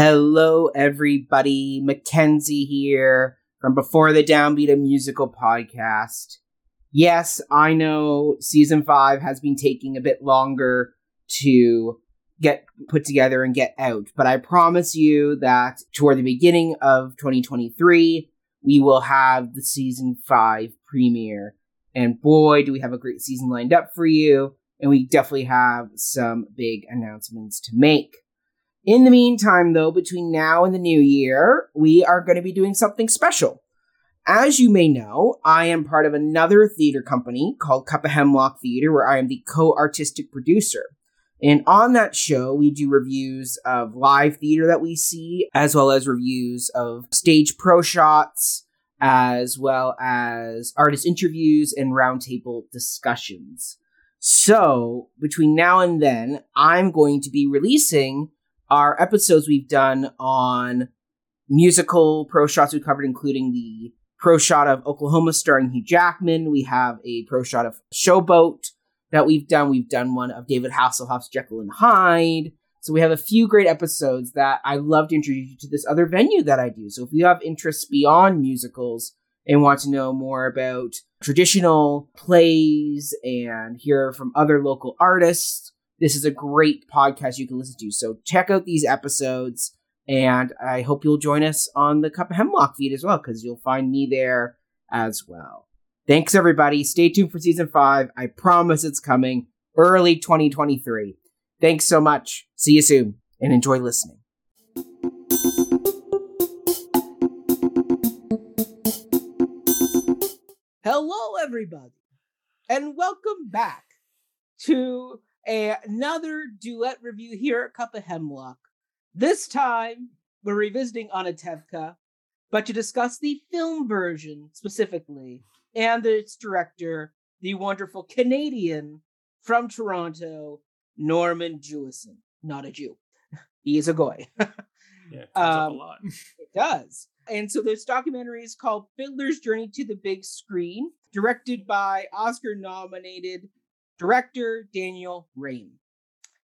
Hello, everybody. Mackenzie here from Before the Downbeat, a musical podcast. Yes, I know season five has been taking a bit longer to get put together and get out, but I promise you that toward the beginning of 2023, we will have the season five premiere. And boy, do we have a great season lined up for you. And we definitely have some big announcements to make. In the meantime, though, between now and the new year, we are going to be doing something special. As you may know, I am part of another theater company called Cup of Hemlock Theater, where I am the co artistic producer. And on that show, we do reviews of live theater that we see, as well as reviews of stage pro shots, as well as artist interviews and roundtable discussions. So, between now and then, I'm going to be releasing our episodes we've done on musical pro shots we covered, including the pro shot of Oklahoma starring Hugh Jackman. We have a pro shot of Showboat that we've done. We've done one of David Hasselhoff's Jekyll and Hyde. So we have a few great episodes that I love to introduce you to this other venue that I do. So if you have interests beyond musicals and want to know more about traditional plays and hear from other local artists, this is a great podcast you can listen to. So check out these episodes, and I hope you'll join us on the Cup of Hemlock feed as well, because you'll find me there as well. Thanks, everybody. Stay tuned for season five. I promise it's coming early 2023. Thanks so much. See you soon, and enjoy listening. Hello, everybody, and welcome back to a- another duet review here at Cup of Hemlock. This time, we're revisiting Anatevka, but to discuss the film version specifically and its director, the wonderful Canadian from Toronto, Norman Jewison. Not a Jew. He is a goy. Yeah, it comes a Um, lot. It does. And so this documentary is called Fiddler's Journey to the Big Screen, directed by Oscar nominated director Daniel Raim.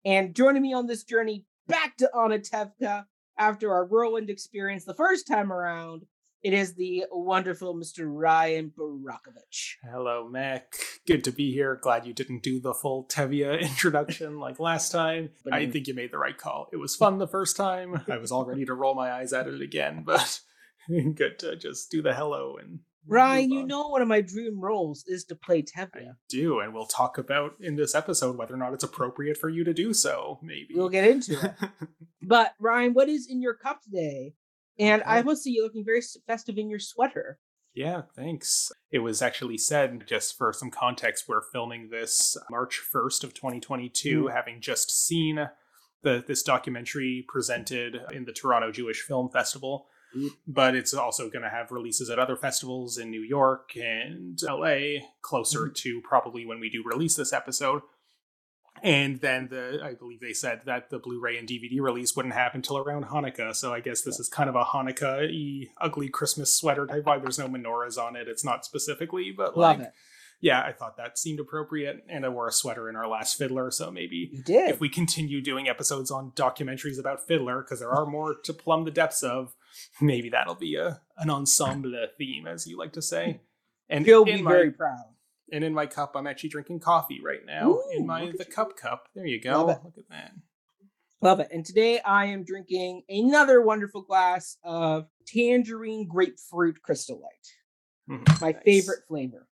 And joining me on this journey back to Anatevka after our whirlwind experience the first time around, it is the wonderful Mr. Ryan Barakovich. Hello, Mac. Good to be here. Glad you didn't do the full Tevye introduction like last time. But I think you made the right call. It was fun the first time. I was all ready to roll my eyes at it again, but good to just do the hello and Ryan, you know one of my dream roles is to play I do, and we'll talk about in this episode whether or not it's appropriate for you to do so. Maybe We'll get into it. But Ryan, what is in your cup today? And I Okay. must say, you're looking very festive in your sweater. Yeah, thanks. It was actually said, just for some context, we're filming this March 1st of 2022, hmm. having just seen the this documentary presented in the Toronto Jewish Film Festival. But it's also going to have releases at other festivals in New York and LA, closer mm-hmm. to probably when we do release this episode. And then the I believe they said that the Blu-ray and DVD release wouldn't happen till around Hanukkah. So I guess this is kind of a Hanukkah-y ugly Christmas sweater type vibe. There's no menorahs on it. It's not specifically, but Love like it. yeah, I thought that seemed appropriate. And I wore a sweater in our last Fiddler, so maybe if we continue doing episodes on documentaries about Fiddler, because there are more to plumb the depths of, maybe that'll be a an ensemble theme, as you like to say. And he'll be my- very proud. and in my cup, I'm actually drinking coffee right now. Ooh, in my the cup cup. There you go. Look at that. Love it. And today I am drinking another wonderful glass of tangerine grapefruit crystal light, Mhm, my nice. favorite flavor.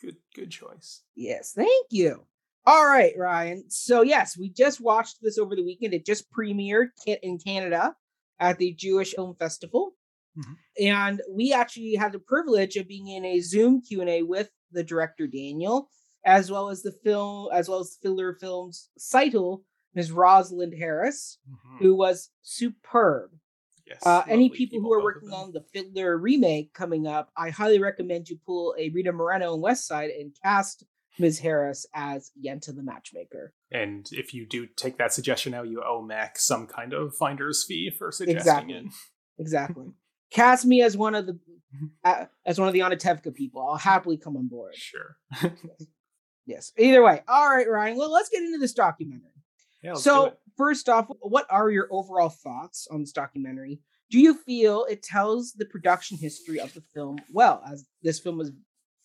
Good good choice. Yes, thank you. All right, Ryan. So, yes, we just watched this over the weekend. It just premiered in Canada at the Jewish Film Festival. Mhm. And we actually had the privilege of being in a Zoom Q&A with the director Daniel, as well as the film, as well as Fiddler Films Tzeitel, Ms. Rosalind Harris, Mhm. who was superb. Yes. Uh, any lovely people who are working on the Fiddler remake coming up, I highly recommend you pull a Rita Moreno and West Side and cast Ms. Harris as Yenta the Matchmaker. And if you do take that suggestion now, you owe Mac some kind of finder's fee for suggesting Exactly. it. Exactly. cast me as one of the uh, as one of the Anatevka people. I'll happily come on board. Sure. Yes. Either way. All right, Ryan. Well, let's get into this documentary. Yeah, So- do first off, what are your overall thoughts on this documentary? Do you feel it tells the production history of the film well, as this film was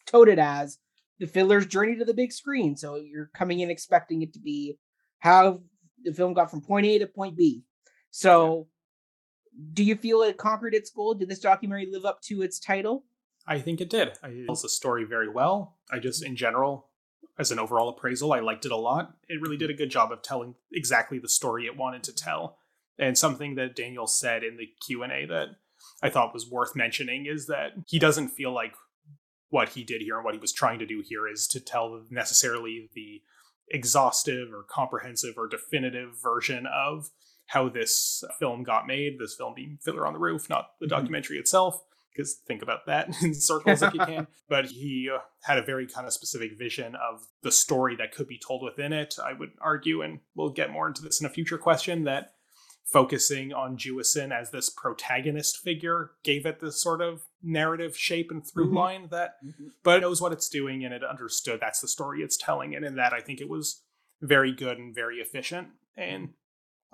touted as the Fiddler's journey to the big screen? So you're coming in expecting it to be how the film got from point A to point B. So, do you feel it conquered its goal? Did this documentary live up to its title? I think it did. It tells the story very well. I just, in general, as an overall appraisal, I liked it a lot. It really did a good job of telling exactly the story it wanted to tell. And something that Daniel said in the Q and A that I thought was worth mentioning is that he doesn't feel like what he did here and what he was trying to do here is to tell necessarily the exhaustive or comprehensive or definitive version of how this film got made. This film being Fiddler on the Roof, not the mm-hmm. documentary itself because think about that in circles if you can. But he uh, had a very kind of specific vision of the story that could be told within it. I would argue, and we'll get more into this in a future question, that focusing on Jewison as this protagonist figure gave it this sort of narrative shape and through mm-hmm. line that mm-hmm. but it knows what it's doing and it understood that's the story it's telling and in that I think it was very good and very efficient and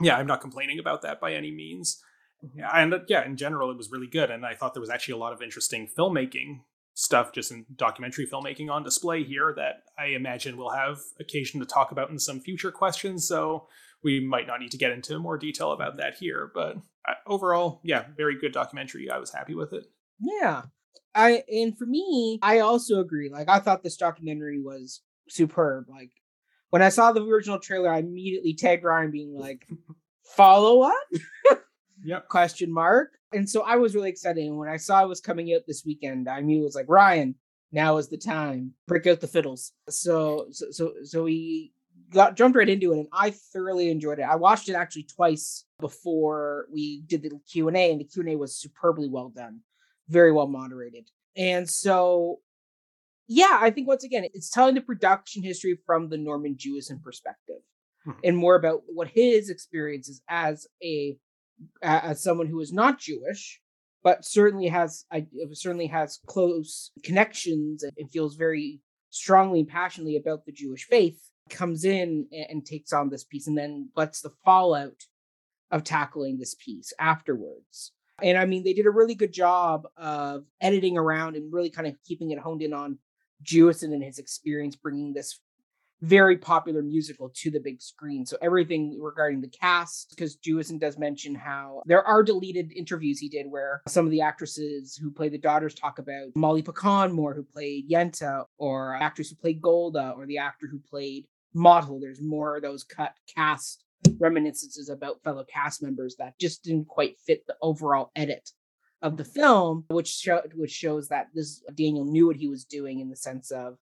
yeah I'm not complaining about that by any means mm-hmm. and uh, yeah in general it was really good and I thought there was actually a lot of interesting filmmaking stuff just in documentary filmmaking on display here that I imagine we'll have occasion to talk about in some future questions so we might not need to get into more detail about that here, but uh, overall, yeah, very good documentary. I was happy with it. Yeah. I and for me, I also agree. Like I thought this documentary was superb. Like when I saw the original trailer, I immediately tagged Ryan being like, follow up? yep. Question mark. And so I was really excited. And when I saw it was coming out this weekend, I knew it was like, Ryan, now is the time. Break out the fiddles. So so so so we got jumped right into it and I thoroughly enjoyed it. I watched it actually twice before we did the Q&A and the Q&A was superbly well done. Very well moderated. And so yeah, I think once again it's telling the production history from the Norman Jewison perspective hmm. and more about what his experiences as a as someone who is not Jewish but certainly has I certainly has close connections and feels very strongly and passionately about the Jewish faith comes in and takes on this piece and then what's the fallout of tackling this piece afterwards and i mean they did a really good job of editing around and really kind of keeping it honed in on jewison and his experience bringing this very popular musical to the big screen. So everything regarding the cast, because Jewison does mention how there are deleted interviews he did where some of the actresses who play the daughters talk about Molly Picon more, who played Yenta, or actress who played Golda, or the actor who played Mottel. There's more of those cut cast reminiscences about fellow cast members that just didn't quite fit the overall edit of the film, which show, which shows that this Daniel knew what he was doing in the sense of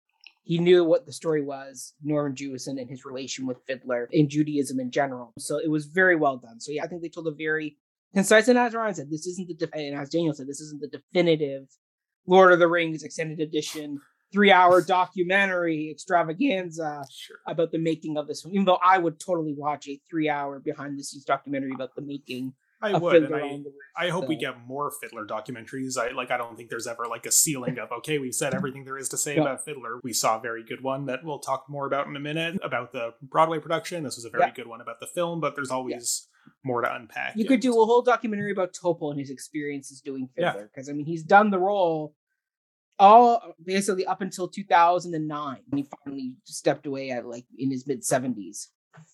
he knew what the story was, Norman Jewison and his relation with Fiddler and Judaism in general. So it was very well done. So yeah, I think they told a very concise and as Ryan said, this isn't the and as Daniel said, this isn't the definitive Lord of the Rings extended edition three hour documentary extravaganza sure. about the making of this film. Even though I would totally watch a three hour behind the scenes documentary about the making. I would, and I, I hope so. we get more Fiddler documentaries. I like. I don't think there's ever like a ceiling of okay, we've said everything there is to say about Fiddler. We saw a very good one that we'll talk more about in a minute about the Broadway production. This was a very yeah. good one about the film, but there's always yeah. more to unpack. You could do a whole documentary about Topol and his experiences doing Fiddler because I mean he's done the role all basically up until 2009 when he finally stepped away at like in his mid 70s.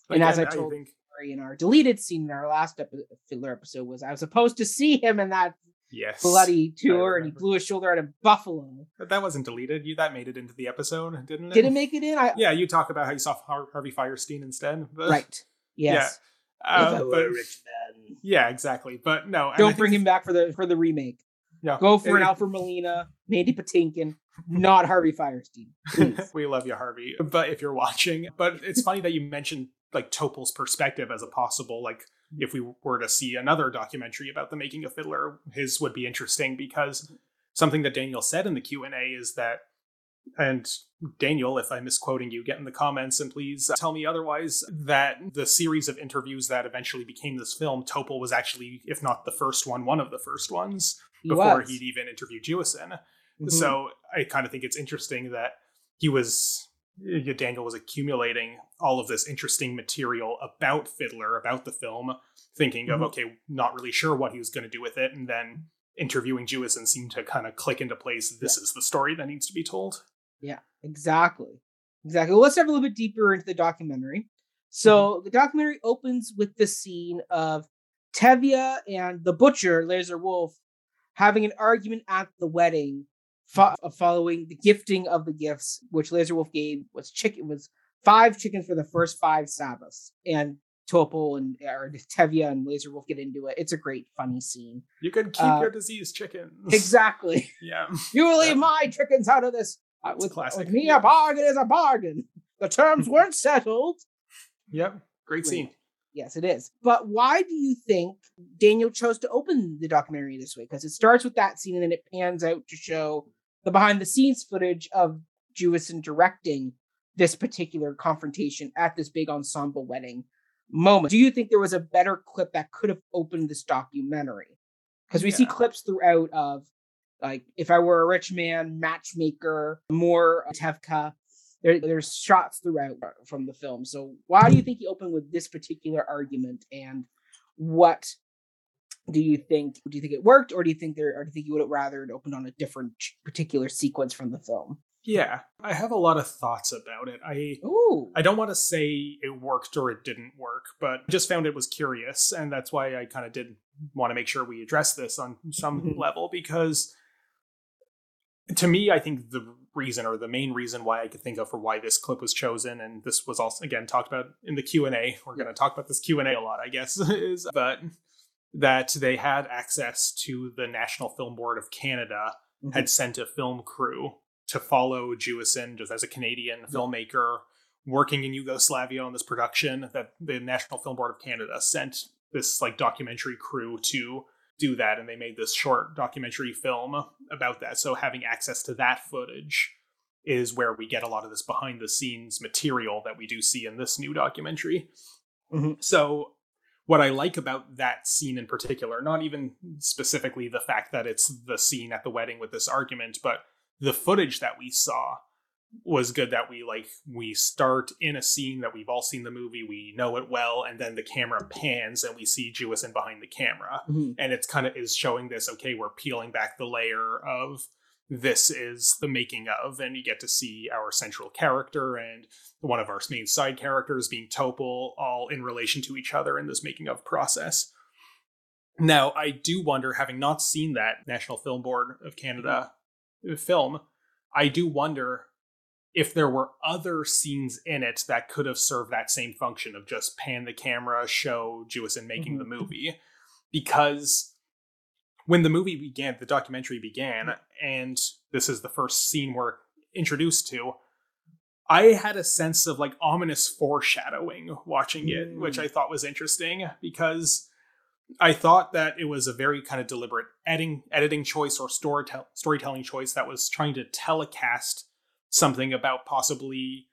And as I told I think... in our deleted scene in our last epi- Fiddler episode was I was supposed to see him in that yes bloody tour and he blew his shoulder out in Buffalo. But that wasn't deleted. You that made it into the episode, didn't it? Did it make it in? I... Yeah, you talk about how you saw Har- Harvey Fierstein instead. But... Right. Yes. Yeah. Uh, but, yeah, exactly. But no, don't bring him back for the for the remake. No, go for an Alfred Molina, Mandy Patinkin, not Harvey Fierstein. we love you, Harvey. But if you're watching, but it's funny that you mentioned like Topol's perspective as a possible like mm. if we were to see another documentary about the making of Fiddler, his would be interesting because something that Daniel said in the Q and A is that, and Daniel, if I'm misquoting you, get in the comments and please tell me otherwise. That the series of interviews that eventually became this film, Topol was actually, if not the first one, one of the first ones he before was. he'd even interviewed Jewison. Mm-hmm. So I kind of think it's interesting that he was Daniel was accumulating all of this interesting material about Fiddler, about the film, thinking mm-hmm. of, okay, not really sure what he was going to do with it. And then interviewing Jewison seemed to kind of click into place. This yeah. is the story that needs to be told. Yeah, exactly. Exactly. Well, let's dive a little bit deeper into the documentary. So mm-hmm. the documentary opens with the scene of Tevye and the butcher, Lazar Wolf, having an argument at the wedding fo- following the gifting of the gifts, which Lazar Wolf gave was chicken was five chickens for the first five Sabbaths. And Topol and or Tevye and Lazar Wolf get into it. It's a great, funny scene. You can keep uh, your diseased chickens. Exactly. yeah. You will leave yeah. my chickens out of this. Uh, with, classic. With me, a bargain is a bargain. The terms weren't settled. Yep. Great scene. Yes, it is. But why do you think Daniel chose to open the documentary this way? Because it starts with that scene and then it pans out to show the behind the scenes footage of Jewison directing this particular confrontation at this big ensemble wedding moment. Do you think there was a better clip that could have opened this documentary? Because we yeah. see clips throughout of like if I were a rich man, matchmaker, more Tevka. There, there's shots throughout from the film. So why do you think he opened with this particular argument? And what do you think? Do you think it worked, or do you think there, or do you think you would have rather it opened on a different particular sequence from the film? Yeah, I have a lot of thoughts about it. I Ooh. I don't want to say it worked or it didn't work, but I just found it was curious, and that's why I kind of did want to make sure we address this on some mm-hmm. level because to me, I think the reason or the main reason why I could think of for why this clip was chosen, and this was also again talked about in the Q and A. We're going to talk about this Q and A a lot, I guess, is but that they had access to the National Film Board of Canada mm-hmm. had sent a film crew to follow Jewison just as a Canadian filmmaker working in Yugoslavia on this production that the National Film Board of Canada sent this like documentary crew to do that and they made this short documentary film about that so having access to that footage is where we get a lot of this behind the scenes material that we do see in this new documentary mm-hmm. so what I like about that scene in particular, not even specifically the fact that it's the scene at the wedding with this argument, but the footage that we saw was good that we like we start in a scene that we've all seen the movie we know it well and then the camera pans and we see Jewison behind the camera. Mm-hmm. and it's kind of is showing this okay we're peeling back the layer of this is the making of and you get to see our central character and one of our main side characters being Topol all in relation to each other in this making of process. Now I do wonder having not seen that National Film Board of Canada film, I do wonder if there were other scenes in it that could have served that same function of just pan the camera, show Jewison making mm-hmm. the movie. Because when the movie began, the documentary began, and this is the first scene we're introduced to, I had a sense of like ominous foreshadowing watching it, mm. which I thought was interesting because I thought that it was a very kind of deliberate editing editing choice or storytell- storytelling choice that was trying to telecast something about possibly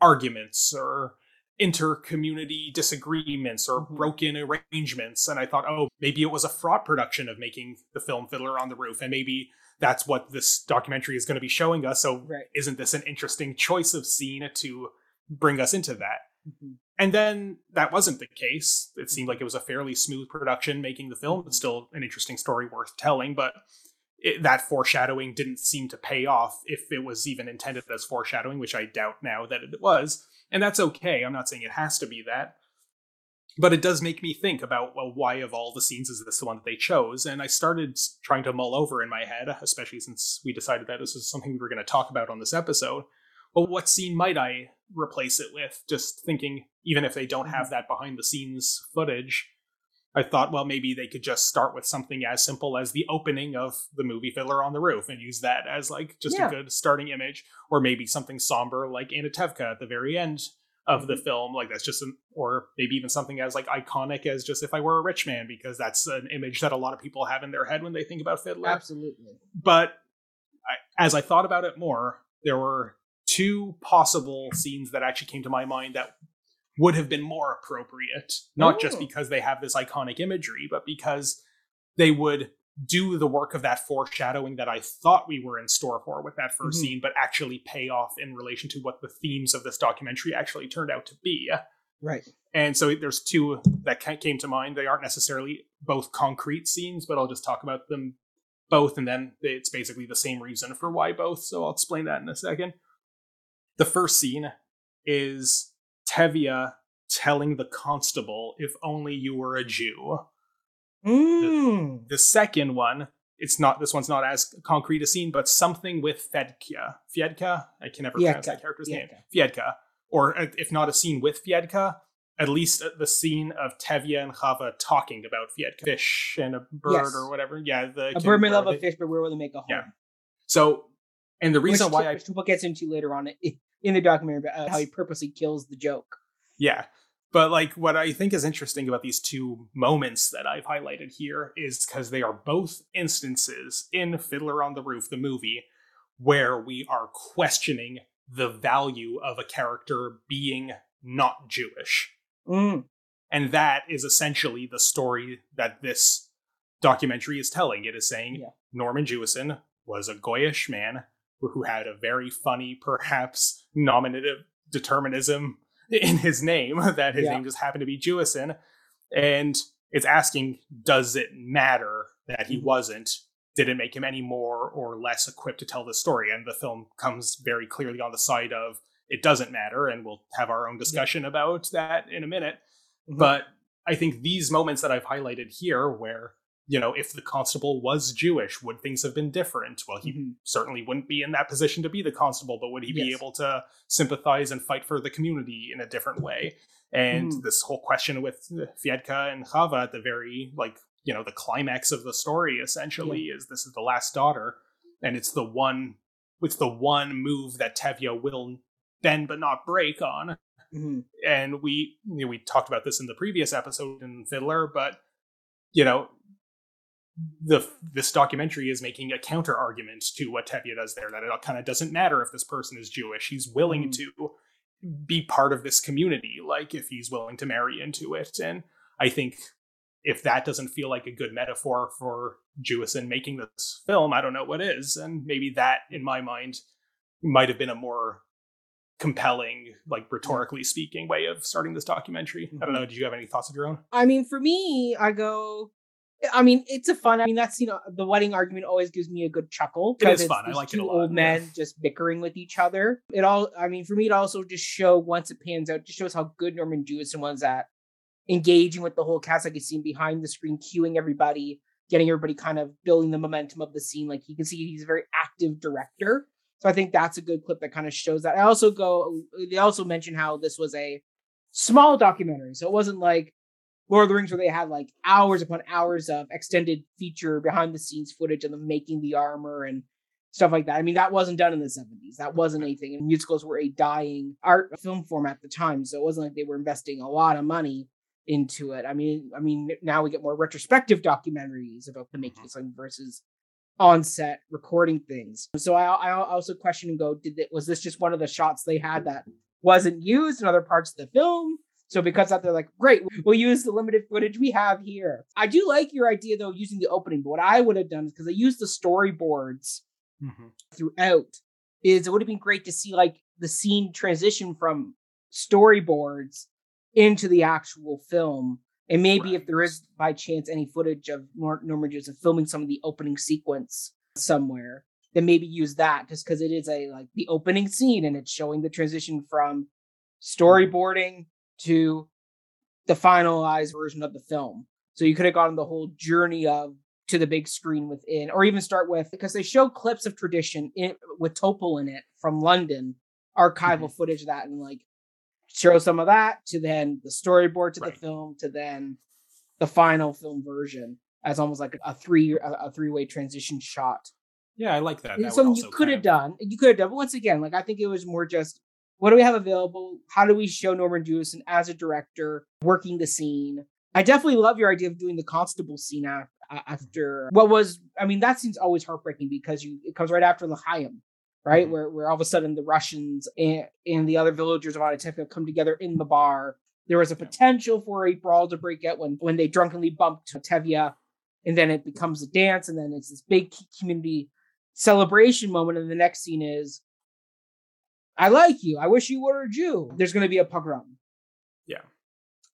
arguments or inter-community disagreements or mm-hmm. broken arrangements and i thought oh maybe it was a fraught production of making the film fiddler on the roof and maybe that's what this documentary is going to be showing us so right. isn't this an interesting choice of scene to bring us into that mm-hmm. And then that wasn't the case. It seemed like it was a fairly smooth production making the film, but still an interesting story worth telling. But it, that foreshadowing didn't seem to pay off if it was even intended as foreshadowing, which I doubt now that it was. And that's okay. I'm not saying it has to be that. But it does make me think about, well, why of all the scenes is this the one that they chose? And I started trying to mull over in my head, especially since we decided that this was something we were going to talk about on this episode well, what scene might I replace it with? Just thinking, even if they don't have mm-hmm. that behind the scenes footage, I thought, well, maybe they could just start with something as simple as the opening of the movie Fiddler on the Roof and use that as like just yeah. a good starting image, or maybe something somber like Anatevka at the very end of the mm-hmm. film, like that's just an, or maybe even something as like iconic as just if I were a rich man, because that's an image that a lot of people have in their head when they think about Fiddler. Absolutely. But I, as I thought about it more, there were two possible scenes that actually came to my mind that would have been more appropriate, not Ooh. just because they have this iconic imagery, but because they would do the work of that foreshadowing that I thought we were in store for with that 1st Mhm. scene, but actually pay off in relation to what the themes of this documentary actually turned out to be. Right. And so there's two that came to mind. They aren't necessarily both concrete scenes, but I'll just talk about them both, and then it's basically the same reason for why both. So I'll explain that in a second. The first scene is Tevye telling the constable, "If only you were a Jew." Mm. The second one, it's not. This one's not as concrete a scene, but something with Fedka. Fiedka. I can never pronounce that character's name. Fiedka. Fiedka, or uh, if not a scene with Fiedka, at least uh, the scene of Tevye and Chava talking about Fiedka, fish and a bird Yes. or whatever. Yeah, the A bird may love a fish, but where will they make a home? Yeah. So, and the reason which, why I which Topol gets into later on i- in the documentary about how he purposely kills the joke. Yeah. But like what I think is interesting about these two moments that I've highlighted here is because they are both instances in Fiddler on the Roof, the movie, where we are questioning the value of a character being not Jewish. Mm. And that is essentially the story that this documentary is telling. It is saying Yeah. Norman Jewison was a Goyish man who had a very funny, perhaps nominative determinism in his name, that his Yeah. name just happened to be Jewison. And it's asking, does it matter that he Mhm. wasn't? Did it make him any more or less equipped to tell the story? And the film comes very clearly on the side of it doesn't matter, and we'll have our own discussion about that in a minute. Mhm. But I think these moments that I've highlighted here, where, you know, if the constable was Jewish, would things have been different? Well, he Mhm. certainly wouldn't be in that position to be the constable, but would he be able to sympathize and fight for the community in a different way? And Mhm. this whole question with Fiedka and Chava at the very, like, you know, the climax of the story essentially is this is the last daughter, and it's the one, it's the one move that Tevye will bend but not break on Mhm. and we you know, we talked about this in the previous episode in Fiddler, but you know the this documentary is making a counter argument to what Tevye does there that it kind of doesn't matter if this person is Jewish. He's willing Mm. to be part of this community, like if he's willing to marry into it. And I think if that doesn't feel like a good metaphor for Jewison making this film, I don't know what is. And maybe that, in my mind, might have been a more compelling, like rhetorically speaking, way of starting this documentary. I don't know. Did you have any thoughts of your own? I mean, for me, I go. I mean, it's a fun. I mean, that's you know, the wedding argument always gives me a good chuckle. It it's fun. I like it a lot, old men just bickering with each other. It all. I mean, for me, it also just show once it pans out, just shows how good Norman Jewison was at engaging with the whole cast. Like you see him behind the screen, cueing everybody, getting everybody kind of building the momentum of the scene. Like you can see, he's a very active director. So I think that's a good clip that kind of shows that. I also go. They also mention how this was a small documentary, so it wasn't like Lord of the Rings where they had like hours upon hours of extended feature behind the scenes footage of them making the armor and stuff like that. I mean, that wasn't done in the 70s. That wasn't anything. And musicals were a dying art film form at the time. So it wasn't like they were investing a lot of money into it. I mean, I mean, now we get more retrospective documentaries about the making of mm-hmm. something versus on-set recording things. So I, I also question and go, did it was this just one of the shots they had that wasn't used in other parts of the film? So because that they're like, great, we'll use the limited footage we have here. I do like your idea though, using the opening, but what I would have done is because I used the storyboards Mm-hmm. throughout, is it would have been great to see like the scene transition from storyboards into the actual film. And maybe if there is by chance any footage of Nor- Norman Jewison filming some of the opening sequence somewhere, then maybe use that just because it is a like the opening scene and it's showing the transition from storyboarding to the finalized version of the film. So you could have gone the whole journey of to the big screen within, or even start with because they show clips of tradition in, with Topol in it from London, archival mm-hmm. footage of that, and like show some of that to then the storyboard to Right. the film to then the final film version as almost like a three a, three way transition shot. Yeah, I like that. That something you could have of- done. You could have done. But once again, like I think it was more just what do we have available? How do we show Norman Jewison as a director working the scene? I definitely love your idea of doing the constable scene af- after what was. I mean, that scene's always heartbreaking because you it comes right after L'chaim, right? Mhm. Where where all of a sudden the Russians and, and the other villagers of Anatevka come together in the bar. There was a potential for a brawl to break out when when they drunkenly bumped Tevye and then it becomes a dance, and then it's this big community celebration moment. And the next scene is, I like you. I wish you were a Jew. There's going to be a pogrom. Yeah.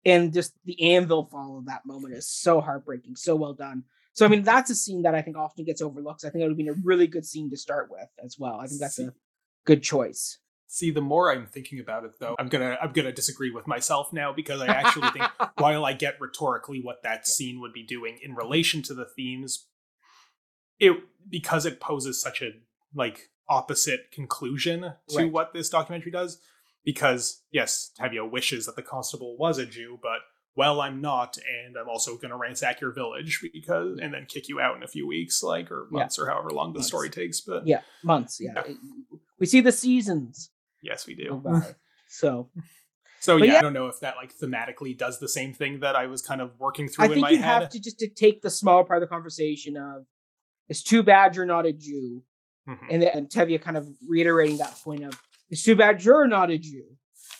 And just the anvil fall of that moment is so heartbreaking, so well done. So I mean, that's a scene that I think often gets overlooked. I think it would have been a really good scene to start with as well. I think that's a good choice. See, the more I'm thinking about it, though, I'm gonna I'm gonna disagree with myself now because I actually think while I get rhetorically what that scene would be doing in relation to the themes, it because it poses such a like opposite conclusion to Right. what this documentary does. Because yes, Tevye wishes that the constable was a Jew, but well, I'm not, and I'm also gonna ransack your village because and then kick you out in a few weeks, like or Yeah. months or however long the Months. story takes. But Yeah, months. Yeah, Yeah. We see the seasons yes, we do. Oh, so So yeah, yeah. I don't know if that like thematically does the same thing that I was kind of working through I in think my you head. have to just to take the small part of the conversation of it's too bad you're not a Jew, Mhm. and then and Tevye kind of reiterating that point of it's too bad you're not a Jew,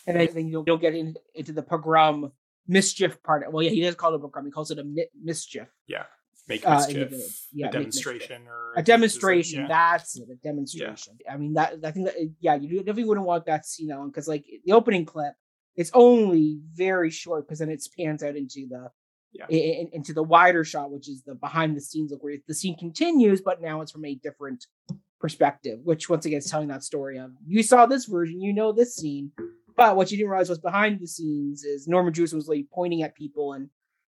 and then, then you don't, get in, into the pogrom mischief part. Well, yeah, he does call it a pogrom. He calls it a mi- mischief. Yeah. Make uh, in mischief, village. Yeah, a make mischief. demonstration or a demonstration. Yeah. That's it. A demonstration. I mean, that I think that yeah, you definitely wouldn't want that scene on because like the opening clip, it's only very short because then it pans out into the Yeah. i- i- into the wider shot, which is the behind the scenes look where the scene continues, but now it's from a different perspective. Which once again is telling that story of you saw this version, you know this scene, but what you didn't realize was behind the scenes is Norman Jewison was like pointing at people and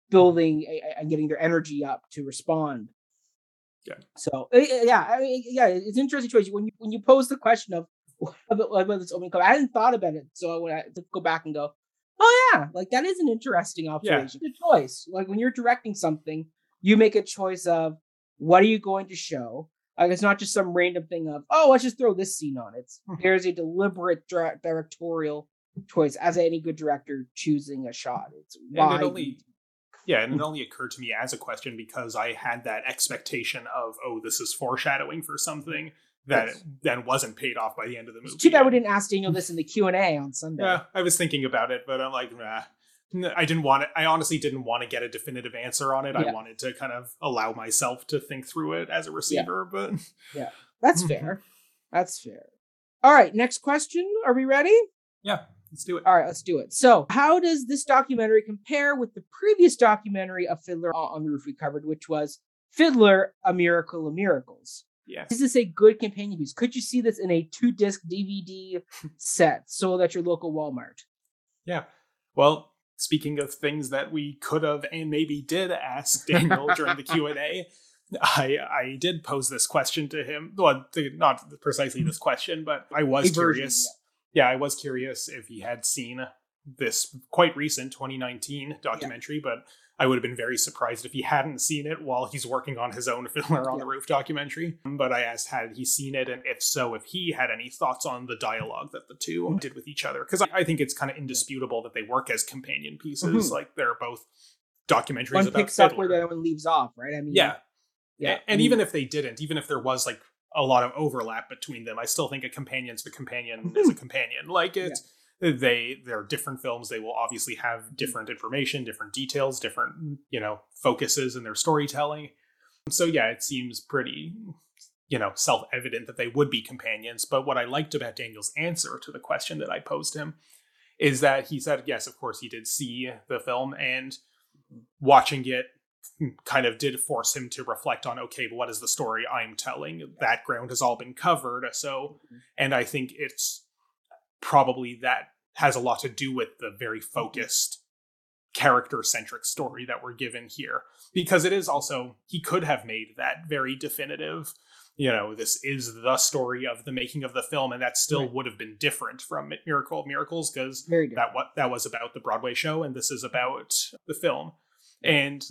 building a, a- and getting their energy up to respond. Yeah. So uh, yeah, I mean, yeah, it's an interesting choice when you when you pose the question of what about, about this opening club. I hadn't thought about it, so I had to go back and go, oh yeah, like that is an interesting observation. Good choice. Like when you're directing something, you make a choice of what are you going to show. Like it's not just some random thing of oh let's just throw this scene on. It's Mhm. there's a deliberate dir- directorial choice as any good director choosing a shot. It's And why it only yeah, and it only occurred to me as a question because I had that expectation of oh, this is foreshadowing for something that Yes. then wasn't paid off by the end of the movie. It's too bad we didn't ask Daniel this in the Q and A on Sunday. Yeah, I was thinking about it, but I'm like, nah. I didn't want it. I honestly didn't want to get a definitive answer on it. Yeah. I wanted to kind of allow myself to think through it as a receiver. But yeah, That's fair. That's fair. All right, next question. Are we ready? yeah, let's do it. All right, let's do it. So, how does this documentary compare with the previous documentary of Fiddler on the Roof we covered, which was Fiddler: A Miracle of Miracles? Yes. Is this a good companion piece? Could you see this in a two-disc DVD set sold at your local Walmart? Yeah. Well, speaking of things that we could have and maybe did ask Daniel during the Q and A, I I did pose this question to him. Well, not precisely this question, but I was A version, curious. yeah, I was curious if he had seen this quite recent 2019 documentary, but I would have been very surprised if he hadn't seen it while he's working on his own Fiddler on the Roof documentary. But I asked, had he seen it, and if so, if he had any thoughts on the dialogue that the two Mhm. did with each other. Because I, think it's kind of indisputable that they work as companion pieces. Mhm. Like they're both documentaries One about picks up where the other one leaves off, right? I mean, yeah. yeah. And, even if they didn't, even if there was like a lot of overlap between them, I still think a companion's a companion is a companion. Like it's they they're different films. They will obviously have different information, different details, different you know focuses in their storytelling. So yeah, it seems pretty you know self evident that they would be companions. But what I liked about Daniel's answer to the question that I posed him is that he said yes, of course he did see the film and watching it kind of did force him to reflect on okay but what is the story i'm telling that ground has all been covered so mm-hmm. and i think it's probably that has a lot to do with the very focused character centric story that we're given here because it is also he could have made that very definitive you know this is the story of the making of the film and that still Right. would have been different from miracle of miracles because that what that was about the Broadway show, and this is about the film. And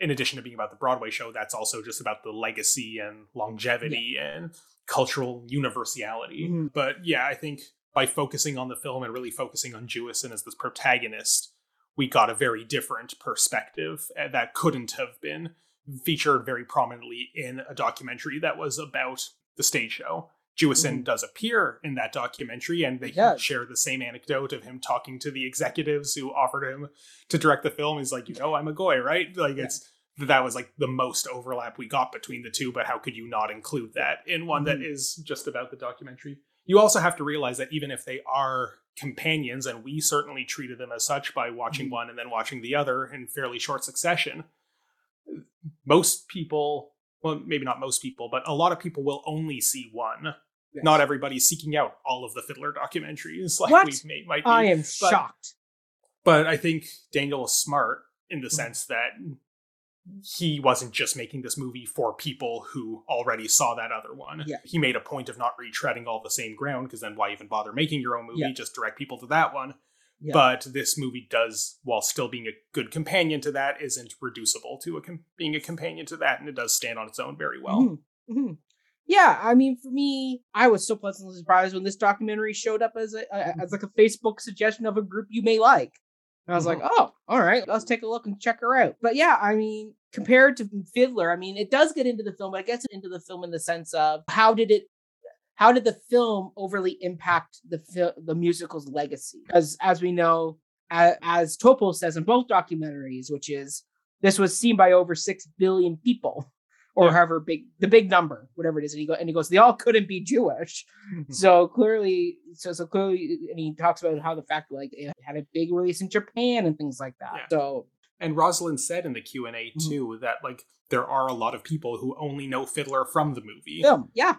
in addition to being about the Broadway show, that's also just about the legacy and longevity and cultural universality. Mhm. But yeah, I think by focusing on the film and really focusing on Jewison as this protagonist, we got a very different perspective uh, that couldn't have been featured very prominently in a documentary that was about the stage show. Jewison Mhm. does appear in that documentary, and they He share the same anecdote of him talking to the executives who offered him to direct the film. He's like, you know, I'm a goy, right? Like Yeah. it's that that was like the most overlap we got between the two, but how could you not include that in one that Mhm. is just about the documentary? You also have to realize that even if they are companions, and we certainly treated them as such by watching Mhm. one and then watching the other in fairly short succession, most people, well, maybe not most people, but a lot of people will only see one. Yes. Not everybody's seeking out all of the Fiddler documentaries like What? we may, might be. I am but- shocked. But I think Daniel is smart in the Mhm. sense that he wasn't just making this movie for people who already saw that other one. Yeah. He made a point of not retreading all the same ground because then why even bother making your own movie? Yeah. Just direct people to that one. Yeah. But this movie does, while still being a good companion to that, isn't reducible to a com- being a companion to that, and it does stand on its own very well. Mhm, mhm. Yeah, I mean, for me, I was so pleasantly surprised when this documentary showed up as a, a as like a Facebook suggestion of a group you may like. And I was like, Mhm. oh, all right, let's take a look and check her out. But yeah, I mean, compared to Fiddler, I mean, it does get into the film, but I guess it gets into the film in the sense of how did it how did the film overly impact the fil- the musical's legacy? Because as we know, as, as Topol says in both documentaries, which is this was seen by over six billion people, or Yeah. however big the big number, whatever it is. And he go and he goes, they all couldn't be Jewish. so clearly, so so clearly, and he talks about how the fact like it had a big release in Japan and things like that. Yeah. So And Rosalind said in the Q and A Mhm. too that like there are a lot of people who only know Fiddler from the movie. film, yeah,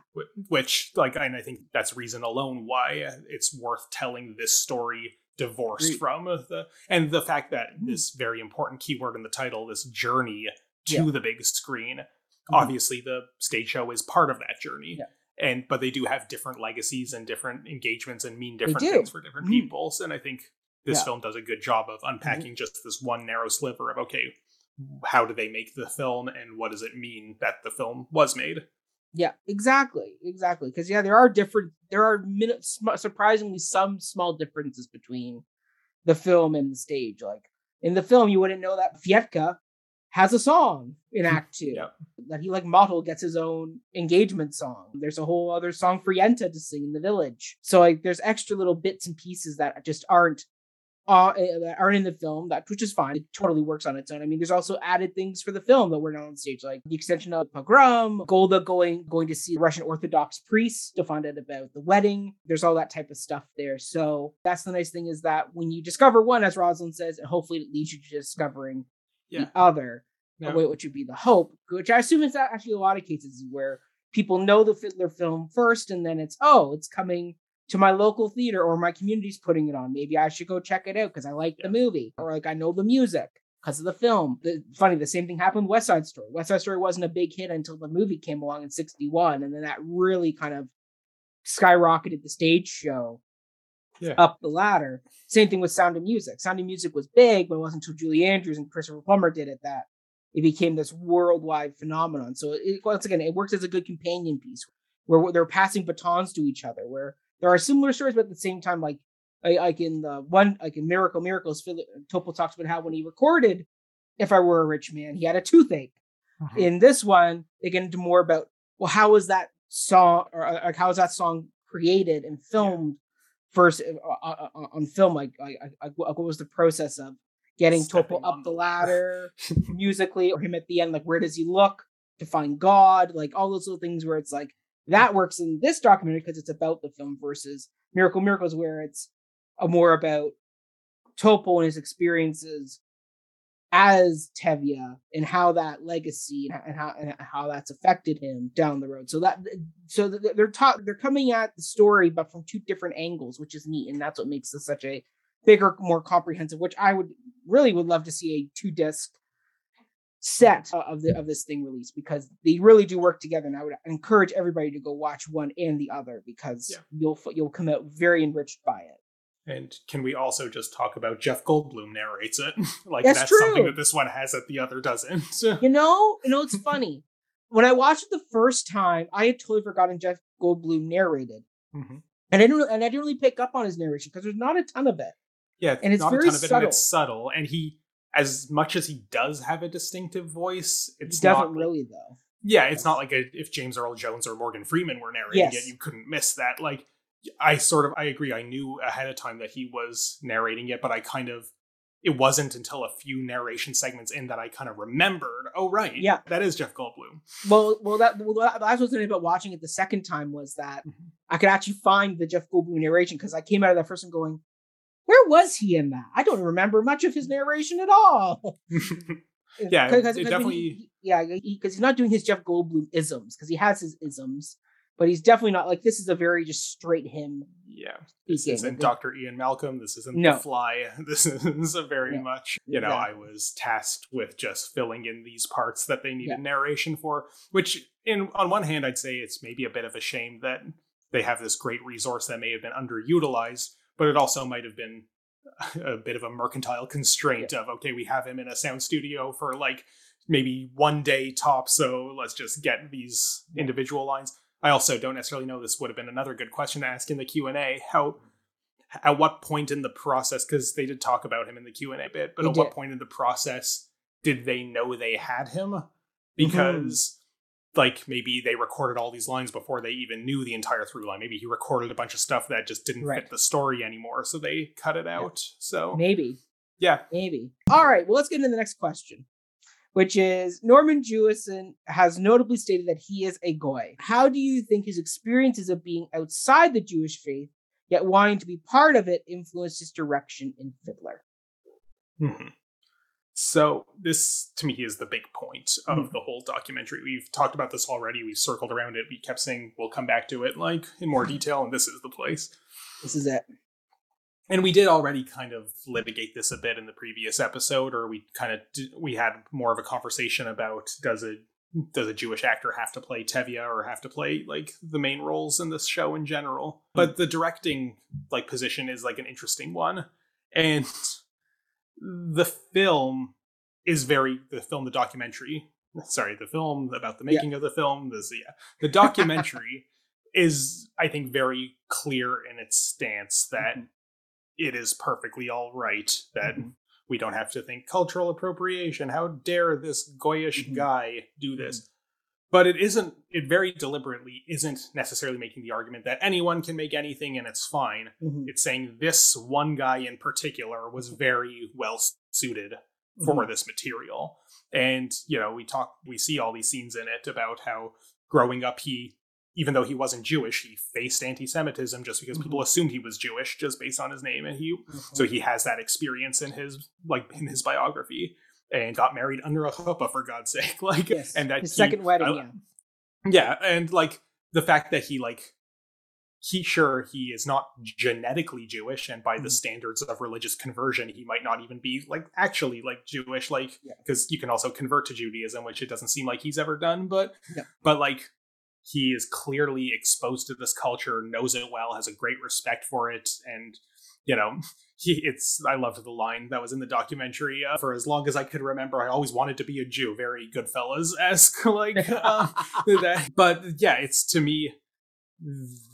which like and i think that's reason alone why it's worth telling this story divorced from the and the fact that Mhm. this very important keyword in the title this journey to Yeah. the big screen Mhm. obviously the stage show is part of that journey Yeah. and but they do have different legacies and different engagements and mean different things for different Mhm. people and i think this Yeah. Mm-hmm. film does a good job of unpacking just this one narrow sliver of okay how do they make the film and what does it mean that the film was made Yeah, exactly, exactly. Because yeah, there are different. There are min- sm- surprisingly some small differences between the film and the stage. Like in the film, you wouldn't know that Fietka has a song in Act Two. Yep. That he like Mottel gets his own engagement song. There's a whole other song for Yenta to sing in the village. So like, there's extra little bits and pieces that just aren't. Uh, eh, that aren't in the film that which is fine. It totally works on its own. I mean, there's also added things for the film that were not on stage, like the extension of pogrom, Golda going going to see Russian Orthodox priests to find out about the wedding. There's all that type of stuff there. So that's the nice thing is that when you discover one, as Rosalind says, and hopefully it leads you to discovering Yeah. the other, Yeah. wh- which would be the hope. Which I assume is actually a lot of cases where people know the Fiddler film first, and then it's oh, it's coming to my local theater or my community's putting it on. Maybe I should go check it out because I like the movie or like I know the music because of the film. The, funny, the same thing happened with West Side Story. West Side Story wasn't a big hit until the movie came along in '61, and then that really kind of skyrocketed the stage show Yeah. up the ladder. Same thing with Sound of Music. Sound of Music was big, but it wasn't until Julie Andrews and Christopher Plummer did it that it became this worldwide phenomenon. So it, once again, it works as a good companion piece where they're passing batons to each other. Where there are similar stories, but at the same time, like like, in the one, like in Miracle Miracles, Philip Topol talks about how when he recorded "If I Were a Rich Man," he had a toothache. In this one, they get into more about well, how was that song or uh, like how was that song created and filmed first uh, uh, uh, on film? Like, like, like, what was the process of getting Stepping Topol up the ladder musically, or him at the end? Like, where does he look to find God? Like all those little things where it's like that works in this documentary because it's about the film versus Miracle Miracles, where it's a more about Topol and his experiences as Tevye and how that legacy and how, and how and how that's affected him down the road. So that so they're ta- they're coming at the story, but from two different angles, which is neat, and that's what makes this such a bigger, more comprehensive. Which I would really would love to see a two disc set of the of this thing released because they really do work together. And I would encourage everybody to go watch one and the other because Yeah. you'll you'll come out very enriched by it. And can we also just talk about Jeff Goldblum narrates it? like That's that's, something that this one has that the other doesn't. You know, you know, it's funny. when I watched it the first time, I had totally forgotten Jeff Goldblum narrated, Mhm. and I didn't, and I didn't really pick up on his narration because there's not a ton of it. Yeah, And it's not very a ton of it, and it's subtle. And he, as much as he does have a distinctive voice, It it's doesn't not really though. Yeah, it's not like a, if James Earl Jones or Morgan Freeman were narrating Yes. it, you couldn't miss that. Like, I sort of I agree. I knew ahead of time that he was narrating it, but I kind of it wasn't until a few narration segments in that I kind of remembered. Oh, right, Yeah. that is Jeff Goldblum. Well, well, that well, that- that's what's nice about watching it the second time was that Mhm. I could actually find the Jeff Goldblum narration because I came out of that first one going, "Where was he in that? I don't remember much of his narration at all." Yeah, it because when definitely- he- he- yeah, because he's not doing his Jeff Goldblum isms because he has his isms, but he's definitely not like this is a very just straight him yeah, this speaking. isn't Dr. Ian Malcolm. This isn't No. The Fly. This is a very Yeah. much, you know, I was tasked with just filling in these parts that they needed Yeah. narration for, which in on one hand, I'd say it's maybe a bit of a shame that they have this great resource that may have been underutilized, but it also might have been a bit of a mercantile constraint of, okay, we have him in a sound studio for like maybe one day top, so let's just get these Yeah. individual lines. I also don't necessarily know this would have been another good question to ask in the Q&A how at what point in the process because they did talk about him in the Q&A bit but They at what point in the process did they know they had him Mm-hmm. because like maybe they recorded all these lines before they even knew the entire through line maybe he recorded a bunch of stuff that just didn't Right. fit the story anymore so they cut it out so maybe yeah Maybe. All right. Well, let's get into the next question, which is Norman Jewison has notably stated that he is a goy. How do you think his experiences of being outside the Jewish faith, yet wanting to be part of it, influenced his direction in Fiddler? Mhm. So this to me is the big point of Mhm. the whole documentary. We've talked about this already. We've circled around it. We kept saying we'll come back to it like in more detail, and this is the place. This is it. And we did already kind of litigate this a bit in the previous episode, or we kind of d- we had more of a conversation about does a does a Jewish actor have to play Tevye or have to play like the main roles in this show in general? But the directing like position is like an interesting one, and the film is very the film the documentary sorry the film about the Yeah. making of the film this yeah the documentary is i think very clear in its stance that Mhm. It is perfectly all right that Mhm. we don't have to think cultural appropriation how dare this goyish Mhm. guy do this but it isn't it very deliberately isn't necessarily making the argument that anyone can make anything and it's fine Mhm. it's saying this one guy in particular was very well suited for Mhm. this material and you know we talk we see all these scenes in it about how growing up he even though he wasn't jewish he faced anti-semitism just because people assumed he was jewish just based on his name and he Mhm. so he has that experience in his like in his biography and got married under a chuppah for god's sake like yes. and that his he- second wedding. Yeah. yeah, and like the fact that he like he sure he is not genetically Jewish, and by the Mhm. standards of religious conversion, he might not even be like actually like Jewish, like Yeah. because you can also convert to Judaism, which it doesn't seem like he's ever done, but Yeah. but like he is clearly exposed to this culture, knows it well, has a great respect for it, and you know he it's I loved the line that was in the documentary uh, for as long as I could remember. I always wanted to be a Jew, very Goodfellas esque, like. Uh, that, but yeah, it's to me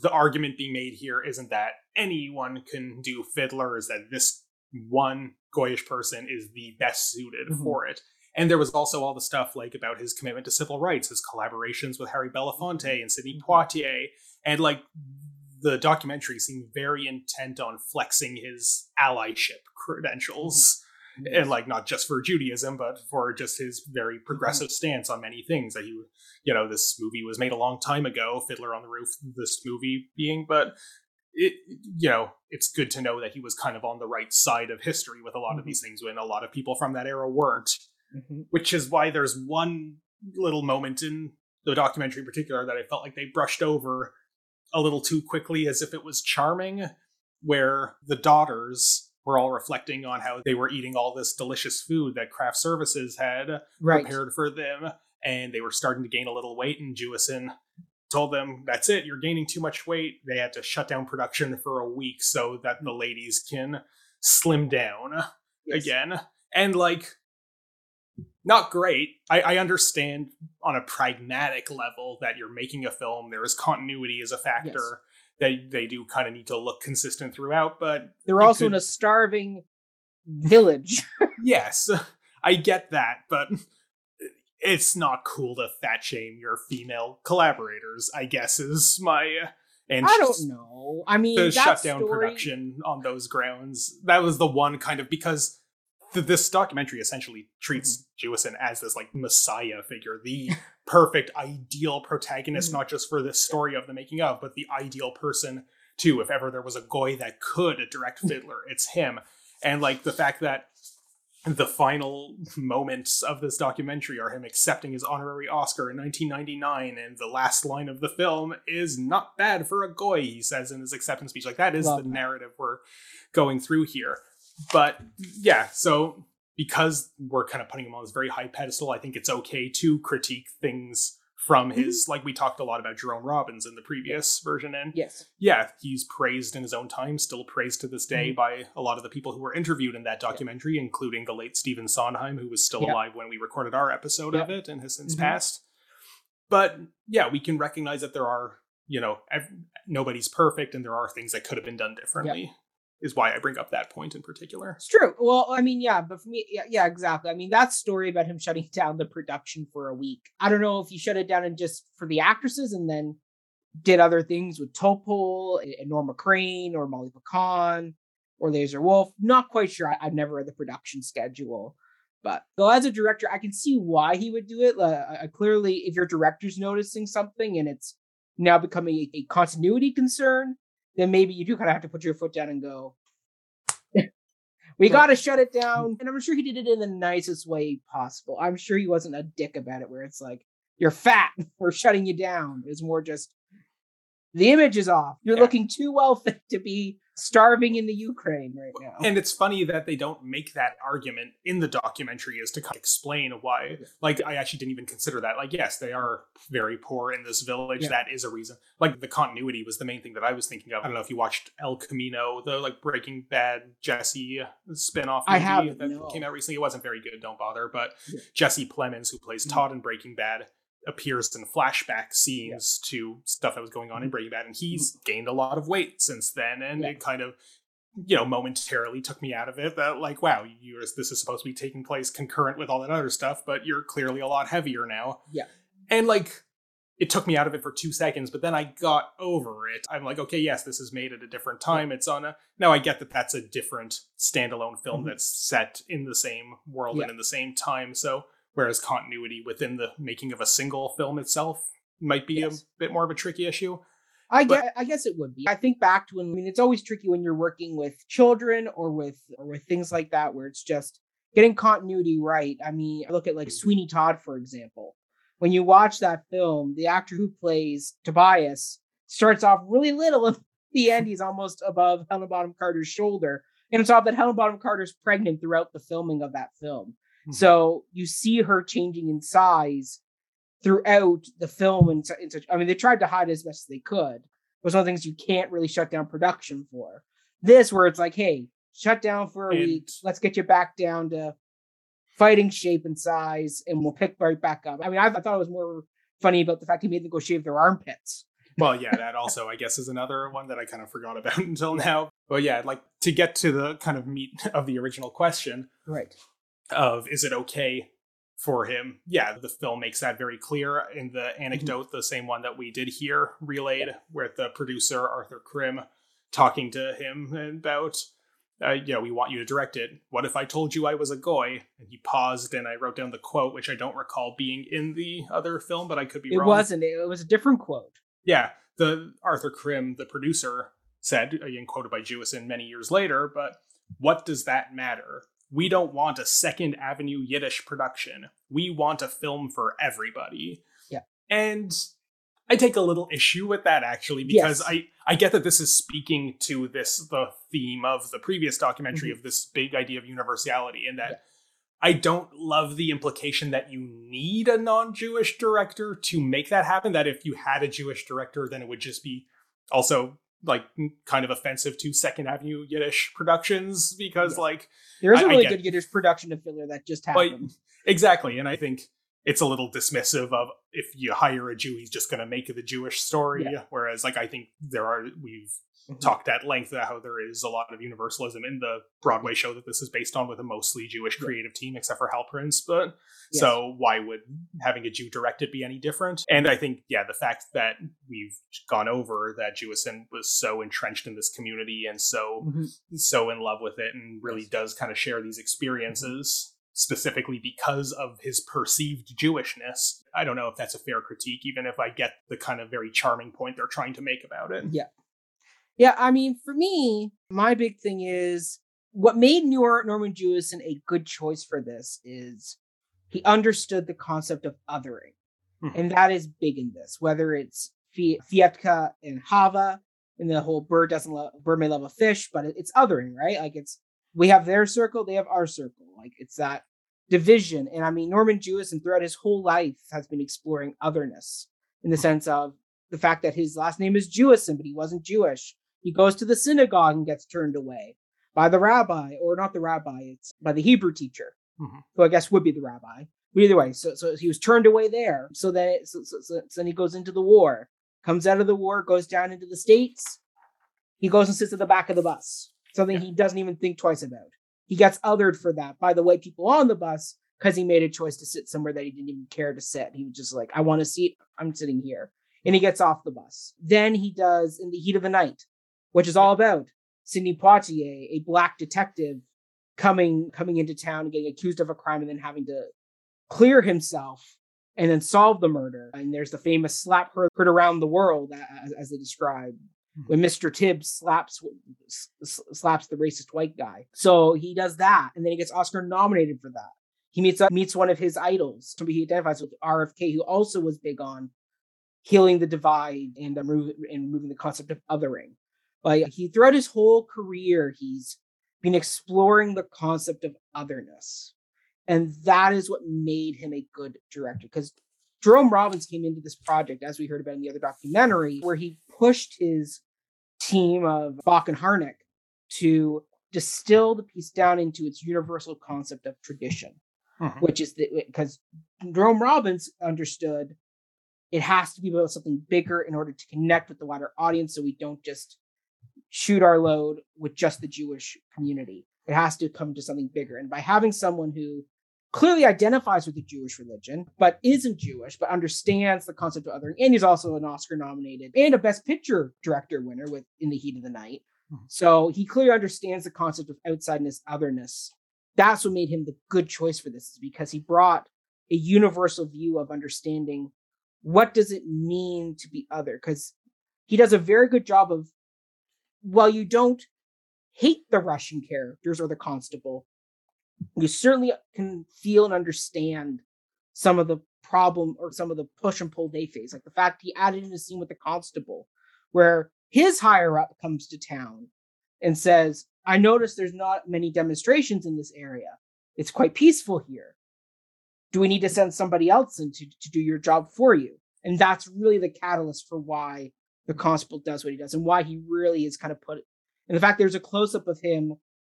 the argument being made here isn't that anyone can do fiddler, is that this one goyish person is the best suited Mhm. for it. And there was also all the stuff like about his commitment to civil rights, his collaborations with Harry Belafonte and Sidney Mhm. Poitier, and like the documentary seemed very intent on flexing his allyship credentials and like not just for Judaism, but for just his very progressive stance on many things. That he, you know, this movie was made a long time ago, Fiddler on the Roof, this movie being, but it, you know, it's good to know that he was kind of on the right side of history with a lot of Mhm. these things when a lot of people from that era weren't. Mhm. Which is why there's one little moment in the documentary in particular that I felt like they brushed over a little too quickly as if it was charming, where the daughters were all reflecting on how they were eating all this delicious food that craft services had Right. prepared for them, and they were starting to gain a little weight, and Jewison told them, That's it, you're gaining too much weight. They had to shut down production for a week so that the ladies can slim down Yes. again. And like not great. I, I understand on a pragmatic level that you're making a film. There is continuity as a factor. They they do kind of need to look consistent throughout, but They're also in a starving village. yes, I get that, but it's not cool to fat shame your female collaborators. I guess is my uh, and I don't know. I mean, that shut down story- production on those grounds. That was the one kind of because th- this documentary essentially treats mm-hmm. Jewison as this like messiah figure, the perfect ideal protagonist, mm-hmm. not just for this story of the making of, but the ideal person too. If ever there was a goy that could direct Fiddler, it's him. And like the fact that the final moments of this documentary are him accepting his honorary Oscar in 1999, and the last line of the film is "not bad for a goy," he says in his acceptance speech. Like that is Love the that. narrative we're going through here. But yeah, so because we're kind of putting him on this very high pedestal, I think it's okay to critique things from his mm-hmm. like we talked a lot about Jerome Robbins in the previous version and yes yeah he's praised in his own time still praised to this day mm-hmm. by a lot of the people who were interviewed in that documentary yeah. including the late Stephen Sondheim who was still yeah. alive when we recorded our episode yeah. of it and has since mm-hmm. passed but yeah we can recognize that there are you know ev- nobody's perfect and there are things that could have been done differently is why I bring up that point in particular. It's true. Well, I mean, yeah, but for me, yeah, yeah, exactly. I mean, that story about him shutting down the production for a week. I don't know if he shut it down and just for the actresses and then did other things with Topol and Norma Crane or Molly Picon or Lazar Wolf. Not quite sure. I, have never read the production schedule. But though as a director, I can see why he would do it. Uh, clearly, if your director's noticing something and it's now becoming a, a continuity concern, then maybe you do kind of have to put your foot down and go, we got to shut it down. Mm. And I'm sure he did it in the nicest way possible. I'm sure he wasn't a dick about it, where it's like, you're fat, we're shutting you down. It's more just, the image is off. You're yeah. looking too well fit to be starving in the Ukraine right now. And it's funny that they don't make that argument in the documentary as to kind of explain why. Like, I actually didn't even consider that. Like, yes, they are very poor in this village. Yeah. That is a reason. Like, the continuity was the main thing that I was thinking of. I don't know if you watched El Camino, the like Breaking Bad Jesse spinoff movie I have, that no. came out recently. It wasn't very good. Don't bother. But yeah. Jesse Plemons, who plays mm-hmm. Todd in Breaking Bad, appears in flashback scenes yeah. to stuff that was going on in mm-hmm. Breaking Bad, and he's mm-hmm. gained a lot of weight since then, and yeah. it kind of you know momentarily took me out of it that like wow you this is supposed to be taking place concurrent with all that other stuff but you're clearly a lot heavier now yeah and like it took me out of it for two seconds but then i got over it i'm like okay yes this is made at a different time yeah. it's on a now i get that that's a different standalone film mm-hmm. that's set in the same world and in the same time so whereas continuity within the making of a single film itself might be yes. a bit more of a tricky issue. I but, guess, I guess it would be. I think back to when I mean it's always tricky when you're working with children or with or with things like that where it's just getting continuity right. I mean, I look at like Sweeney Todd for example. When you watch that film, the actor who plays Tobias starts off really little and the end he's almost above Helena Bonham Carter's shoulder. And it's off that Helena Bonham Carter's pregnant throughout the filming of that film. Mm-hmm. So you see her changing in size throughout the film and such. I mean, they tried to hide as best as they could. It was one of the things you can't really shut down production for. This, where it's like, hey, shut down for a and... week. Let's get you back down to fighting shape and size, and we'll pick right back up. I mean, I, I thought it was more funny about the fact he made them go shave their armpits. well, yeah, that also, I guess, is another one that I kind of forgot about until now. But yeah, like to get to the kind of meat of the original question. Right of is it okay for him? Yeah, the film makes that very clear in the mm-hmm. anecdote, mm-hmm. the same one that we did here relayed, where the producer Arthur Krim talking to him about, uh, you know, we want you to direct it. What if I told you I was a goy? And he paused, and I wrote down the quote, which I don't recall being in the other film, but I could be it wrong. It wasn't. It was a different quote. Yeah, the Arthur Krim, the producer, said, again quoted by Jewison many years later, but what does that matter? We don't want a second avenue Yiddish production. We want a film for everybody. Yeah. And I take a little issue with that actually because yes. I I get that this is speaking to this the theme of the previous documentary mm-hmm. of this big idea of universality and that yeah. I don't love the implication that you need a non-Jewish director to make that happen that if you had a Jewish director then it would just be also like kind of offensive to Second Avenue Yiddish productions because yeah. like there is a really good Yiddish production of Fiddler that just happened. But, exactly, and I think it's a little dismissive of if you hire a Jew, he's just going to make the Jewish story. Yeah. Whereas, like, I think there are we've Mhm. talked at length about how there is a lot of universalism in the Broadway show that this is based on, with a mostly Jewish Yeah. creative team, except for Hal Prince. But Yes. so why would having a Jew direct it be any different? And I think, yeah, the fact that we've gone over that Jewison was so entrenched in this community and so Mhm. so in love with it and really Yes. does kind of share these experiences specifically because of his perceived Jewishness. I don't know if that's a fair critique, even if I get the kind of very charming point they're trying to make about it. Yeah. Yeah, I mean, for me, my big thing is what made Nor- Norman Jewison a good choice for this is he understood the concept of othering. Mhm. And that is big in this, whether it's Fi- Fyedka and Hava and the whole bird doesn't love, bird may love a fish, but it's othering, right? Like it's, we have their circle, they have our circle. Like it's that division. And I mean, Norman Jewison throughout his whole life has been exploring otherness in the sense of the fact that his last name is Jewison, but he wasn't Jewish. He goes to the synagogue and gets turned away by the rabbi, or not the rabbi, it's by the Hebrew teacher, Mhm. who I guess would be the rabbi. But either way, so so he was turned away there. So then, so, so, so, so then he goes into the war, comes out of the war, goes down into the states. He goes and sits at the back of the bus, something he doesn't even think twice about. He gets othered for that by the white people on the bus because he made a choice to sit somewhere that he didn't even care to sit. He was just like, I want a seat. I'm sitting here. And he gets off the bus. Then he does In the Heat of the Night, which is all about Sidney Poitier, a black detective coming coming into town and getting accused of a crime and then having to clear himself and then solve the murder. And there's the famous slap heard, around the world, as, as they describe, when Mr. Tibbs slaps slaps the racist white guy. So he does that, and then he gets Oscar nominated for that. He meets up, meets one of his idols, somebody he identifies with, RFK, who also was big on healing the divide and um, and removing the concept of othering. But he throughout his whole career, he's been exploring the concept of otherness. And that is what made him a good director. Because Jerome Robbins came into this project, as we heard about in the other documentary, where he pushed his team of Bock and Harnick to distill the piece down into its universal concept of tradition, Mhm. which is because Jerome Robbins understood it has to be about something bigger in order to connect with the wider audience so we don't just shoot our load with just the Jewish community. It has to come to something bigger. And by having someone who clearly identifies with the Jewish religion, but isn't Jewish, but understands the concept of othering, and he's also an Oscar nominated and a Best Picture director winner with In the Heat of the Night. Mhm. So he clearly understands the concept of outsideness, otherness. That's what made him the good choice for this, is because he brought a universal view of understanding what does it mean to be other because he does a very good job of while you don't hate the russian characters or the constable you certainly can feel and understand some of the problem or some of the push and pull they face like the fact he added in a scene with the constable where his higher up comes to town and says i notice there's not many demonstrations in this area it's quite peaceful here do we need to send somebody else in to, to do your job for you? And that's really the catalyst for why the constable does what he does and why he really is kind of put and the fact there's a close-up of him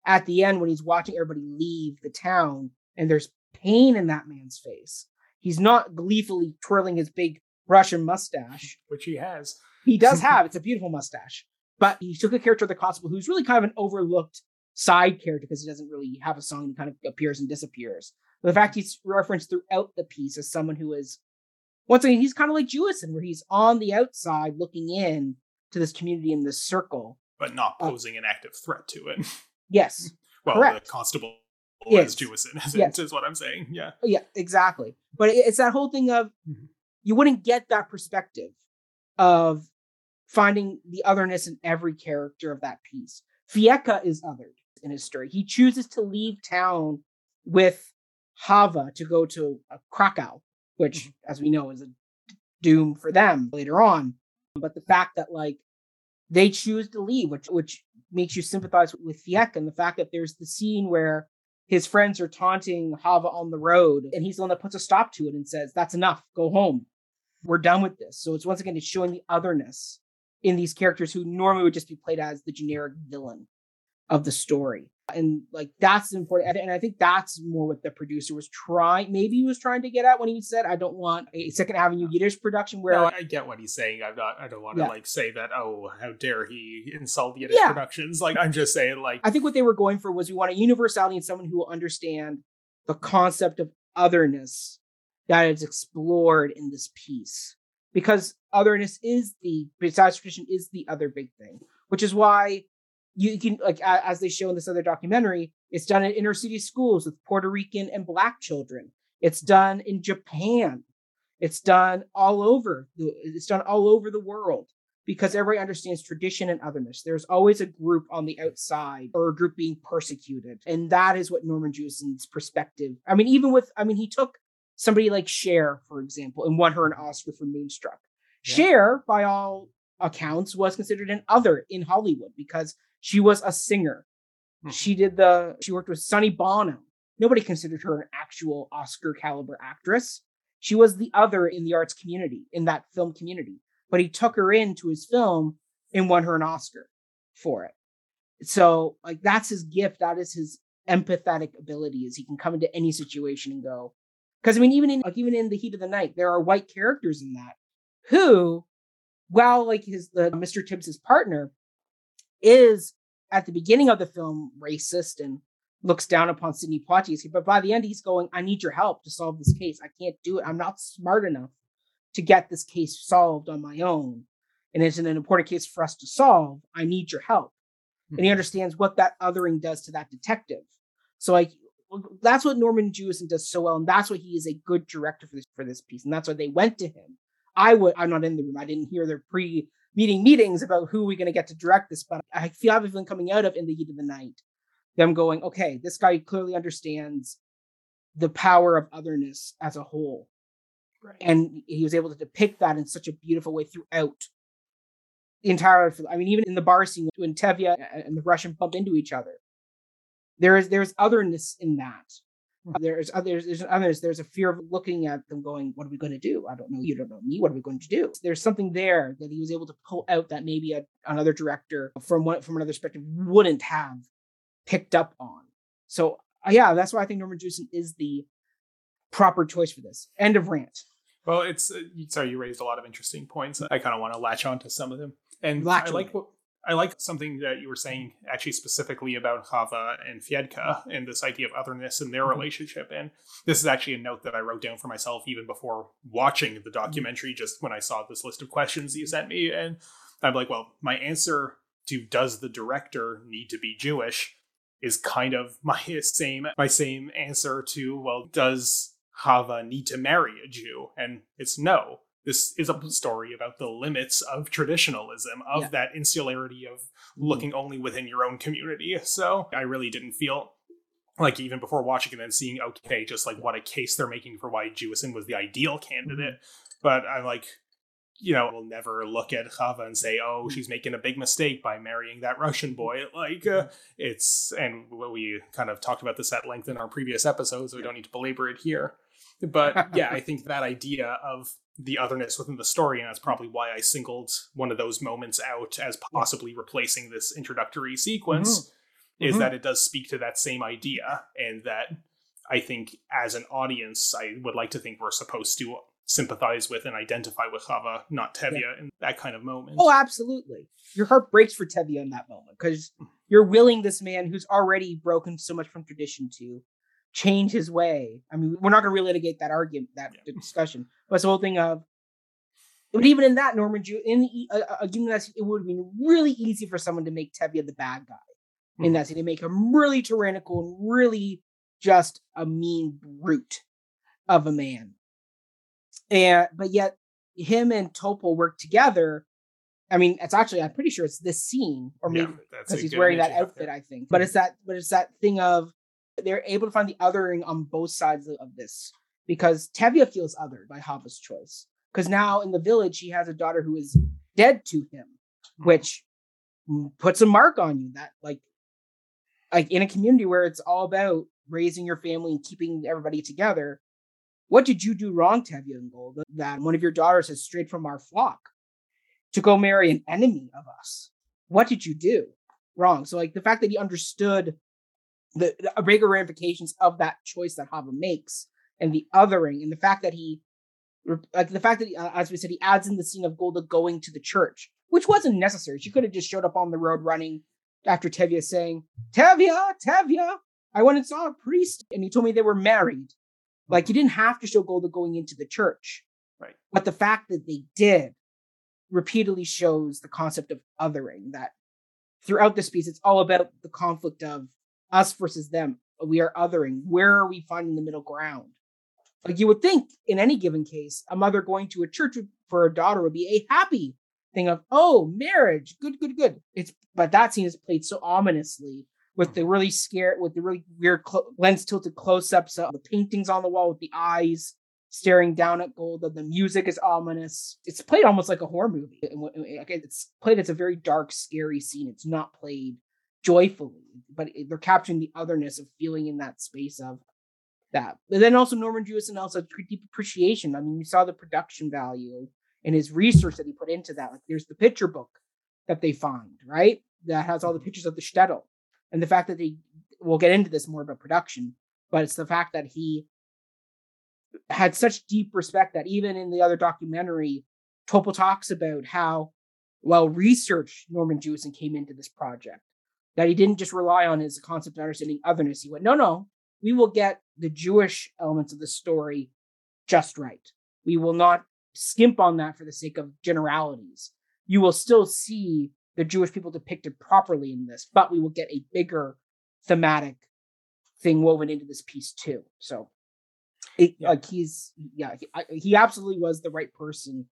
at the end when he's watching everybody leave the town and there's pain in that man's face. He's not gleefully twirling his big Russian mustache. Which he has. He does have, it's a beautiful mustache. But he took a character of the constable who's really kind of an overlooked side character because he doesn't really have a song he kind of appears and disappears. The fact he's referenced throughout the piece as someone who is, once again, he's kind of like Jewison, where he's on the outside looking in to this community in this circle. But not Uh, posing an active threat to it. Yes, Well, Correct. the constable Yes. as Jewison, isn't Yes. is what I'm saying. Yeah. yeah, exactly. But it's that whole thing of Mhm. you wouldn't get that perspective of finding the otherness in every character of that piece. Fyedka is othered in his story. He chooses to leave town with Hava to go to uh, Krakow, which, mm-hmm. as we know, is a doom for them later on. But the fact that like they choose to leave, which which makes you sympathize with Fyedka, and the fact that there's the scene where his friends are taunting Hava on the road, and he's the one that puts a stop to it and says, "That's enough. Go home. We're done with this." So it's once again it's showing the otherness in these characters who normally would just be played as the generic villain of the story. And like that's important. And I think that's more what the producer was trying, maybe he was trying to get at when he said, I don't want a Second Avenue Yiddish production where no, I get what he's saying. I'm not I don't want to Yeah. like say that, oh, how dare he insult Yiddish Yeah. productions. Like I'm just saying like I think what they were going for was we want a universality and someone who will understand the concept of otherness that is explored in this piece. Because otherness is the besides tradition is the other big thing, which is why you can like as they show in this other documentary, it's done in inner city schools with Puerto Rican and black children. It's done in Japan. It's done all over. the- It's done all over the world because everybody understands tradition and otherness. There's always a group on the outside or a group being persecuted. And that is what Norman Jewison's perspective. I mean, even with, I mean, he took somebody like Cher, for example, and won her an Oscar for Moonstruck. Yeah. Cher, by all accounts, was considered an other in Hollywood because she was a singer. Hmm. She did the, she worked with Sonny Bono. Nobody considered her an actual Oscar caliber actress. She was the other in the arts community, in that film community but he took her into his film and won her an Oscar for it. So, like, that's his gift. That is his empathetic ability. Is he can come into any situation and go. Because I mean, even in like even in the heat of the night, there are white characters in that who, while like his the Mr. Tibbs's partner, is at the beginning of the film racist and looks down upon Sidney Poitier. But by the end, he's going, "I need your help to solve this case. I can't do it. I'm not smart enough to get this case solved on my own. And it's an important case for us to solve. I need your help. And he hmm. understands what that othering does to that detective. So like that's what Norman Jewison does so well, and that's why he is a good director for this for this piece. And that's why they went to him. I would I'm not in the room. I didn't hear their pre-meeting meetings about who we're gonna get to direct this, but I feel I have a feeling coming out of in the heat of the night, them going, okay, this guy clearly understands the power of otherness as a whole Right. and he was able to depict that in such a beautiful way throughout the entire. I mean, even in the bar scene when Tevye and the Russian bump into each other, there is there's otherness in that. There's others, there's others, there's a fear of looking at them going, What are we going to do? I don't know. You don't know me. What are we going to do? There's something there that he was able to pull out that maybe a, another director from one from another perspective wouldn't have picked up on. So uh, yeah, that's why I think Norman Jewison is the proper choice for this. End of rant. Well, it's uh, sorry you raised a lot of interesting points. I kind of want to latch on to some of them, and Latch I like what I like something that you were saying actually specifically about Chava and Fiedka and this idea of otherness and their Mhm. relationship. And this is actually a note that I wrote down for myself even before watching the documentary. Just when I saw this list of questions you sent me, and I'm like, well, my answer to does the director need to be Jewish is kind of my same my same answer to well does Chava need to marry a Jew and it's no this is a story about the limits of traditionalism of Yeah. Mm-hmm. that insularity of looking only within your own community so I really didn't feel like even before watching it and seeing okay just like what a case they're making for why Jewison was the ideal candidate Mm-hmm. but I'm like you know, we'll never look at Chava and say, "Oh, Mm-hmm. she's making a big mistake by marrying that Russian boy." Like, uh, Mm-hmm. it's and we kind of talked about this at length in our previous episodes, so we don't need to belabor it here. But yeah, I think that idea of the otherness within the story, and that's probably why I singled one of those moments out as possibly replacing this introductory sequence, is Mhm. that it does speak to that same idea, and that I think as an audience, I would like to think we're supposed to sympathize with and identify with Chava, not Tevye, in that kind of moment. Oh, absolutely. Your heart breaks for Tevye in that moment because you're willing this man who's already broken so much from tradition to change his way. I mean, we're not going to relitigate that argument, that Yeah. discussion, but it's the whole thing of. But even in that, Norman Jew, in uh, uh, given that it would have been really easy for someone to make Tevye the bad guy in Mhm. that scene, to make him really tyrannical and really just a mean brute of a man. And but yet him and Topol work together. I mean, it's actually I'm pretty sure it's this scene, or maybe a because he's wearing that image you have outfit. I think. But it's that but it's that thing of they're able to find the othering on both sides of, of this. Because Tevye feels othered by Hava's choice. Because now in the village he has a daughter who is dead to him, Mhm. which puts a mark on you that like like in a community where it's all about raising your family and keeping everybody together what did you do wrong tevye and Golda that one of your daughters has strayed from our flock to go marry an enemy of us what did you do wrong so like the fact that he understood the, the bigger ramifications of that choice that Hava makes and the othering and the fact that he like the fact that he, uh, as we said he adds in the scene of Golda going to the church which wasn't necessary. She could have just showed up on the road running after Tevye saying Tevye Tevye I went and saw a priest. And he told me they were married. Like you didn't have to show Golda going into the church. Right. but the fact that they did repeatedly shows the concept of othering that throughout this piece it's all about the conflict of us versus them we are othering where are we finding the middle ground like you would think in any given case a mother going to a church for a daughter would be a happy thing of oh marriage good good good it's but that scene is played so ominously with the mm-hmm. really scare with the really weird clo- lens tilted close-ups of the paintings on the wall with the eyes staring down at Golda. The music is ominous. It's played almost like a horror movie. And It's played as a very dark, scary scene. It's not played joyfully, but they're capturing the otherness of feeling in that space of that. And then also Norman Jewison also deep appreciation. I mean, you saw the production value and his research that he put into that. Like there's the picture book that they find, right? That has all the mm-hmm. pictures of the shtetl. And the fact that they we'll get into this more about production, but it's the fact that he had such deep respect that even in the other documentary, Topol talks about how well researched Norman Jewison came into this project. That he didn't just rely on his concept of understanding otherness. He went, no, no, we will get the Jewish elements of the story just right. We will not skimp on that for the sake of generalities. You will still see the Jewish people depicted properly in this, but we will get a bigger thematic thing woven into this piece too. So, it, Yeah. like he's yeah, he, I, he absolutely was the right person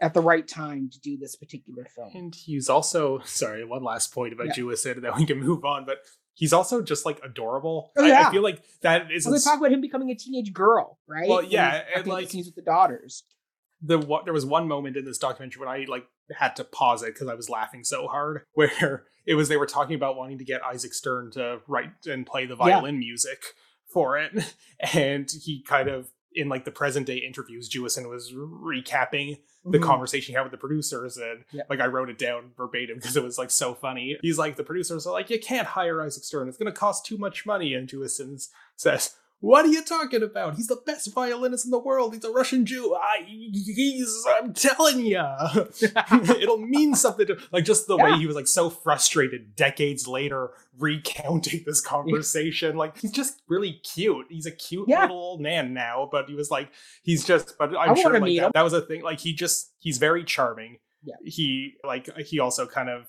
at the right time to do this particular film. And he's also sorry, one last point about Yeah. And then we can move on. But he's also just like adorable. Oh, I- I, feel like that is So they talk about him becoming a teenage girl, right? Well, yeah, and, like- scenes with the daughters. the what there was one moment in this documentary when I like had to pause it because I was laughing so hard where it was they were talking about wanting to get Isaac Stern to write and play the violin music for it and he kind of in like the present day interviews Jewison was recapping the Mhm. conversation he had with the producers and Yeah. like I wrote it down verbatim because it was like so funny. He's like the producers are like you can't hire Isaac Stern it's going to cost too much money and Jewison says what are you talking about? He's the best violinist in the world. He's a Russian Jew. I, he's, I'm telling you, it'll mean something to like just the way he was like so frustrated decades later recounting this conversation. Like he's just really cute. He's a cute Yeah. little old man now, but he was like he's just. But I I'm sure like that, that was a thing. Like he just he's very charming. Yeah. He like he also kind of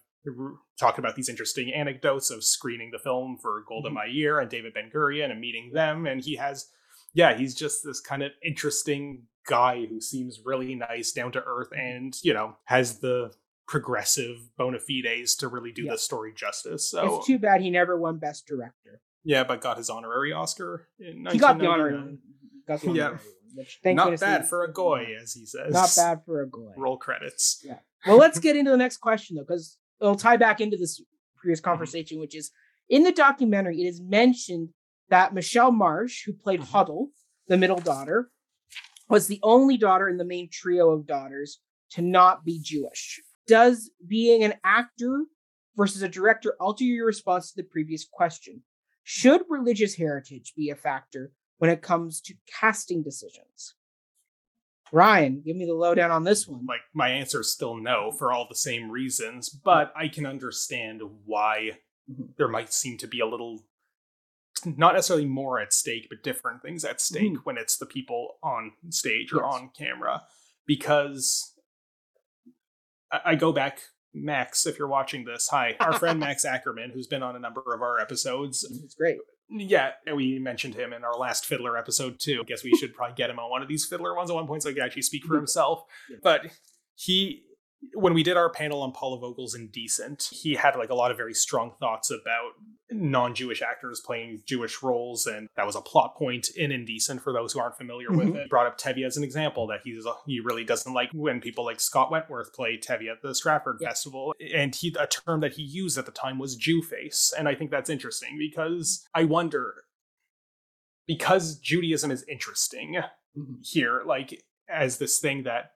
talked about these interesting anecdotes of screening the film for Golda Mhm. Meir and David Ben Gurion and meeting them. And he has, yeah, he's just this kind of interesting guy who seems really nice, down to earth, and you know has the progressive bona fides to really do Yeah. the story justice. So it's too bad he never won Best Director. yeah, but got his honorary Oscar in He got the honorary Got the Yeah. honorary one. Which, thank Not goodness bad for a goy, as he says. Not bad for a goy. Roll credits. Yeah. Well, let's get into the next question though, because it'll tie back into this previous conversation, which is in the documentary, it is mentioned that Michele Marsh, who played Mhm. Hodel, the middle daughter, was the only daughter in the main trio of daughters to not be Jewish. Does being an actor versus a director alter your response to the previous question? Should religious heritage be a factor when it comes to casting decisions? Raim, give me the lowdown on this one. like my answer is still no for all the same reasons but i can understand why Mhm. there might seem to be a little not necessarily more at stake but different things at stake when it's the people on stage or Yes. on camera because I, I go back max if you're watching this hi our friend max ackerman who's been on a number of our episodes It's great. Yeah, and we mentioned him in our last Fiddler episode too. I guess we should probably get him on one of these Fiddler ones at one point so he can actually speak for himself. Yeah. But he, when we did our panel on Paula Vogel's Indecent, he had like a lot of very strong thoughts about non-Jewish actors playing Jewish roles, and that was a plot point in Indecent for those who aren't familiar with Mhm. it. He brought up Tevye as an example that he's he really doesn't like when people like Scott Wentworth play Tevye at the Stratford Yeah. Festival, and he a term that he used at the time was Jew face, and I think that's interesting because I wonder because Judaism is interesting Mhm. here, like as this thing that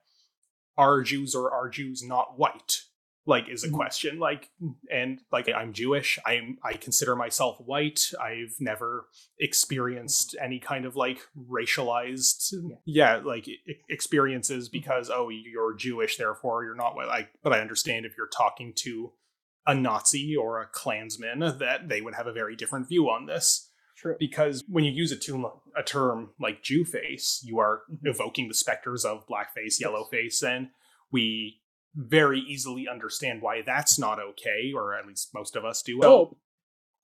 are Jews or are Jews not white, like is a Mhm. question like and like i'm jewish i'm i consider myself white i've never experienced any kind of like racialized Yeah. yeah, like experiences because oh you're jewish therefore you're not white like but i understand if you're talking to a nazi or a klansman that they would have a very different view on this True. because when you use a, term, a term like Jew face, you are Mhm. evoking the specters of blackface, yellowface, and we very easily understand why that's not okay, or at least most of us do. Oh,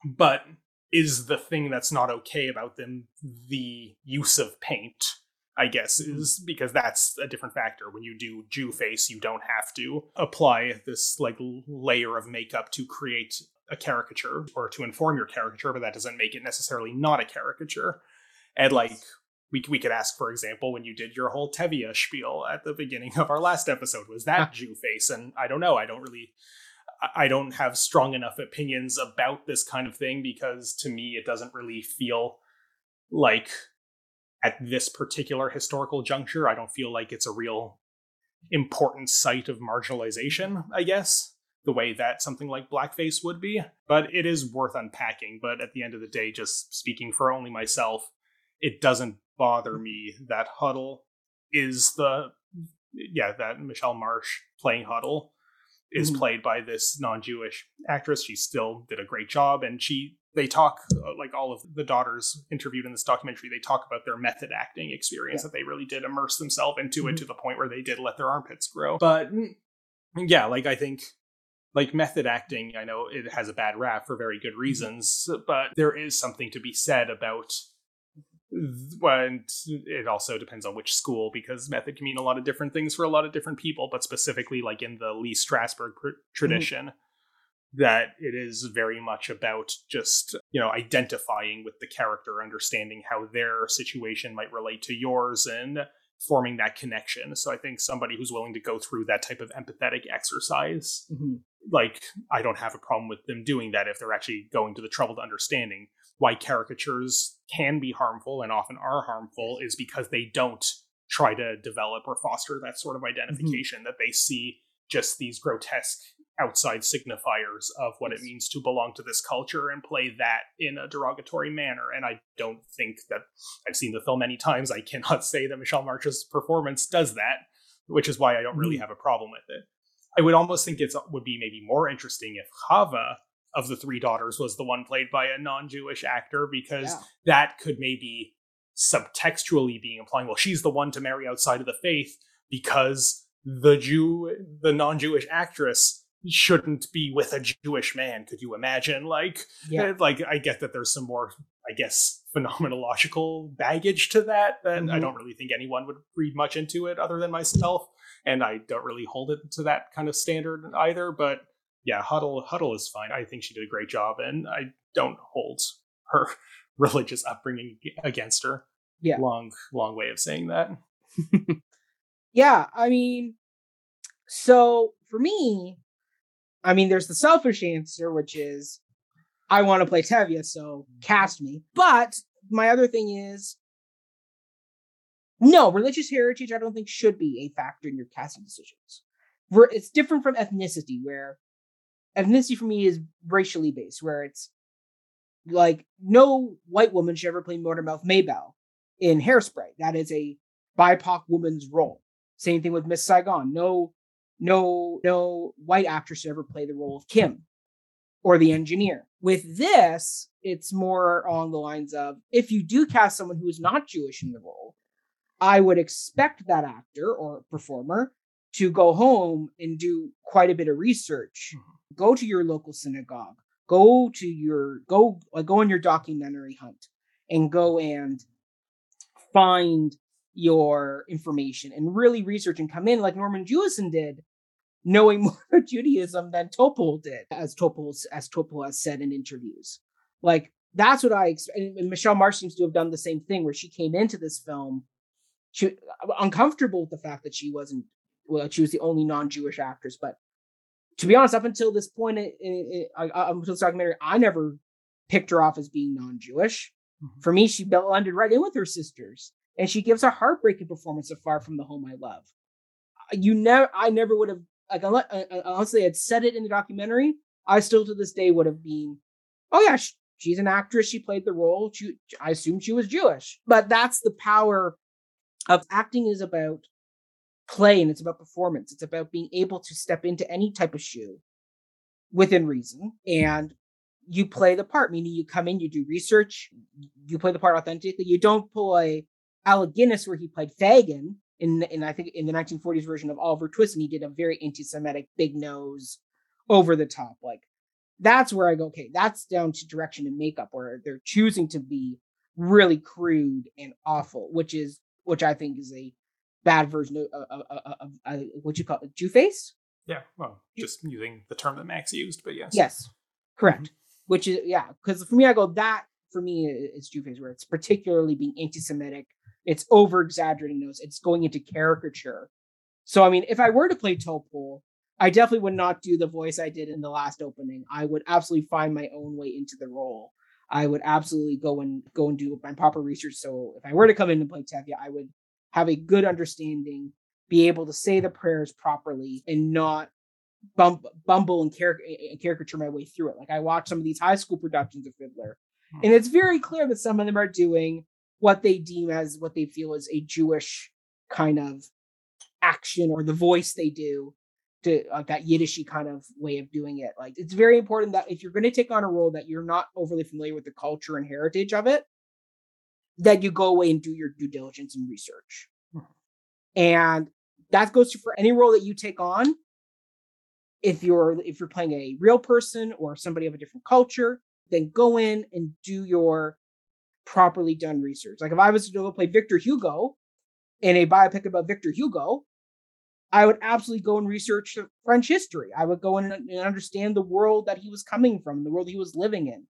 But is the thing that's not okay about them the use of paint? I guess Mhm. is because that's a different factor. When you do Jew face, you don't have to apply this like layer of makeup to create a caricature or to inform your caricature, but that doesn't make it necessarily not a caricature. And like we we could ask, for example, when you did your whole Tevye spiel at the beginning of our last episode, was that Jew face? And I don't know. I don't really. I- I don't have strong enough opinions about this kind of thing because to me it doesn't really feel like at this particular historical juncture, I don't feel like it's a real important site of marginalization, I guess, the way that something like blackface would be. But it is worth unpacking. But at the end of the day, just speaking for only myself, it doesn't bother me that Hodel is the yeah, that Michele Marsh playing Hodel is Mhm. played by this non-Jewish actress. She still did a great job, and she they talk uh, like all of the daughters interviewed in this documentary. They talk about their method acting experience Yeah. that they really did immerse themselves into it Mhm. to the point where they did let their armpits grow. But mm, yeah, like I think like method acting, I know it has a bad rap for very good reasons, but there is something to be said about and it also depends on which school because method can mean a lot of different things for a lot of different people but specifically like in the lee strasberg tradition that it is very much about just you know identifying with the character understanding how their situation might relate to yours and forming that connection so i think somebody who's willing to go through that type of empathetic exercise Mhm. Like I don't have a problem with them doing that if they're actually going to the trouble to understanding why caricatures can be harmful and often are harmful is because they don't try to develop or foster that sort of identification that they see just these grotesque outside signifiers of what it means to belong to this culture and play that in a derogatory manner. And i don't think that i've seen the film many times. I cannot say that Michele Marsh's performance does that which is why i don't really Mhm. have a problem with it I would almost think it would be maybe more interesting if Chava of the three daughters was the one played by a non-Jewish actor because Yeah. that could maybe subtextually be implying, well, she's the one to marry outside of the faith because the Jew, the non-Jewish actress shouldn't be with a Jewish man. Could you imagine? Like, Yeah. eh, like I get that there's some more, I guess, phenomenological baggage to that that I Mhm. don't really think anyone would read much into it other than myself and I don't really hold it to that kind of standard either. But yeah, Hodel Hodel is fine. I think she did a great job, and I don't hold her religious upbringing against her. Yeah. long long way of saying that. Yeah, I mean, so for me, I mean, there's the selfish answer, which is I want to play Tevye, so mm-hmm. cast me. But my other thing is no, religious heritage, I don't think should be a factor in your casting decisions. It's different from ethnicity, where ethnicity for me is racially based, where it's like no white woman should ever play Mouth Maybelle in Hairspray. That is a BIPOC woman's role. Same thing with Miss Saigon. No, no, no white actress should ever play the role of Kim or the engineer. With this, it's more along the lines of if you do cast someone who is not Jewish in the role, I would expect that actor or performer to go home and do quite a bit of research. Mm-hmm. Go to your local synagogue. Go to your go like go on your documentary hunt and go and find your information and really research and come in like Norman Jewison did, knowing more Judaism than Topol did, as Topol as Topol has said in interviews. Like that's what I expect. And Michele Marsh seems to have done the same thing, where she came into this film, she uncomfortable with the fact that she wasn't well, she was the only non-Jewish actress. But to be honest, up until this point, it, it, it, I, up until this documentary, I never picked her off as being non-Jewish. Mhm. For me, she blended right in with her sisters, and she gives a heartbreaking performance of "Far from the Home I Love." You never, I never would have like unless, uh, uh, unless they had said it in the documentary, I still to this day would have been, oh yeah, she, she's an actress. She played the role. She, I assume she was Jewish. But that's the power of acting is about play and it's about performance. It's about being able to step into any type of shoe within reason and you play the part, meaning you come in, you do research, you play the part authentically. You don't play a Alec Guinness where he played Fagin in, in I think in the 1940s version of Oliver Twist, and he did a very anti-Semitic, big nose, over the top. Like that's where I go, okay, that's down to direction and makeup, where they're choosing to be really crude and awful, which is which I think is a bad version of, of, of, of, what you call it, Jew face. Yeah, well, just using the term that Max used, but yes. Yes, correct. Mm-hmm. Which is yeah, because for me, I go that for me is Jew face where it's particularly being anti-Semitic. It's over exaggerating those. It's going into caricature. So I mean, if I were to play Topol, I definitely would not do the voice I did in the last opening. I would absolutely find my own way into the role. I would absolutely go and go and do my proper research. So if I were to come in and play Tevye, I would have a good understanding be able to say the prayers properly and not bump, bumble and, car- and caricature my way through it. Like I watch some of these high school productions of Fiddler, hmm. and it's very clear that some of them are doing what they deem as what they feel is a Jewish kind of action or the voice they do to like that Yiddishy kind of way of doing it. Like it's very important that if you're going to take on a role that you're not overly familiar with the culture and heritage of it, that you go away and do your due diligence and research. And that goes to for any role that you take on if you're if you're playing a real person or somebody of a different culture then go in and do your properly done research like if i was to go play victor hugo in a biopic about victor hugo i would absolutely go and research french history i would go in and understand the world that he was coming from the world he was living in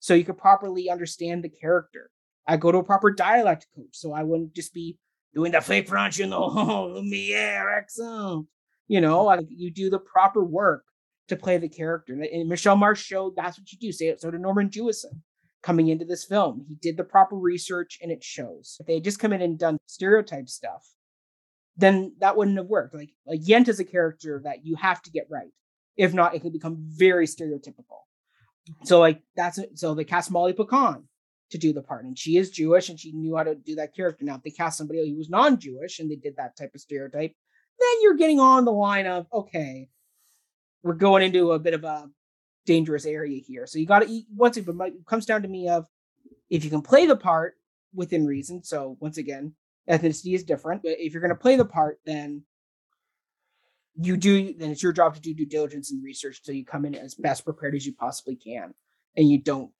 so you could properly understand the character i go to a proper dialect coach so i wouldn't just be doing the fake French, you know, Lumiere, accent. You know, mm. like you do the proper work to play the character. And Michele Marsh showed that's what you do. Say it so to Norman Jewison coming into this film. He did the proper research and it shows. If they had just come in and done stereotype stuff, then that wouldn't have worked. Like like Yente is a character that you have to get right. If not, it could become very stereotypical. So like that's so they cast Molly Picon to do the part. And she is Jewish and she knew how to do that character. Now, if they cast somebody who was non Jewish and they did that type of stereotype, then you're getting on the line of, okay, we're going into a bit of a dangerous area here. So you got to, eat once it comes down to me of if you can play the part within reason. So once again, ethnicity is different, but if you're going to play the part, then you do, then it's your job to do due diligence and research so you come in as best prepared as you possibly can and you don't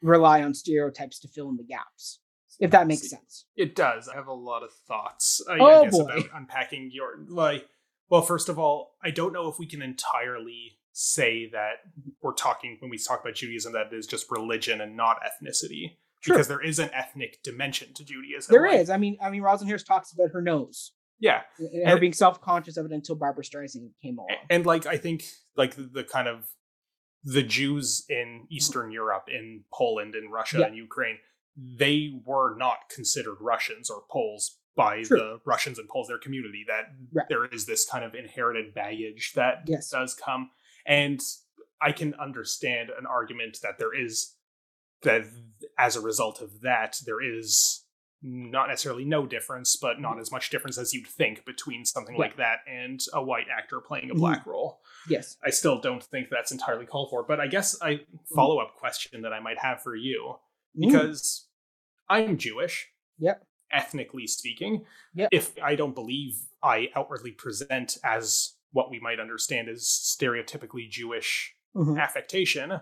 rely on stereotypes to fill in the gaps. If that makes sense. It does. I have a lot of thoughts. Uh, oh, I guess boy. about unpacking your like. Well, first of all, I don't know if we can entirely say that we're talking when we talk about Judaism that it is just religion and not ethnicity. True. Because there is an ethnic dimension to Judaism. There like, is. I mean, I mean, Rosenhurst talks about her nose. Yeah, and her being self conscious of it until Barbra Streisand came along. And like, I think like the, the kind of the Jews in Eastern Europe, in Poland, in Russia, yeah. and Ukraine, they were not considered Russians or Poles by True. the Russians and Poles, their community. That right. there is this kind of inherited baggage that yes. does come. And I can understand an argument that there is that as a result of that, there is not necessarily no difference, but not as much difference as you'd think between something yeah. like that and a white actor playing a mm-hmm. black mm-hmm. role. Yes. I still don't think that's entirely called for, but I guess a mm-hmm. follow up question that I might have for you mm. because I'm Jewish. Yep. Ethnically speaking. Yep. If I don't believe I outwardly present as what we might understand as stereotypically Jewish mm-hmm. affectation,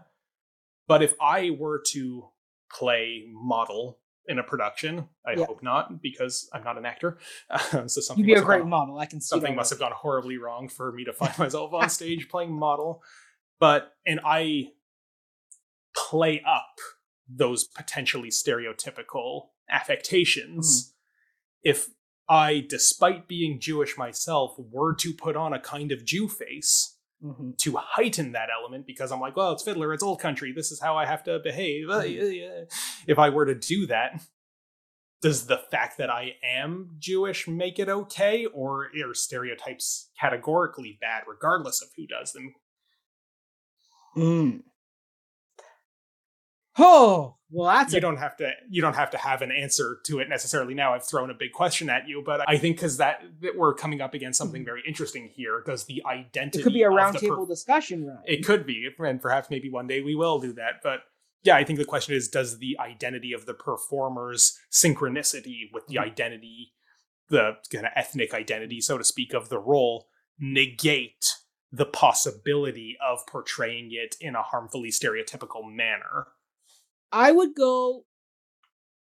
but if I were to play Mottel in a production. I yeah. hope not, because I'm not an actor. Uh, so something you'd be a great gone, Mottel. I can see something must have gone horribly wrong for me to find myself on stage playing Mottel. But and I play up those potentially stereotypical affectations. Mm-hmm. If I, despite being Jewish myself, were to put on a kind of Jew face, Mm-hmm. to heighten that element because I'm like, well, it's Fiddler, it's old country. This is how I have to behave. Mm-hmm. If I were to do that, does the fact that I am Jewish make it okay, or are stereotypes categorically bad regardless of who does them? Mm. Oh, well, that's you a, don't have to you don't have to have an answer to it necessarily now. I've thrown a big question at you, but I think because that, that we're coming up against something very interesting here. Does the identity Mm-hmm. it could be a roundtable per- discussion, right? It could be, and perhaps maybe one day we will do that. But yeah, I think the question is: Does the identity of the performer's synchronicity with the Mhm. identity, the kind of ethnic identity, so to speak, of the role negate the possibility of portraying it in a harmfully stereotypical manner? I would go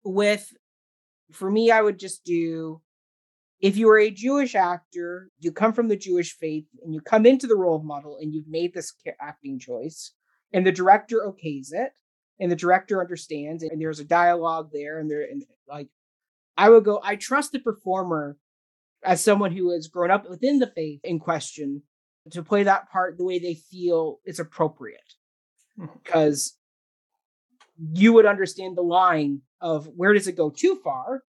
with, for me, I would just do if you are a Jewish actor, you come from the Jewish faith, and you come into the role of Mottel, and you've made this acting choice, and the director okays it, and the director understands, and there's a dialogue there, and there, and like, I would go. I trust the performer as someone who has grown up within the faith in question to play that part the way they feel is appropriate, Mhm. because you would understand the line of where does it go too far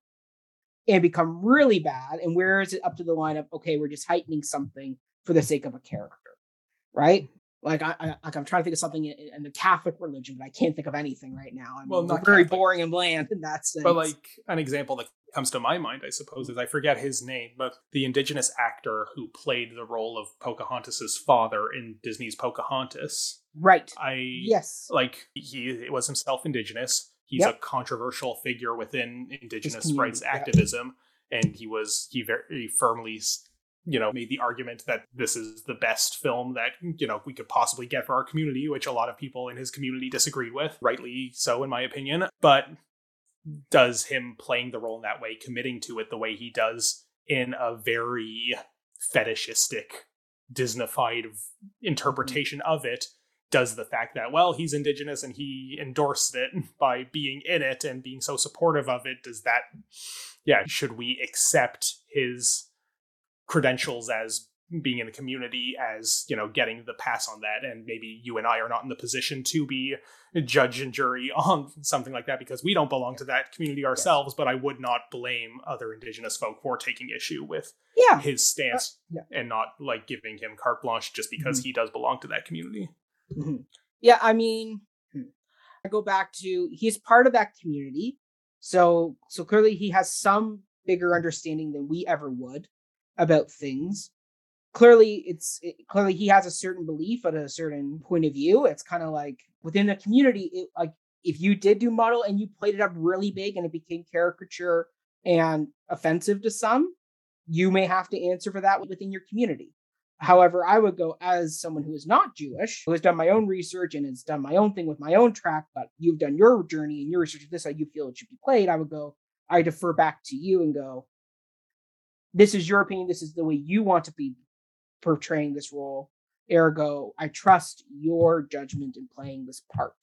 and become really bad and where is it up to the line of okay we're just heightening something for the sake of a character right like I, I like I'm trying to think of something in, in the Catholic religion, but I can't think of anything right now. I mean, Well, not very Catholic. boring and bland in that sense. But like an example that comes to my mind, I suppose, is I forget his name, but the indigenous actor who played the role of Pocahontas's father in Disney's Pocahontas. Right? I Yes, like he was himself indigenous. He's Yep. a controversial figure within indigenous rights yeah. activism, and he was he very firmly, you know, made the argument that this is the best film that you know we could possibly get for our community, which a lot of people in his community disagreed with, rightly so, in my opinion. But does him playing the role in that way, committing to it the way he does in a very fetishistic, Disneyfied interpretation of it, does the fact that well he's indigenous and he endorsed it by being in it and being so supportive of it does that yeah should we accept his credentials as being in the community as you know getting the pass on that and maybe you and i are not in the position to be judge and jury on something like that because we don't belong to that community ourselves but i would not blame other indigenous folk for taking issue with yeah, his stance Uh, yeah. and not like giving him carte blanche just because Mhm. he does belong to that community Mhm. Yeah, I mean, hmm, I go back to he's part of that community, so so clearly he has some bigger understanding than we ever would about things. Clearly, it's it, clearly he has a certain belief at a certain point of view. It's kind of like within the community, it, like if you did do Mottel and you played it up really big and it became caricature and offensive to some, you may have to answer for that within your community. However, I would go as someone who is not Jewish, who has done my own research and has done my own thing with my own track, but you've done your journey and your research of this, how you feel it should be played. I would go, I defer back to you and go, this is your opinion. This is the way you want to be portraying this role. Ergo, I trust your judgment in playing this part.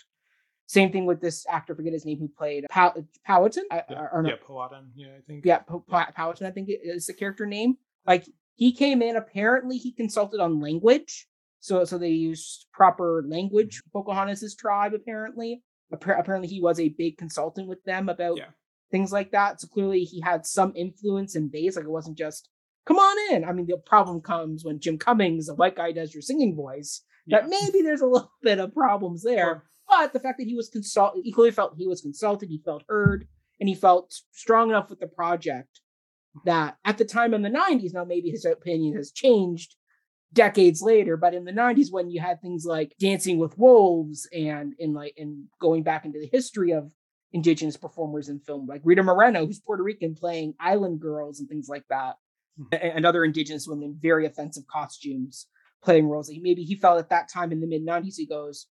Same thing with this actor, forget his name, who played Pow- Powhatan. Yeah, or no, yeah Powhatan, yeah i think yeah, Powhatan, I think is the character name. Like he came in, apparently he consulted on language, so so they used proper language. Mm-hmm. Pocahontas' tribe, apparently. Appar- apparently he was a big consultant with them about Yeah. things like that. So clearly he had some influence and base. Like it wasn't just come on in. I mean, the problem comes when Jim Cummings, a white guy, does your singing voice. That Yeah. maybe there's a little bit of problems there. Sure. But the fact that he was consult equally felt he was consulted, he felt heard, and he felt strong enough with the project that at the time in the 90s, now maybe his opinion has changed decades later, but in the 90s when you had things like Dancing with Wolves and in like and going back into the history of indigenous performers in film, like Rita Moreno, who's Puerto Rican playing island girls and things like that, Mhm. and other indigenous women in very offensive costumes playing roles. Like maybe he felt at that time in the mid 90s, he goes,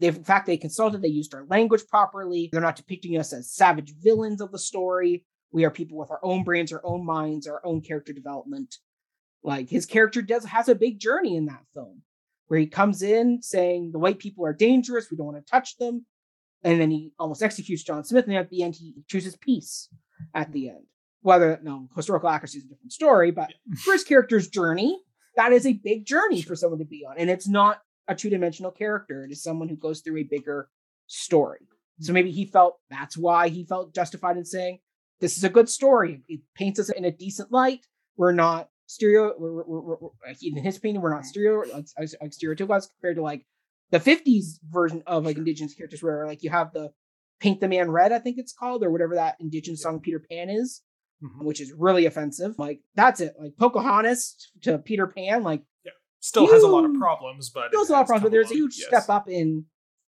they, in fact, they consulted, they used our language properly. They're not depicting us as savage villains of the story. We are people with our own brains, our own minds, our own character development. Like his character does has a big journey in that film where he comes in saying the white people are dangerous, we don't want to touch them. And then he almost executes John Smith, and at the end he chooses peace at the end. Whether no historical accuracy is a different story, but for his character's journey, that is a big journey for someone to be on. And it's not a two-dimensional character. It is someone who goes through a bigger story. So hmm. maybe he felt that's why he felt justified in saying, this is a good story. It paints us in a decent light. We're not stereo. We're, we're, we're, in his opinion, we're not stereo like, like stereotypes compared to like the 50s version of like indigenous characters where like you have the paint the man red i think it's called or whatever that indigenous song peter pan is mm-hmm. which is really offensive like that's it like pocahontas to peter pan like yeah. still has a lot of problems but still has a lot of problems but there's a huge yes. step up in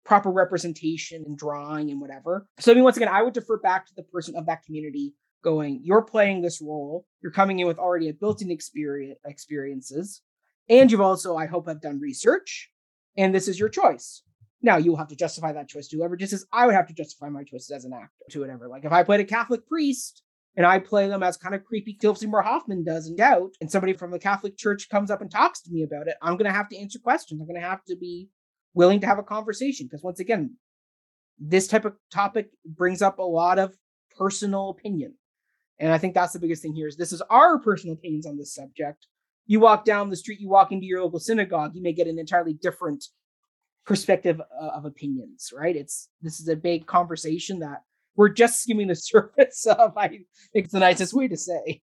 proper representation and drawing and whatever so i mean once again i would defer back to the person of that community going you're playing this role you're coming in with already a built-in experience experiences and you've also i hope have done research and this is your choice. Now you will have to justify that choice to whoever, just as I would have to justify my choices as an actor to whatever. Like if I played a Catholic priest and I play them as kind of creepy Philip Seymour Hoffman does in Doubt, and somebody from the Catholic Church comes up and talks to me about it, I'm going to have to answer questions. I'm going to have to be willing to have a conversation because once again, this type of topic brings up a lot of personal opinion. And I think that's the biggest thing here is this is our personal opinions on this subject you walk down the street, you walk into your local synagogue, you may get an entirely different perspective uh, of opinions, right? It's this is a big conversation that we're just skimming the surface of. I think it's the nicest way to say.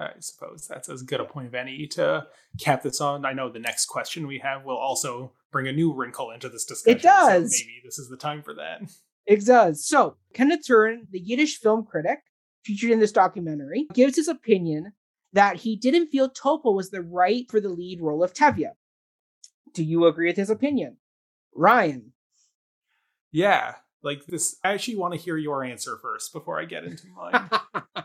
I suppose that's as good a point of any to cap this on. I know the next question we have will also bring a new wrinkle into this discussion. It does. So maybe this is the time for that. It does. So, Kenneth Turan, the Yiddish film critic featured in this documentary, gives his opinion that he didn't feel Topol was the right for the lead role of Tevye. Do you agree with his opinion? Ryan. Yeah, like this. I actually want to hear your answer first before I get into mine.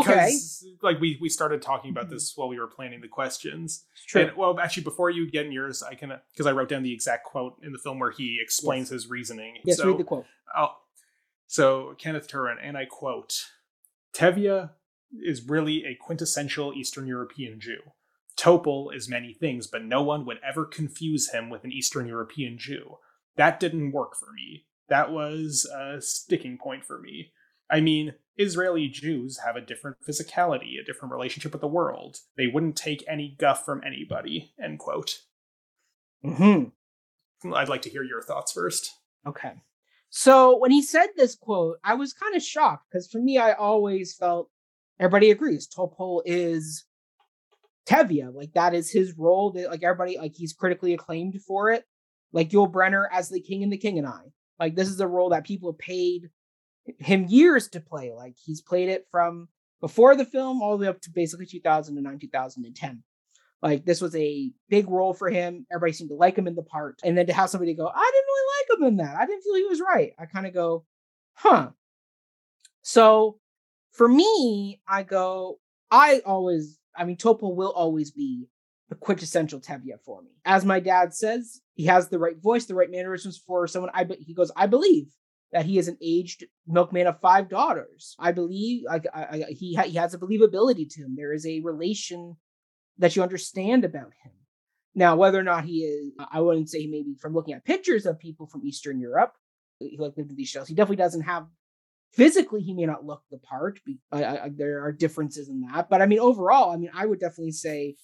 because, okay. Like we we started talking about mm-hmm. this while we were planning the questions. True. And, well, actually, before you get in yours, I can because I wrote down the exact quote in the film where he explains yes. his reasoning. Yes, so, read the quote. Oh, so Kenneth Turan, and I quote: "Tevye is really a quintessential Eastern European Jew. Topol is many things, but no one would ever confuse him with an Eastern European Jew. That didn't work for me. That was a sticking point for me. I mean, Israeli Jews have a different physicality, a different relationship with the world. They wouldn't take any guff from anybody. End quote. Hmm. I'd like to hear your thoughts first. Okay. So when he said this quote, I was kind of shocked because for me, I always felt everybody agrees Topol is Tevye. Like that is his role. That like everybody like he's critically acclaimed for it. Like Yul Brynner as the King and the King and I. Like this is a role that people paid him years to play. Like he's played it from before the film all the way up to basically 2009, 2010. Like this was a big role for him. Everybody seemed to like him in the part. And then to have somebody go, I didn't really like him in that. I didn't feel he was right. I kind of go, huh. So for me, I go, I always, I mean, Topol will always be the quintessential Tevye for me. As my dad says, he has the right voice, the right mannerisms for someone. I he goes, I believe that he is an aged milkman of five daughters. I believe like I, I, he ha- he has a believability to him. There is a relation that you understand about him. Now, whether or not he is, I wouldn't say maybe from looking at pictures of people from Eastern Europe, he like lived in these shows. He definitely doesn't have physically he may not look the part I, I, there are differences in that but i mean overall i mean i would definitely say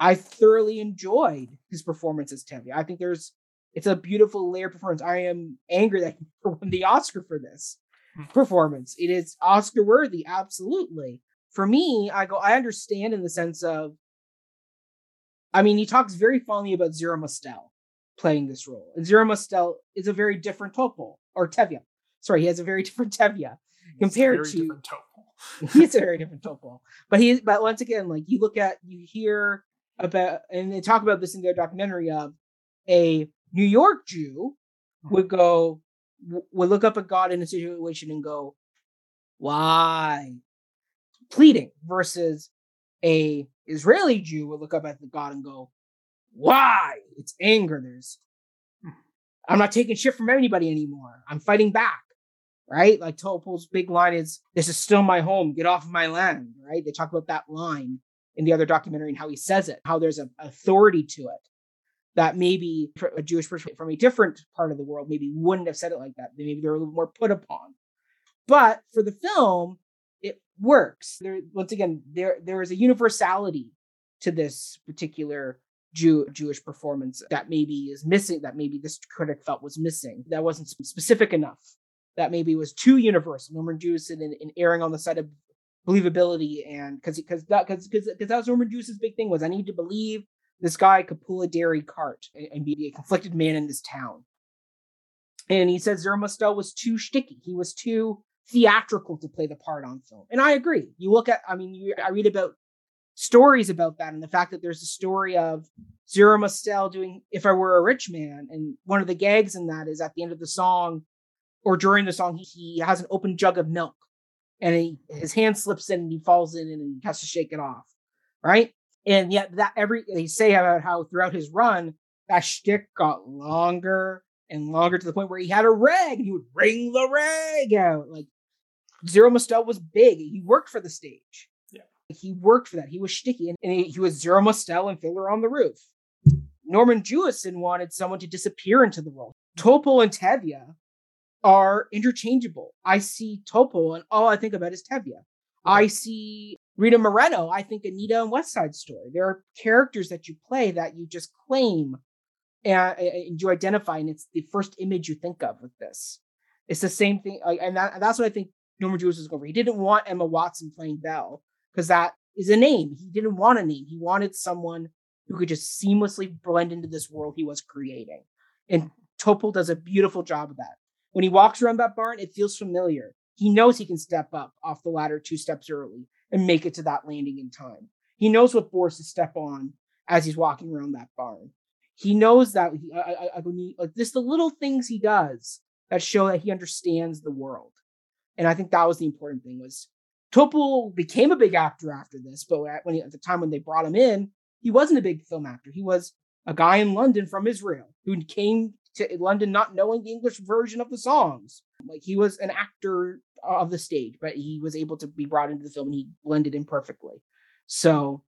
i thoroughly enjoyed his performance as Tevye. i think there's it's a beautiful layer performance. I am angry that he won the oscar for this hmm. performance. It is oscar worthy absolutely. For me i go i understand in the sense of i mean he talks very fondly about Zero Mostel playing this role and Zero Mostel is a very different Topol or Tevye. Sorry, he has a very different Tevye compared to he's a very different Topol. But he but once again, like you look at you hear about and they talk about this in their documentary of a New York Jew hmm. would go would look up at God in a situation and go, why? Pleading versus a Israeli Jew would look up at the God and go, why? It's anger. There's hmm. I'm not taking shit from anybody anymore. I'm fighting back right? Like Topol's big line is, This is still my home, get off my land, right? They talk about that line in the other documentary and how he says it, how there's an authority to it that maybe a Jewish person from a different part of the world maybe wouldn't have said it like that. Maybe they're a little more put upon. But for the film, it works. There, once again, there there is a universality to this particular Jew, Jewish performance that maybe is missing. That maybe this critic felt was missing. That wasn't specific enough that maybe was too universal. Norman Jewison in, in erring on the side of believability and because because that because because that was Norman Jewison's big thing was I need to believe this guy could pull a dairy cart and, be a conflicted man in this town. And he said Zero Mostel was too shticky. He was too theatrical to play the part on film. And I agree. You look at, I mean, you, I read about stories about that and the fact that there's a story of Zero doing If I Were a Rich Man. And one of the gags in that is at the end of the song or during the song, he, he has an open jug of milk and he, his hand slips in and he falls in and he has to shake it off. Right. And yet that every, they say about how throughout his run, that shtick got longer and longer to the point where he had a rag and he would wring the rag out. Like Zero Mostel was big. He worked for the stage. Yeah. He worked for that. He was shticky. And, and he, he, was Zero Mostel and Fiddler on the Roof. Norman Jewison wanted someone to disappear into the role. Mm-hmm. Topol and Tevye are interchangeable. I see Topol and all I think about is Tevye. I see Rita Moreno. I think Anita and West Side Story. There are characters that you play that you just claim and, and you identify, and it's the first image you think of with this. It's the same thing, and, that, that's what I think Norman Jewison was going for. He didn't want Emma Watson playing Belle because that is a name. He didn't want a name. He wanted someone who could just seamlessly blend into this world he was creating. And Topol does a beautiful job of that. When he walks around that barn, it feels familiar. He knows he can step up off the ladder two steps early and make it to that landing in time. He knows what boards to step on as he's walking around that barn. He knows that he, I, I, I, like just the little things he does that show that he understands the world. And I think that was the important thing was Topol became a big actor after this, but at, when he, at the time when they brought him in, he wasn't a big film actor. He was a guy in London from Israel who came to London not knowing the English version of the songs. Like he was an actor of the stage, but he was able to be brought into the film and he blended in perfectly. So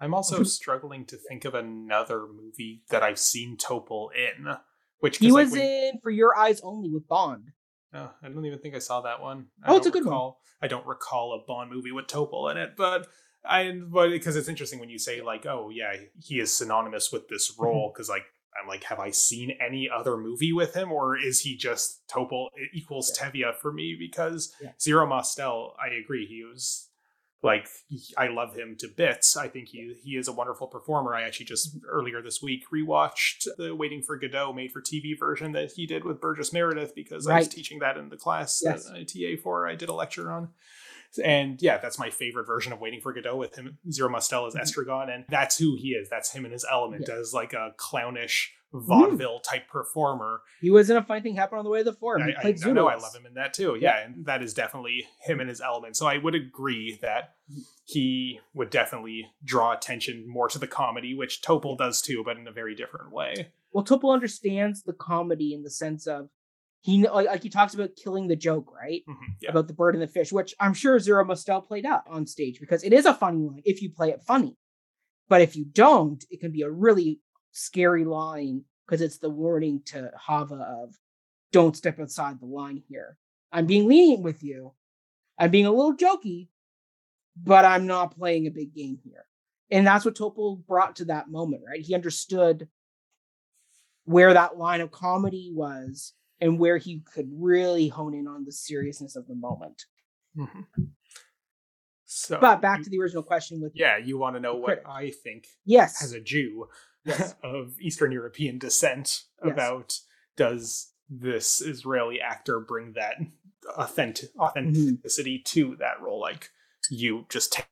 I'm also struggling to think of another movie that I've seen Topol in. Which he was like, in For Your Eyes Only with Bond. Oh, I don't even think I saw that one. I oh, it's a good recall, one. I don't recall a Bond movie with Topol in it, but I but because it's interesting when you say like, oh yeah, he is synonymous with this mm-hmm. role because like I'm like, have I seen any other movie with him, or is he just Topol equals yeah. Tevye for me? Because yeah. Zero Mostel, I agree, he was like I love him to bits. I think he he is a wonderful performer. I actually just earlier this week rewatched the Waiting for Godot made for TV version that he did with Burgess Meredith because right. I was teaching that in the class yes. that I TA for. I did a lecture on. And yeah, that's my favorite version of Waiting for Godot with him. Zero Mostel as mm-hmm. Estragon, and that's who he is. That's him in his element yeah. as like a clownish vaudeville type performer. He was in a funny thing happened on the way to the forum. He I, played I, I know I love him in that too. Yeah. yeah, and that is definitely him in his element. So I would agree that he would definitely draw attention more to the comedy, which Topol does too, but in a very different way. Well, Topol understands the comedy in the sense of he like, he talks about killing the joke, right? Mm-hmm, yeah. About the bird and the fish, which I'm sure Zero Mostel played up on stage because it is a funny line if you play it funny. But if you don't, it can be a really scary line because it's the warning to Hava of don't step outside the line here. I'm being lenient with you. I'm being a little jokey, but I'm not playing a big game here. And that's what Topol brought to that moment, right? He understood where that line of comedy was and where he could really hone in on the seriousness of the moment. Mm-hmm. So, but back to the original question with yeah, you want to know what I think? Yes, as a Jew yes. of Eastern European descent, yes. about does this Israeli actor bring that authentic mm-hmm. authenticity mm-hmm. to that role? Like you just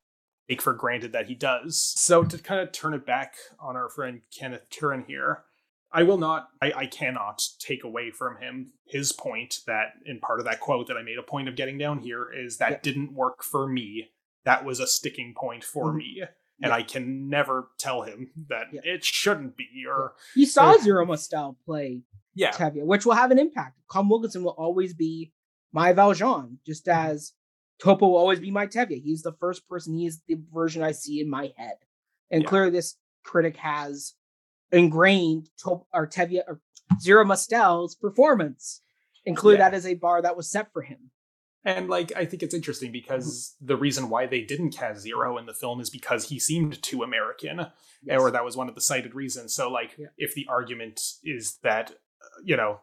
take for granted that he does. So to kind of turn it back on our friend Kenneth Turan here, I will not, I, I, cannot take away from him his point that in part of that quote that I made a point of getting down here is that yeah. didn't work for me. That was a sticking point for mm-hmm. me. And yeah. I can never tell him that yeah. it shouldn't be. Or you saw or, Zero Mostel play yeah. Tevye, which will have an impact. Colm Wilkinson will always be my Valjean, just mm-hmm. as Topol will always be my Tevye. He's the first person, he is the version I see in my head. And clearly this critic has ingrained to- or Tevye or Zero Mostel's performance, include yeah. that as a bar that was set for him. And like I think it's interesting because mm-hmm. the reason why they didn't cast Zero in the film is because he seemed too American, yes. or that was one of the cited reasons. So like yeah. if the argument is that you know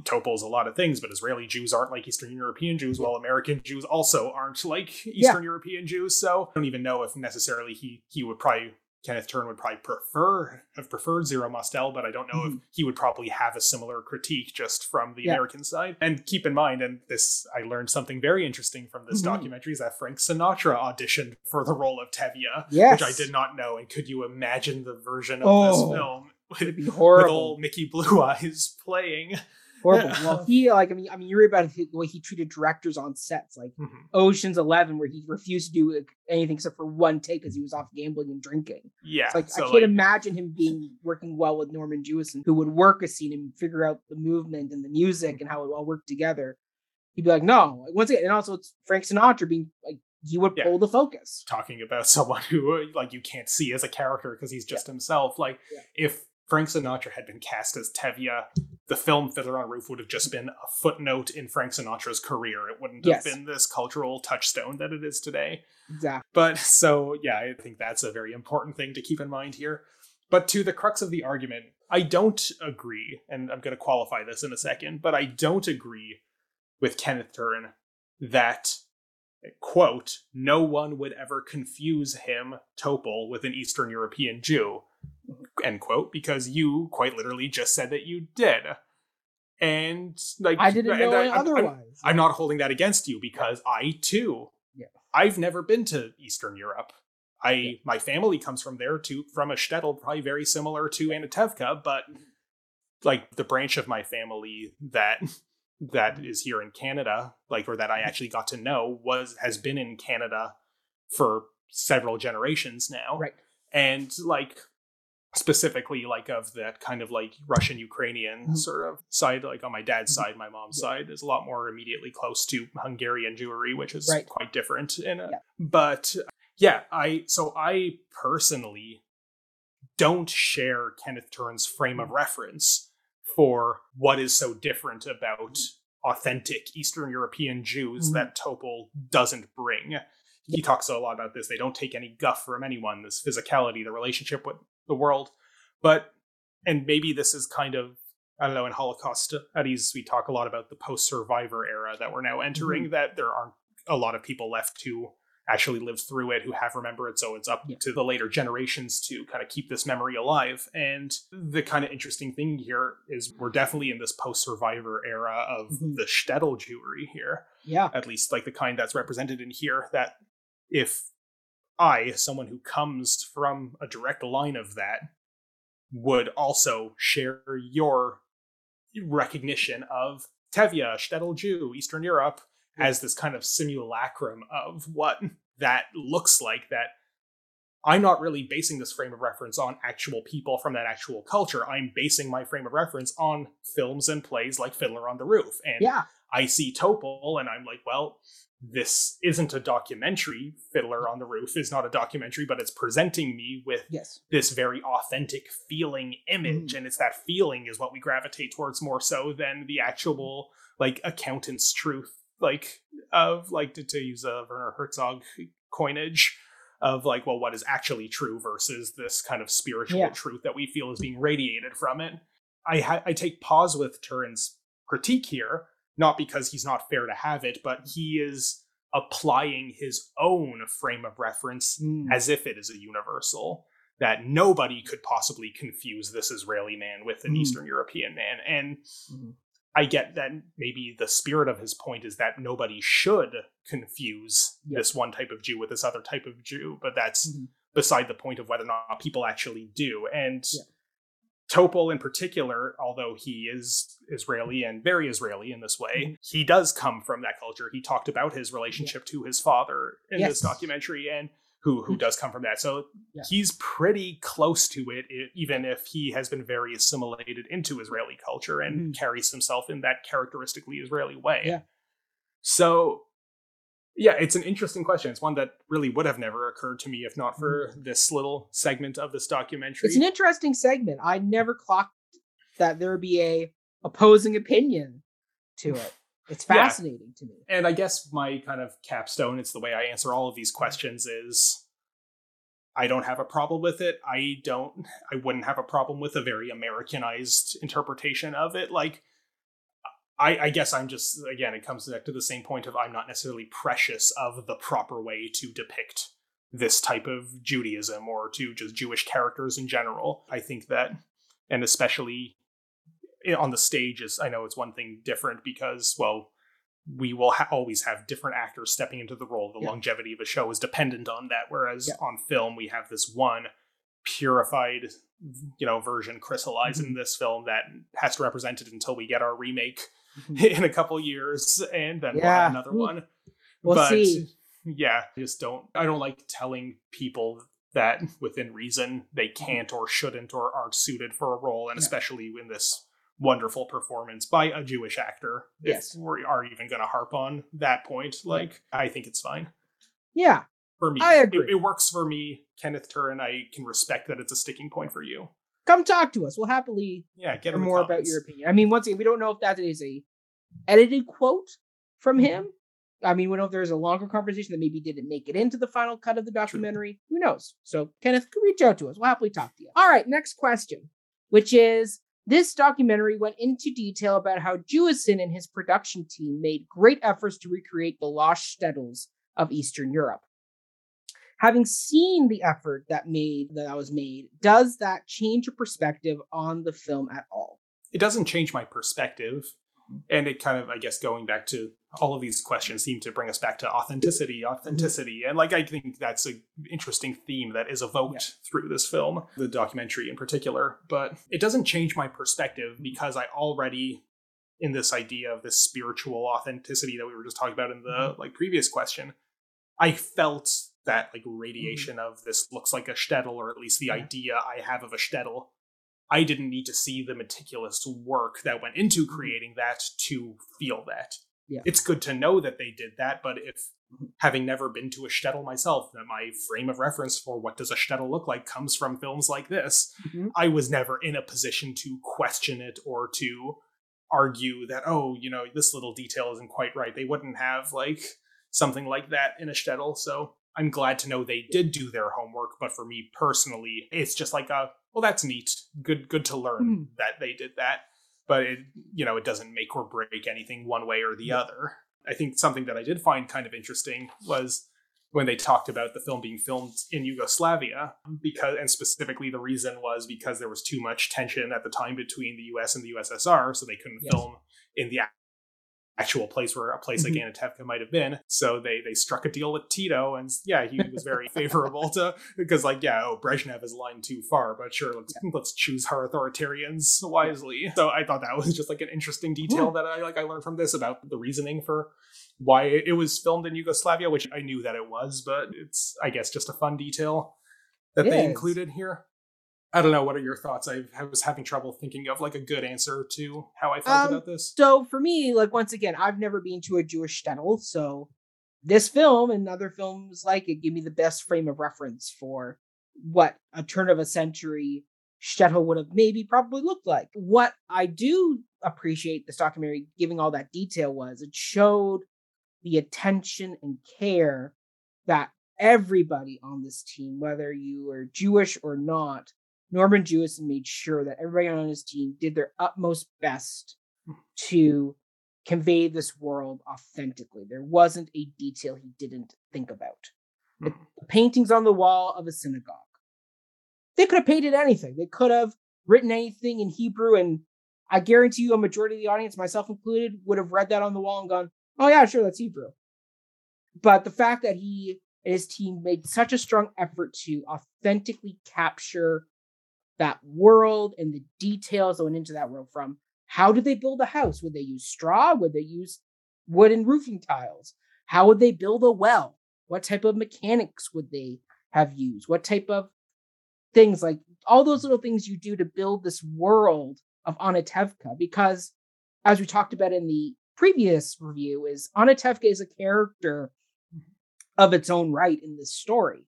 Topol's a lot of things, but Israeli Jews aren't like Eastern European Jews, while American Jews also aren't like Eastern yeah. European Jews. So I don't even know if necessarily he he would probably Kenneth Turan would probably prefer have preferred Zero Mostel, but I don't know mm-hmm. if he would probably have a similar critique just from the yeah. American side. And keep in mind, and this I learned something very interesting from this mm-hmm. documentary is that Frank Sinatra auditioned for the role of Tevye, yes. which I did not know. And could you imagine the version of oh, this film? It'd be horrible. With old Mickey Blue Eyes playing horrible. well, he like I mean I mean you read about the way he treated directors on sets, like mm-hmm. Ocean's Eleven, where he refused to do anything except for one take because he was off gambling and drinking. Yeah, like so I can't like, imagine him being working well with Norman Jewison, who would work a scene and figure out the movement and the music and how it all worked together. He'd be like, no, once again, and also it's Frank Sinatra being like he would yeah. pull the focus. Talking about someone who like you can't see as a character because he's just yeah. himself. Like yeah. if Frank Sinatra had been cast as Tevye, the film Fiddler on Roof would have just been a footnote in Frank Sinatra's career. It wouldn't yes. have been this cultural touchstone that it is today. Exactly. But so, yeah, I think that's a very important thing to keep in mind here. But to the crux of the argument, I don't agree, and I'm going to qualify this in a second, but I don't agree with Kenneth Turan that, quote, no one would ever confuse him, Topol, with an Eastern European Jew end quote, because you quite literally just said that you did. And like I didn't know I, otherwise. I'm, I'm, not holding that against you because I too, yeah. I've never been to Eastern Europe. I yeah. my family comes from there too, from a shtetl, probably very similar to Anatevka, but like the branch of my family that that mm-hmm. is here in Canada, like or that I mm-hmm. actually got to know was has been in Canada for several generations now. Right. And like specifically like of that kind of like Russian Ukrainian mm-hmm. sort of side like on my dad's mm-hmm. side my mom's yeah. side is a lot more immediately close to Hungarian Jewry which is right. quite different in a, yeah. but yeah I so I personally don't share Kenneth Turan's frame of mm-hmm. reference for what is so different about authentic Eastern European Jews mm-hmm. that Topol doesn't bring he talks a lot about this. They don't take any guff from anyone. This physicality, the relationship with the world. But and maybe this is kind of I don't know in Holocaust studies we talk a lot about the post-survivor era that we're now entering. Mm-hmm. That there aren't a lot of people left to actually live through it who have remembered it so it's up yeah. to the later generations to kind of keep this memory alive and the kind of interesting thing here is we're definitely in this post-survivor era of mm-hmm. the shtetl Jewry here yeah at least like the kind that's represented in here that if I, someone who comes from a direct line of that, would also share your recognition of Tevye, shtetl Jew, Eastern Europe, as this kind of simulacrum of what that looks like. That I'm not really basing this frame of reference on actual people from that actual culture. I'm basing my frame of reference on films and plays like Fiddler on the Roof. And yeah. I see Topol and I'm like, well, this isn't a documentary. Fiddler on the Roof is not a documentary, but it's presenting me with yes. this very authentic feeling image. Mm. And it's that feeling is what we gravitate towards more so than the actual like accountant's truth, like of like to, to use a Werner Herzog coinage of like, well, what is actually true versus this kind of spiritual yeah. truth that we feel is being radiated from it. I ha- I take pause with Turan's critique here not because he's not fair to have it, but he is applying his own frame of reference mm. as if it is a universal that nobody could possibly confuse this Israeli man with an mm. Eastern European man. And mm. I get that maybe the spirit of his point is that nobody should confuse this one type of Jew with this other type of Jew, but that's mm-hmm. beside the point of whether or not people actually do. And Topol, in particular, although he is Israeli and very Israeli in this way, mm-hmm. he does come from that culture. He talked about his relationship yeah. to his father in yes. this documentary, and who who mm-hmm. does come from that. So yeah. he's pretty close to it, even if he has been very assimilated into Israeli culture and mm-hmm. carries himself in that characteristically Israeli way. Yeah. So yeah, it's an interesting question. It's one that really would have never occurred to me if not for mm-hmm. this little segment of this documentary. It's an interesting segment. I never clocked that there would be a opposing opinion to it. It's fascinating yeah. to me. And I guess my kind of capstone, it's the way I answer all of these questions is I don't have a problem with it. I don't I wouldn't have a problem with a very Americanized interpretation of it. Like I, I guess I'm just again, it comes back to the same point of I'm not necessarily precious of the proper way to depict this type of Judaism or to just Jewish characters in general. I think that, and especially on the stage, is I know it's one thing different because well, we will ha- always have different actors stepping into the role. The yeah. longevity of a show is dependent on that. Whereas yeah. on film, we have this one purified, you know, version crystallized mm-hmm. in this film that has to represent it until we get our remake. in a couple years, and then yeah. we'll have another one. We'll but, see. Yeah, I just don't. I don't like telling people that within reason they can't or shouldn't or aren't suited for a role, and especially in this wonderful performance by a Jewish actor. Yes. If we are even going to harp on that point, like, I think it's fine. Yeah. For me. I agree. It, it, works for me, Kenneth Turan. I can respect that it's a sticking point for you. Come talk to us. We'll happily yeah, get more about your opinion. I mean, once again, we don't know if that is a edited quote from mm-hmm. him. I mean, we don't know if there's a longer conversation that maybe didn't make it into the final cut of the documentary. True. Who knows? So, Kenneth, reach out to us. We'll happily talk to you. All right, next question, which is this documentary went into detail about how Jewison and his production team made great efforts to recreate the lost shtetls of Eastern Europe. Having seen the effort that made that was made, does that change your perspective on the film at all? It doesn't change my perspective and it kind of i guess going back to all of these questions seem to bring us back to authenticity authenticity and like i think that's an interesting theme that is evoked yeah. through this film the documentary in particular but it doesn't change my perspective because i already in this idea of this spiritual authenticity that we were just talking about in the mm-hmm. like previous question i felt that like radiation mm-hmm. of this looks like a shtetl or at least the yeah. idea i have of a shtetl I didn't need to see the meticulous work that went into mm-hmm. creating that to feel that. Yeah. It's good to know that they did that, but if mm-hmm. having never been to a shtetl myself, that my frame of reference for what does a shtetl look like comes from films like this, mm-hmm. I was never in a position to question it or to argue that, oh, you know, this little detail isn't quite right. They wouldn't have like something like that in a shtetl. So I'm glad to know they did do their homework, but for me personally, it's just like a well, that's neat. Good, good to learn mm. that they did that. But it, you know, it doesn't make or break anything one way or the other. I think something that I did find kind of interesting was when they talked about the film being filmed in Yugoslavia, because and specifically the reason was because there was too much tension at the time between the U.S. and the USSR, so they couldn't yes. film in the actual place where a place mm-hmm. like Anatevka might have been. So they they struck a deal with Tito, and yeah, he was very favorable to because like yeah, oh Brezhnev is line too far, but sure, let's let's choose our authoritarians wisely. So I thought that was just like an interesting detail that I like I learned from this about the reasoning for why it was filmed in Yugoslavia, which I knew that it was, but it's I guess just a fun detail that it they is. included here. I don't know. What are your thoughts? I, I, was having trouble thinking of like a good answer to how I felt um, about this. So for me, like once again, I've never been to a Jewish shtetl, so this film and other films like it give me the best frame of reference for what a turn of a century shtetl would have maybe probably looked like. What I do appreciate this documentary giving all that detail was it showed the attention and care that everybody on this team, whether you are Jewish or not, Norman Jewison made sure that everybody on his team did their utmost best to convey this world authentically. There wasn't a detail he didn't think about. The, hmm. the paintings on the wall of a synagogue. They could have painted anything. They could have written anything in Hebrew, and I guarantee you, a majority of the audience, myself included, would have read that on the wall and gone, "Oh yeah, sure, that's Hebrew." But the fact that he and his team made such a strong effort to authentically capture that world and the details that went into that world from how did they build a house? Would they use straw? Would they use wooden roofing tiles? How would they build a well? What type of mechanics would they have used? What type of things like all those little things you do to build this world of Anatevka? Because as we talked about in the previous review, is Anatevka is a character of its own right in this story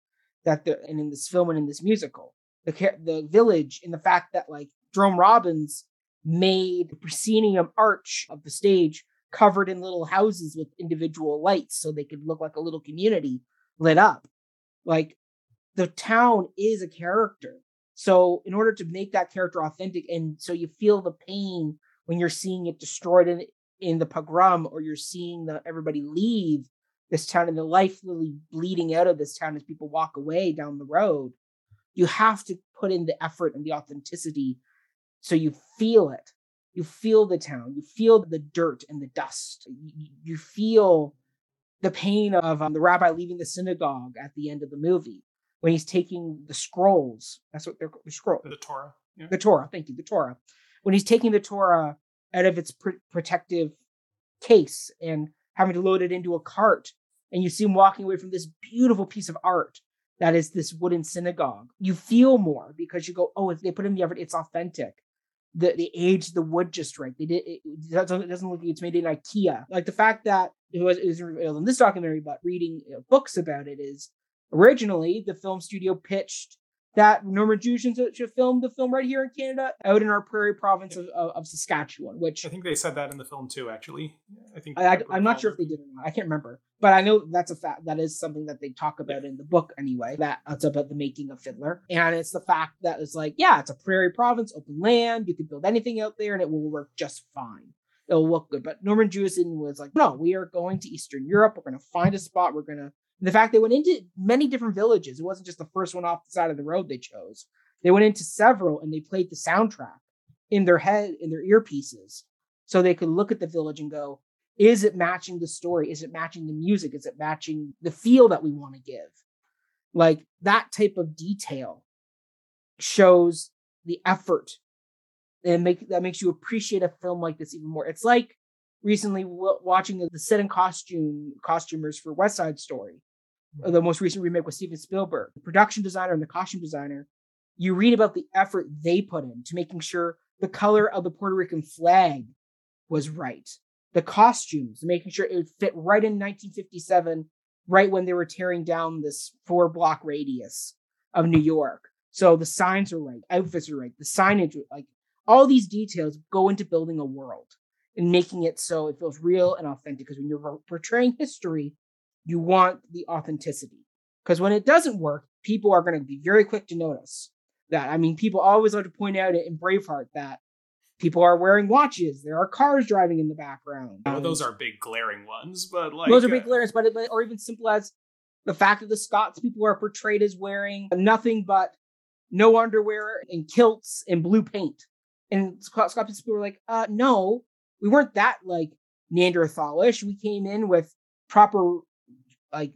that the and in this film and in this musical the the village in the fact that like Jerome Robbins made the proscenium arch of the stage covered in little houses with individual lights so they could look like a little community lit up. Like the town is a character. So in order to make that character authentic and so you feel the pain when you're seeing it destroyed and in the pogrom or you're seeing the everybody leave this town and the life literally bleeding out of this town as people walk away down the road you have to put in the effort and the authenticity so you feel it. You feel the town. You feel the dirt and the dust. You, you feel the pain of um, the rabbi leaving the synagogue at the end of the movie when he's taking the scrolls. That's what they're called the scroll. The Torah. Yeah. the torah. Thank you the torah. When he's taking the torah out of its pr- protective case and having to load it into a cart and you see him walking away from this beautiful piece of art that is this wooden synagogue. You feel more because you go oh they put in the effort it's authentic. The, they aged the wood just right. They did it, it doesn't look like it's made in ikea. Like the fact that it was, it was revealed in this documentary but reading you know, books about it is originally the film studio pitched that Norman Jewison should, film the film right here in Canada, out in our prairie province of, of, of Saskatchewan, which I think they said that in the film too. Actually, I think I, am not sure if they did or not. I can't remember, but I know that's a fact. That is something that they talk about in the book anyway. That that's about the making of Fiddler, and it's the fact that it's like, yeah, it's a prairie province, open land. You could build anything out there, and it will work just fine. It'll look good. But Norman Jewison was like, no, we are going to Eastern Europe. We're going to find a spot. We're going to. The fact they went into many different villages. It wasn't just the first one off the side of the road they chose. They went into several and they played the soundtrack in their head, in their earpieces, so they could look at the village and go, is it matching the story? Is it matching the music? Is it matching the feel that we want to give? Like that type of detail shows the effort and make that makes you appreciate a film like this even more. It's like recently watching the, set and costume costumers for West Side Story. The most recent remake with Steven Spielberg, the production designer and the costume designer you read about the effort they put in to making sure the color of the Puerto Rican flag was right, the costumes, making sure it would fit right in 1957, right when they were tearing down this four block radius of New York. So the signs are right, outfits are right, the signage, like all these details go into building a world and making it so it feels real and authentic. Because when you're portraying history, you want the authenticity. Because when it doesn't work, people are going to be very quick to notice that. I mean, people always like to point out in Braveheart that people are wearing watches. There are cars driving in the background. Well, those are big glaring ones, but like those are big uh, glaring, but or even simple as the fact that the Scots people are portrayed as wearing nothing but no underwear and kilts and blue paint. And Scots people were like, uh, no, we weren't that like Neanderthalish. We came in with proper like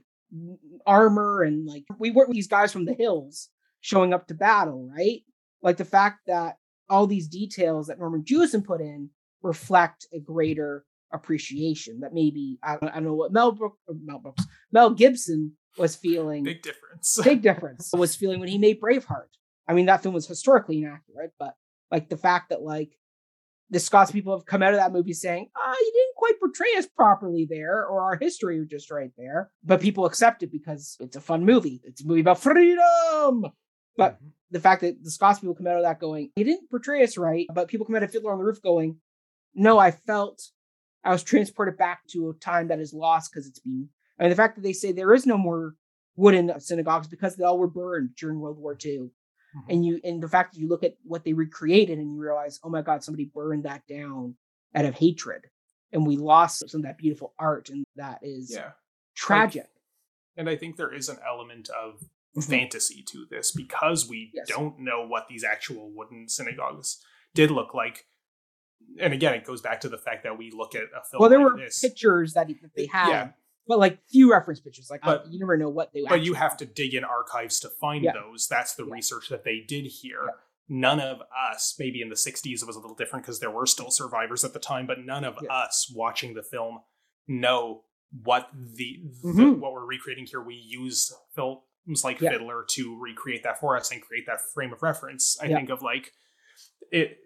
armor and like we weren't these guys from the hills showing up to battle, right? Like the fact that all these details that Norman Jewison put in reflect a greater appreciation that maybe I don't, I don't know what Mel Brooks, uh, Mel Brooks, Mel Gibson was feeling. Big difference. big difference was feeling when he made Braveheart. I mean, that film was historically inaccurate, but like the fact that like the Scots people have come out of that movie saying, "Ah, oh, you didn't quite portray us properly there, or our history was just right there." But people accept it because it's a fun movie. It's a movie about freedom. But mm-hmm. the fact that the Scots people come out of that going, he didn't portray us right, but people come out of Fiddler on the Roof going, no, I felt I was transported back to a time that is lost because it's been. I mean, the fact that they say there is no more wooden synagogues because they all were burned during World War II. Mm-hmm. And you and the fact that you look at what they recreated and you realize, oh my God, somebody burned that down out of hatred. And we lost some of that beautiful art, and that is yeah. tragic. And I think there is an element of mm-hmm. fantasy to this because we yes. don't know what these actual wooden synagogues did look like. And again, it goes back to the fact that we look at a film. Well, there like were this. pictures that, they had, yeah. But like few reference pictures. Like, but, you never know what they. But you have to dig in archives to find yeah. those. That's the yeah. research that they did here. None of us, maybe in the '60s, it was a little different because there were still survivors at the time. But none of us watching the film know what the, mm-hmm. the, what we're recreating here. We use films like yeah. Fiddler to recreate that for us and create that frame of reference. I yeah. think of like it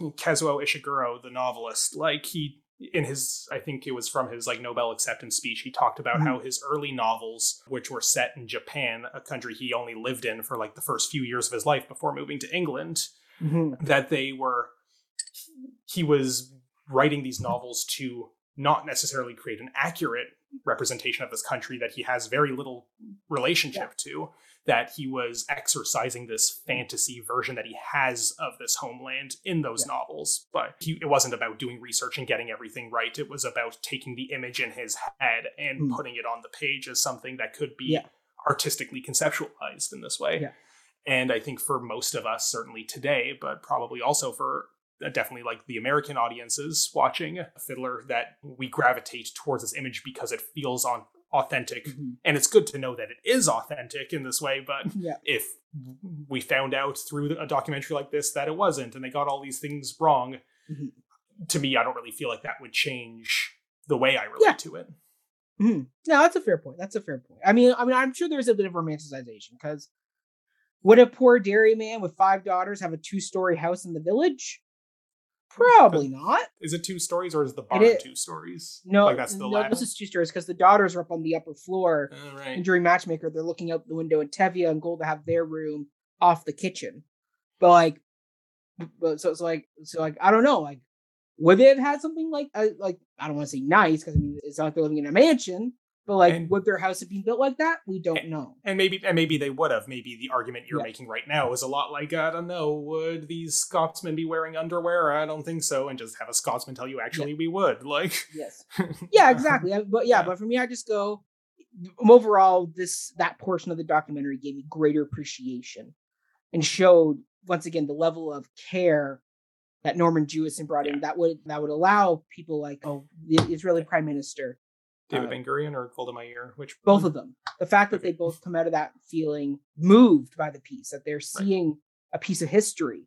Kazuo Ishiguro, the novelist, like he in his I think it was from his like Nobel acceptance speech, he talked about mm-hmm. how his early novels, which were set in Japan, a country he only lived in for like the first few years of his life before moving to England, mm-hmm. that they were he was writing these novels to not necessarily create an accurate representation of this country that he has very little relationship yeah. to that he was exercising this fantasy version that he has of this homeland in those yeah. novels. But he, it wasn't about doing research and getting everything right. It was about taking the image in his head and mm. putting it on the page as something that could be yeah. artistically conceptualized in this way. Yeah. And I think for most of us, certainly today, but probably also for uh, definitely like the American audiences watching Fiddler, that we gravitate towards this image because it feels on authentic mm-hmm. and it's good to know that it is authentic in this way but yeah. if we found out through a documentary like this that it wasn't and they got all these things wrong mm-hmm. to me i don't really feel like that would change the way i relate yeah. to it mm-hmm. no that's a fair point that's a fair point i mean i mean i'm sure there's a bit of romanticization because would a poor dairyman with five daughters have a two-story house in the village Probably not. Is it two stories or is the barn two stories? No, like that's the no, this is two stories because the daughters are up on the upper floor. Oh, right. And during Matchmaker, they're looking out the window, and Tevye and Golde have their room off the kitchen. But like, but so it's like, so like, I don't know, like, would they have had something like, uh, like I don't want to say nice because I mean it's not like they're living in a mansion, but like, and, would their house have been built like that? We don't and, know. And maybe, and maybe they would have. Maybe the argument you're yeah. making right now is a lot like, I don't know, would these Scotsmen be wearing underwear? I don't think so. And just have a Scotsman tell you, actually, yeah. we would. Like, yes, yeah, exactly. But yeah, yeah, but for me, I just go overall. This that portion of the documentary gave me greater appreciation and showed once again the level of care that Norman Jewison brought in that would that would allow people like oh the Israeli prime minister David uh, Ben Gurion or Golda Meir? Which both of them. The fact that they both come out of that feeling moved by the piece, that they're seeing right. a piece of history,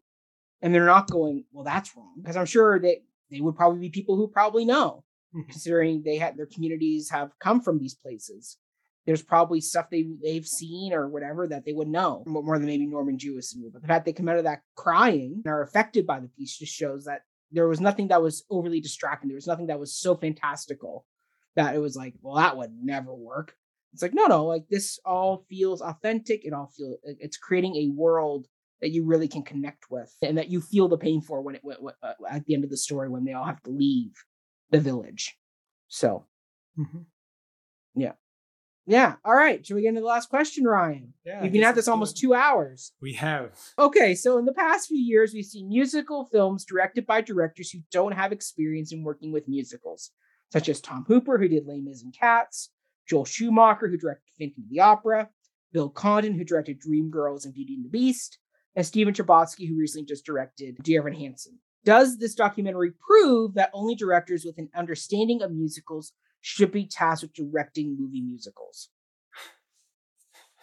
and they're not going, "Well, that's wrong," because I'm sure that they would probably be people who probably know, mm-hmm. considering they had their communities have come from these places. There's probably stuff they they've seen or whatever that they would know more than maybe Norman Jewison would. But the fact they come out of that crying and are affected by the piece just shows that there was nothing that was overly distracting. There was nothing that was so fantastical that it was like, well, that would never work. It's like, no, no, like this all feels authentic. It all feels, it's creating a world that you really can connect with and that you feel the pain for when it, uh, at the end of the story, when they all have to leave the village. So, mm-hmm. yeah. Yeah. All right. Should we get into the last question, Ryan? Yeah. We've been at this almost two hours. We have. Okay. So, in the past few years, we've seen musical films directed by directors who don't have experience in working with musicals such as Tom Hooper, who did Les Mis and Cats, Joel Schumacher, who directed Phantom of the Opera, Bill Condon, who directed Dreamgirls and Beauty and the Beast, and Stephen Chbosky, who recently just directed Dear Evan Hansen. Does this documentary prove that only directors with an understanding of musicals should be tasked with directing movie musicals?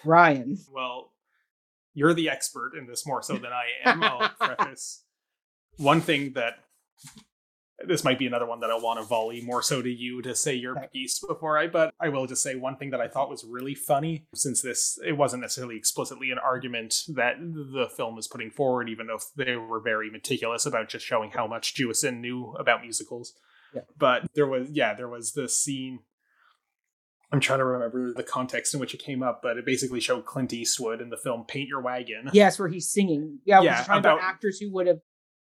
Ryan. Well, you're the expert in this more so than I am. I'll preface one thing that this might be another one that I want to volley more so to you to say your piece before I, but I will just say one thing that I thought was really funny since this, it wasn't necessarily explicitly an argument that the film is putting forward, even though they were very meticulous about just showing how much Jewison knew about musicals. Yeah. But there was, yeah, there was this scene. I'm trying to remember the context in which it came up, but it basically showed Clint Eastwood in the film Paint Your Wagon. Yes, where he's singing. Yeah, yeah about, about actors who would have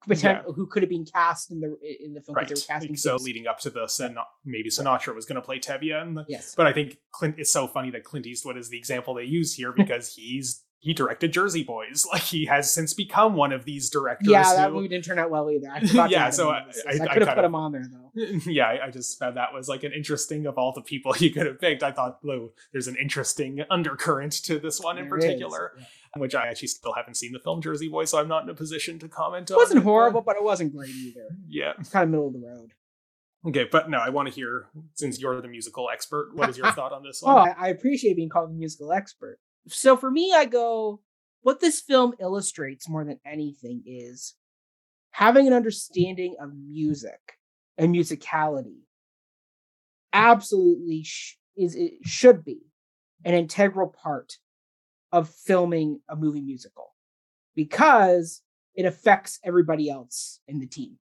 yeah. who could have been cast in the in the film. Right. They were casting so leading up to this, and maybe Sinatra was going to play Tevye. And yes. But I think Clint. It's so funny that Clint Eastwood is the example they use here because he's he directed Jersey Boys. Like he has since become one of these directors. Yeah, that movie didn't turn out well either. yeah, so I, I, I, could have put him on there though. Yeah, I, I, just found that was like an interesting of all the people you could have picked. I thought, oh, there's an interesting undercurrent to this one there in particular. Yeah which I actually still haven't seen the film Jersey Boy, so I'm not in a position to comment on. It wasn't horrible, but it wasn't great either. Yeah. It's kind of middle of the road. Okay, but no, I want to hear, since you're the musical expert, what is your thought on this oh, one? Oh, I appreciate being called the musical expert. So for me, I go, what this film illustrates more than anything is having an understanding of music and musicality absolutely sh- is it should be an integral part of filming a movie musical because it affects everybody else in the team.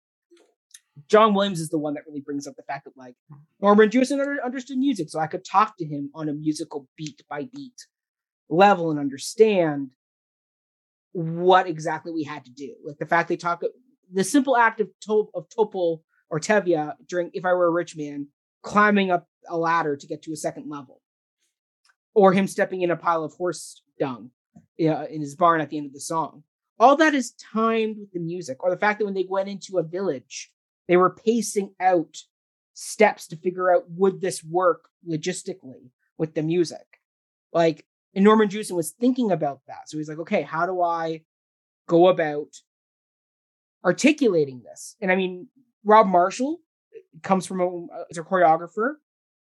John Williams is the one that really brings up the fact that like Norman Jewison understood music, so I could talk to him on a musical beat by beat level and understand what exactly we had to do. Like the fact they talk the simple act of to, of Topol or Tevye during If I Were a Rich Man climbing up a ladder to get to a second level or him stepping in a pile of horse dung uh, in his barn at the end of the song. All that is timed with the music, or the fact that when they went into a village, they were pacing out steps to figure out would this work logistically with the music. Like, and Norman Jewison was thinking about that. So he's like, okay, how do I go about articulating this? And I mean, Rob Marshall comes from a, as a choreographer,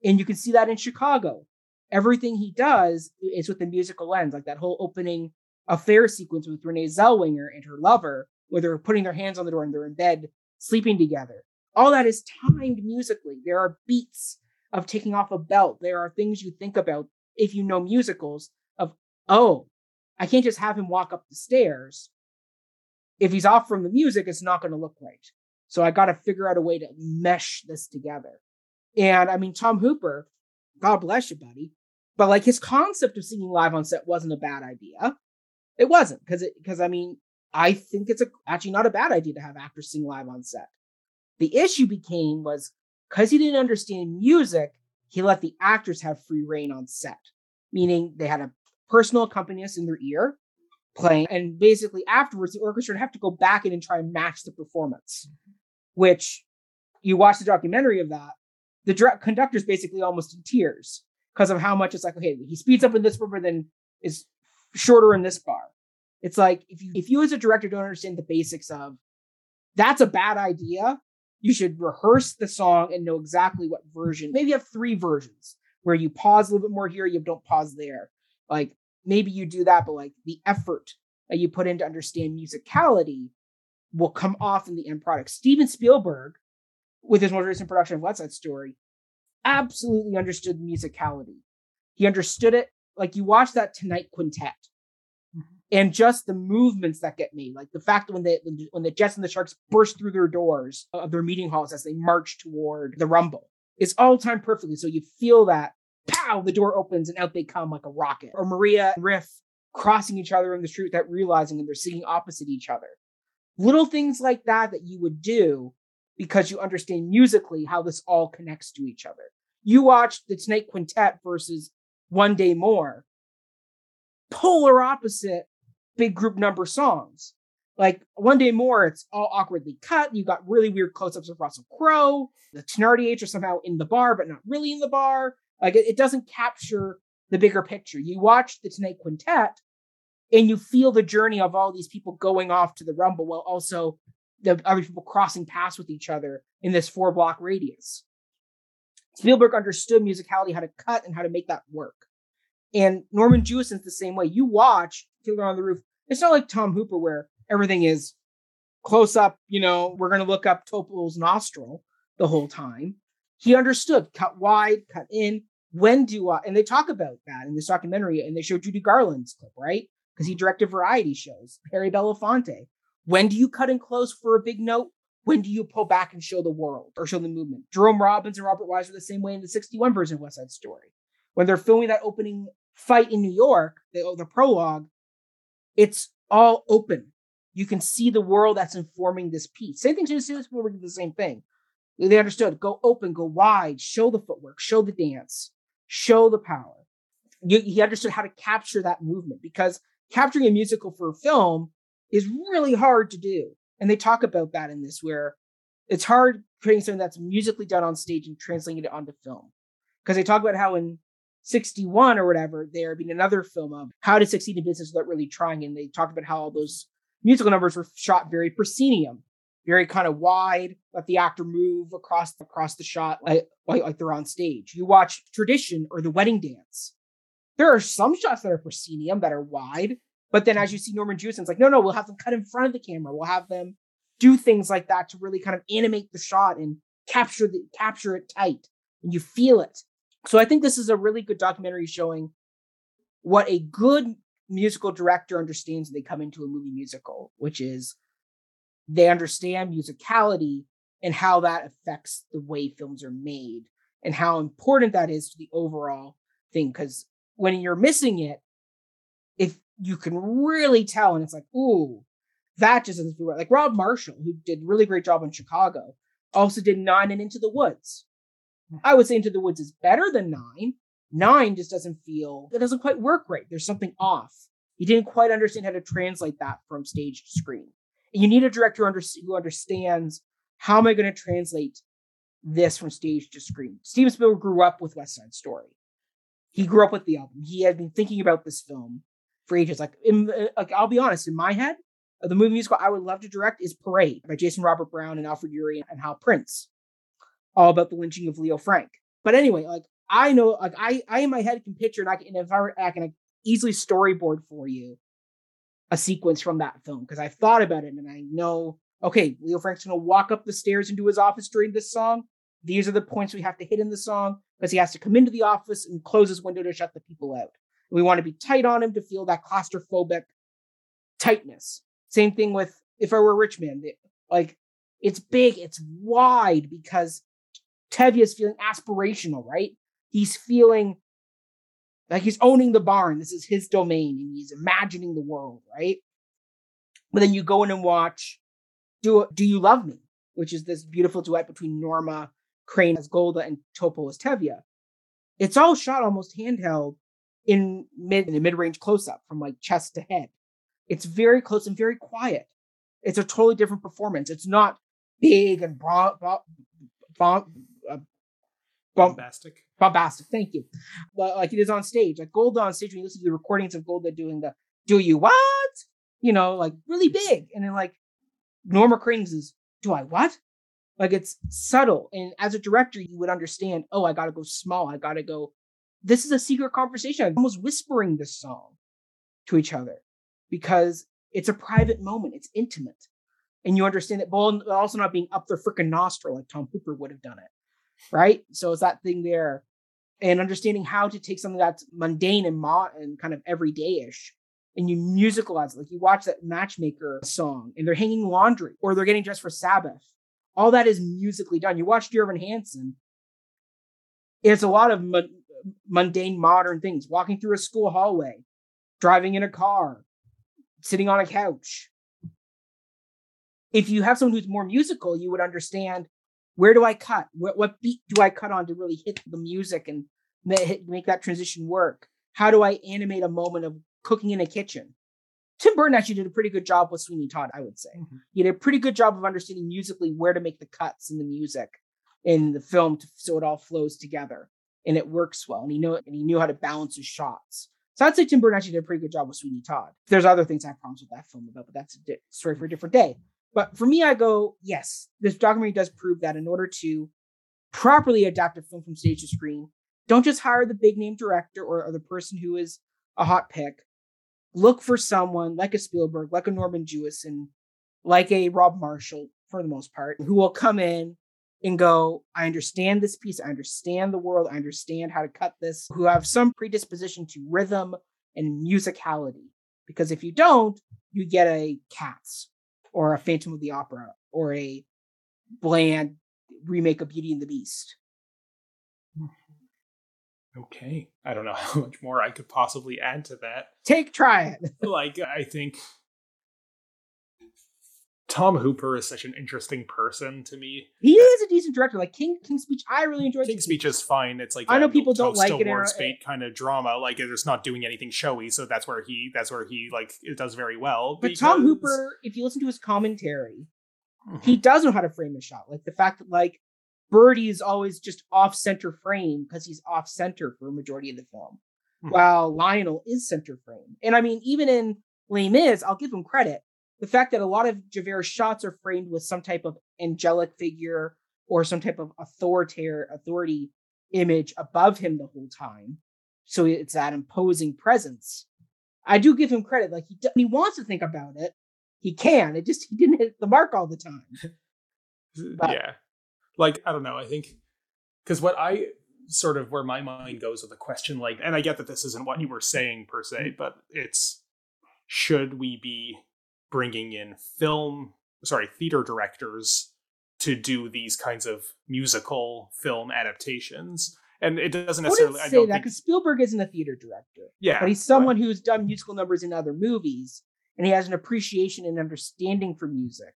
and you can see that in Chicago. Everything he does is with the musical lens, like that whole opening affair sequence with Renee Zellweger and her lover, where they're putting their hands on the door and they're in bed sleeping together. All that is timed musically. There are beats of taking off a belt. There are things you think about if you know musicals of, oh, I can't just have him walk up the stairs. If he's off from the music, it's not going to look right. So I got to figure out a way to mesh this together. And I mean, Tom Hooper, God bless you, buddy. But like his concept of singing live on set wasn't a bad idea. It wasn't because it because I mean I think it's a, actually not a bad idea to have actors sing live on set. The issue became was because he didn't understand music, he let the actors have free reign on set, meaning they had a personal accompanist in their ear playing, and basically afterwards the orchestra would have to go back in and try and match the performance mm-hmm. which you watch the documentary of that, the direct conductor's basically almost in tears because of how much it's like, okay, he speeds up in this bar, but then is shorter in this bar. It's like if you if you as a director don't understand the basics of that's a bad idea, you should rehearse the song and know exactly what version. Maybe you have three versions where you pause a little bit more here, you don't pause there. Like maybe you do that, but like the effort that you put in to understand musicality will come off in the end product. Steven Spielberg, with his most recent production of West Side Story, absolutely understood musicality. He understood it like you watch that Tonight Quintet, mm-hmm. and just the movements that get made, like the fact that when the when the Jets and the Sharks burst through their doors of their meeting halls as they march toward the Rumble, it's all timed perfectly. So you feel that pow, the door opens and out they come like a rocket. Or Maria and Riff crossing each other in the street without realizing and they're sitting opposite each other little things like that that you would do because you understand musically how this all connects to each other. You watch the Tonight Quintet versus One Day More, polar opposite big group number songs. Like One Day More, it's all awkwardly cut. You got really weird close ups of Russell Crowe. The Thenardiers are somehow in the bar, but not really in the bar. Like it, it doesn't capture the bigger picture. You watch the Tonight Quintet, and you feel the journey of all these people going off to the rumble while also the other people crossing paths with each other in this four block radius. Spielberg understood musicality how to cut and how to make that work. And norman jewison's the same way. You watch Fiddler on the roof. It's not like tom hooper where everything is close up you know we're going to look up topol's nostril the whole time. He understood cut wide cut in. When do I, and they talk about that in this documentary and they show judy garland's clip right? Because he directed variety shows. Harry Belafonte. When do you cut and close for a big note? When do you pull back and show the world or show the movement? Jerome Robbins and Robert Wise were the same way in the 61 version of West Side Story. When they're filming that opening fight in New York, the, oh, the prologue, it's all open. You can see the world that's informing this piece. Same thing to the Spielberg did the same thing. They understood go open, go wide, show the footwork, show the dance, show the power. You, he understood how to capture that movement because capturing a musical for a film is really hard to do. And they talk about that in this, where it's hard creating something that's musically done on stage and translating it onto film. Because they talk about how in 61 or whatever, there being another film of how to succeed in business without really trying. And they talked about how all those musical numbers were shot very proscenium, very kind of wide, let the actor move across across the shot like, like, like they're on stage. You watch Tradition or The Wedding Dance. There are some shots that are proscenium that are wide, but then as hmm. you see Norman Jewison, it's like, no, no, we'll have them cut in front of the camera. We'll have them do things like that to really kind of animate the shot and capture the capture it tight and you feel it. So I think this is a really good documentary showing what a good musical director understands when they come into a movie musical, which is they understand musicality and how that affects the way films are made and how important that is to the overall thing. Because when you're missing it, if you can really tell, and it's like, ooh, that just doesn't feel right. Like Rob Marshall, who did really great job in Chicago, also did Nine and Into the Woods. Hmm. I would say Into the Woods is better than Nine. Nine just doesn't feel, it doesn't quite work right. There's something off. He didn't quite understand how to translate that from stage to screen. And you need a director who understands how am I going to translate this from stage to screen. Steven Spielberg grew up with West Side Story. He grew up with the album. He had been thinking about this film for ages. Like, in, uh, like I'll be honest, in my head, uh, the movie musical I would love to direct is Parade by Jason Robert Brown and Alfred Uhry and Hal Prince, all about the lynching of Leo Frank. But anyway, like I know, like I, I in my head can picture, and I can, if I, I can easily storyboard for you a sequence from that film because I thought about it and I know, okay, Leo Frank's gonna walk up the stairs into his office during this song. These are the points we have to hit in the song because he has to come into the office and close his window to shut the people out. We want to be tight on him to feel that claustrophobic tightness. Same thing with if I were rich man. Like it's big, it's wide because Tevye is feeling aspirational, right? He's feeling like he's owning the barn. This is his domain, and he's imagining the world, right? But then you go in and watch "Do Do You Love Me," which is this beautiful duet between Norma Crane as Golda and Topol as Tevye. It's all shot almost handheld in mid in a mid range close up from like chest to head. It's very close and very quiet. It's a totally different performance. It's not big and bra- bra- uh, bombastic. Bombastic. Thank you. Like it is on stage. Like Gold on stage. When you listen to the recordings of Golda doing the "Do you what?" You know, like really big, and then like Norma Crane's is "Do I what?" Like it's subtle, and as a director, you would understand. Oh, I got to go small. I got to go. This is a secret conversation. I'm almost whispering this song to each other because it's a private moment. It's intimate, and you understand that. But also not being up their freaking nostril like Tom Hooper would have done it right? So it's that thing there, and understanding how to take something that's mundane and mo- and kind of everyday-ish, and you musicalize it. Like you watch that Matchmaker song, and they're hanging laundry, or they're getting dressed for Sabbath. All that is musically done. You watch Dear Evan Hansen. It's a lot of mundane, modern things. Walking through a school hallway, driving in a car, sitting on a couch. If you have someone who's more musical, you would understand where do I cut? What, what beat do I cut on to really hit the music and make that transition work? How do I animate a moment of cooking in a kitchen? Tim Burton actually did a pretty good job with Sweeney Todd, I would say. Mm-hmm. He did a pretty good job of understanding musically where to make the cuts in the music in the film to, so it all flows together and it works well. And he knew and he knew how to balance his shots. So I'd say Tim Burton actually did a pretty good job with Sweeney Todd. There's other things I have problems with that film about, but that's a di- story for a different day. But for me, I go, yes, this documentary does prove that in order to properly adapt a film from stage to screen, don't just hire the big name director or, or the person who is a hot pick. Look for someone like a Spielberg, like a Norman Jewison, like a Rob Marshall, for the most part, who will come in and go, I understand this piece, I understand the world, I understand how to cut this, who have some predisposition to rhythm and musicality. Because if you don't, you get a Cats or a Phantom of the Opera or a bland remake of Beauty and the Beast. Mm-hmm. Okay. I don't know how much more I could possibly add to that. Take try it. like I think Tom Hooper is such an interesting person to me. He is a decent director. Like King King's Speech, I really enjoyed. King's Speech is fine. It's like I know people don't like it. War Spate kind of drama. Like it's not doing anything showy, so that's where he that's where he like it does very well. But because... Tom Hooper, if you listen to his commentary, mm-hmm. he does know how to frame a shot. Like the fact that like Bertie is always just off center frame because he's off center for a majority of the film, mm-hmm. while Lionel is center frame. And I mean, even in Les Mis, I'll give him credit the fact that a lot of Javert's shots are framed with some type of angelic figure or some type of authoritarian authority image above him the whole time. So it's that imposing presence. I do give him credit. Like he, he wants to think about it. He can. It just he didn't hit the mark all the time. But, yeah, like I don't know. I think because what I sort of where my mind goes with a question, like, and I get that this isn't what you were saying per se, mm-hmm. but it's should we be bringing in film, sorry, theater directors to do these kinds of musical film adaptations. And it doesn't necessarily I, say that because Spielberg isn't a theater director. Yeah, but he's someone who's done musical numbers in other movies, and he has an appreciation and understanding for music.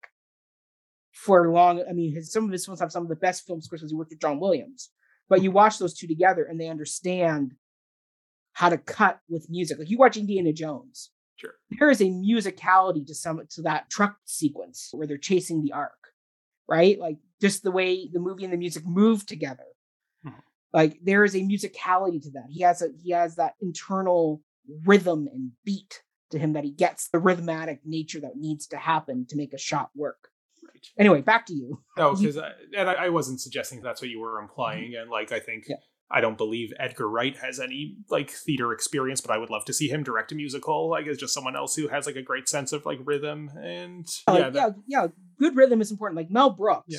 For long, I mean, his, some of his films have some of the best film scores because he worked with John Williams. But you watch those two together, and they understand how to cut with music. Like you watch Indiana Jones. Sure. There is a musicality to some to that truck sequence where they're chasing the ark, right? Like just the way the movie and the music move together. Mhm. Like there is a musicality to that. He has a he has that internal rhythm and beat to him that he gets the rhythmatic nature that needs to happen to make a shot work. Right. Anyway, back to you. No, because and I, I wasn't suggesting that's what you were implying, and like I think Yeah. I don't believe Edgar Wright has any like theater experience, but I would love to see him direct a musical. Like as just someone else who has like a great sense of like rhythm and Uh, yeah, yeah, that- yeah, good rhythm is important. Like Mel Brooks, Yeah.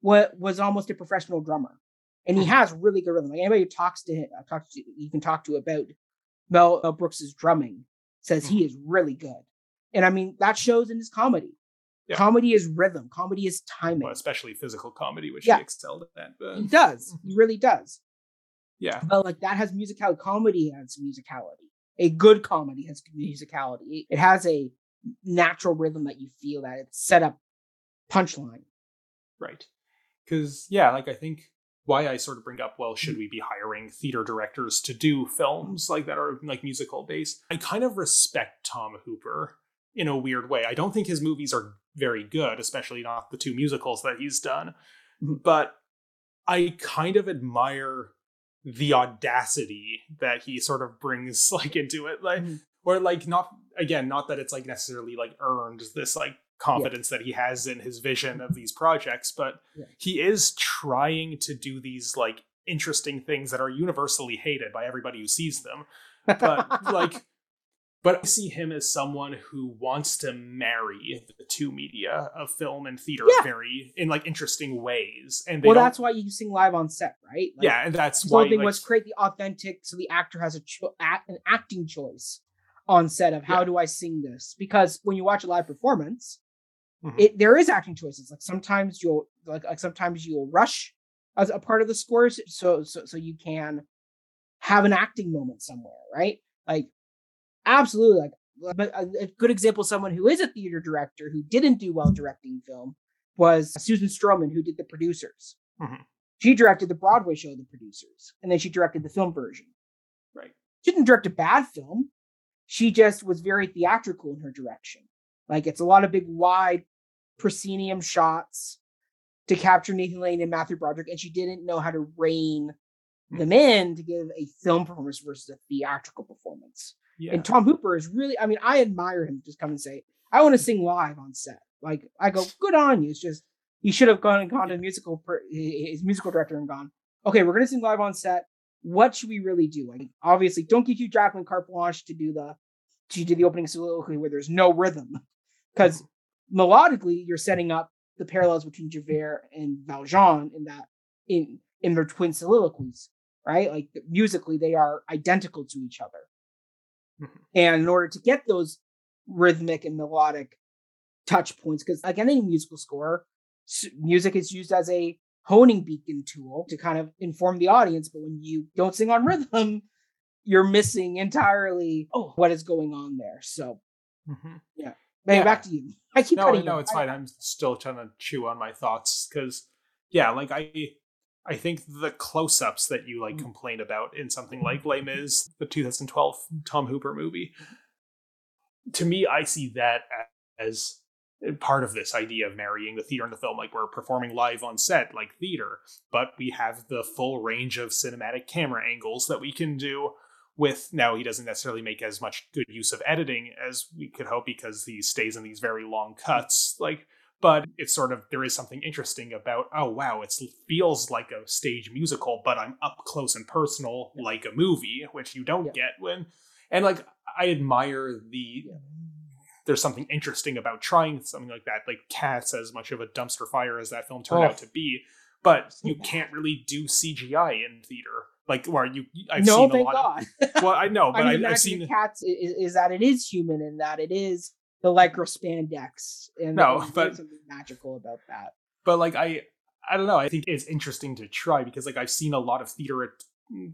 what was almost a professional drummer, and Hmm. he has really good rhythm. Like anybody who talks to him, uh, talks to you can talk to about Mel, Mel Brooks's drumming says Hmm. he is really good, and I mean that shows in his comedy. Yeah. Comedy is rhythm. Comedy is timing. well, especially physical comedy, which Yeah. he excelled at. But, He does. He really does. Yeah, But like that has musicality. Comedy has musicality. A good comedy has musicality. It has a natural rhythm that you feel that it's set up punchline. right. Because yeah, like I think why I sort of bring up, well, should we be hiring theater directors to do films like that are like musical based? I kind of respect Tom Hooper in a weird way. I don't think his movies are very good, especially not the two musicals that he's done. Mhm. But I kind of admire the audacity that he sort of brings like into it. Like Mhm. or like not again, not that it's like necessarily like earned this like confidence that he has in his vision of these projects, but Yeah. he is trying to do these like interesting things that are universally hated by everybody who sees them. But like but I see him as someone who wants to marry the two media of film and theater Yeah. very in like interesting ways. And well, don't- that's why you sing live on set, right? Like, yeah, and that's why thing like, was create the authentic, so the actor has a cho- act, an acting choice on set of how Yeah. do I sing this? Because when you watch a live performance, Mhm. it there is acting choices. Like sometimes you'll like, like sometimes you'll rush as a part of the scores, so so so you can have an acting moment somewhere, right? Like absolutely, like uh, but a, a good example, of someone who is a theater director who didn't do well directing film was Susan Stroman, who did the producers. Mhm. She directed the Broadway show, The Producers, and then she directed the film version. Right. She didn't direct a bad film. She just was very theatrical in her direction. Like it's a lot of big, wide proscenium shots to capture Nathan Lane and Matthew Broderick, and she didn't know how to rein hmm. them in to give a film performance versus a theatrical performance. Yeah. And Tom Hooper is really, I mean, I admire him. Just come and say, I want to sing live on set. Like I go, good on you. It's just he should have gone and gone to musical per, his musical director and gone, okay, we're gonna sing live on set. What should we really do? Like obviously, don't give Hugh Jackman carte blanche to do the to do the opening soliloquy where there's no rhythm, because melodically you're setting up the parallels between Javert and Valjean in that in in their twin soliloquies, right? Like musically they are identical to each other. Mhm. And in order to get those rhythmic and melodic touch points, because like any musical score, music is used as a honing beacon tool to kind of inform the audience. But when you don't sing on rhythm, you're missing entirely oh, what is going on there. So, Mhm. hey, Yeah. back to you. I keep no, no, you. it's I- fine. I'm still trying to chew on my thoughts because, yeah, like I, I think the close-ups that you like Mhm. complain about in something like Les Mis, the 2012 Tom Hooper movie, to me, I see that as part of this idea of marrying the theater and the film. Like we're performing live on set, like theater, but we have the full range of cinematic camera angles that we can do with now he doesn't necessarily make as much good use of editing as we could hope because he stays in these very long cuts like but it's sort of there is something interesting about oh wow it feels like a stage musical but i'm up close and personal like a movie which you don't Yeah. get when and like i admire the Yeah. there's something interesting about trying something like that like cats as much of a dumpster fire as that film turned Oh. out to be but you can't really do cgi in theater like where you i've no, seen a lot God. of well i know but I mean, I, I've seen cats is, is that it is human and that it is the lycra spandex. And No, there's but- something magical about that. but like i i don't know i think it's interesting to try because like i've seen a lot of theater at-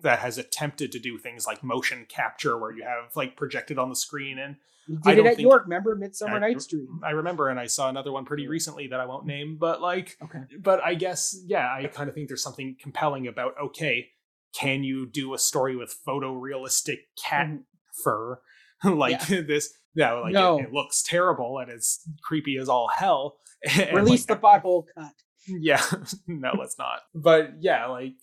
that has attempted to do things like motion capture where you have like projected on the screen and I did it don't at think- York. Remember Midsummer I- Night's Dream? i remember and i saw another one pretty recently that i won't name but like Okay. but i guess yeah i kind of think there's something compelling about okay can you do a story with photorealistic cat mm-hmm. fur like yeah. this? Yeah, like no. it, it, looks terrible and it's creepy as all hell. And Release like, the butthole cut. Yeah, no, let's not. But yeah, like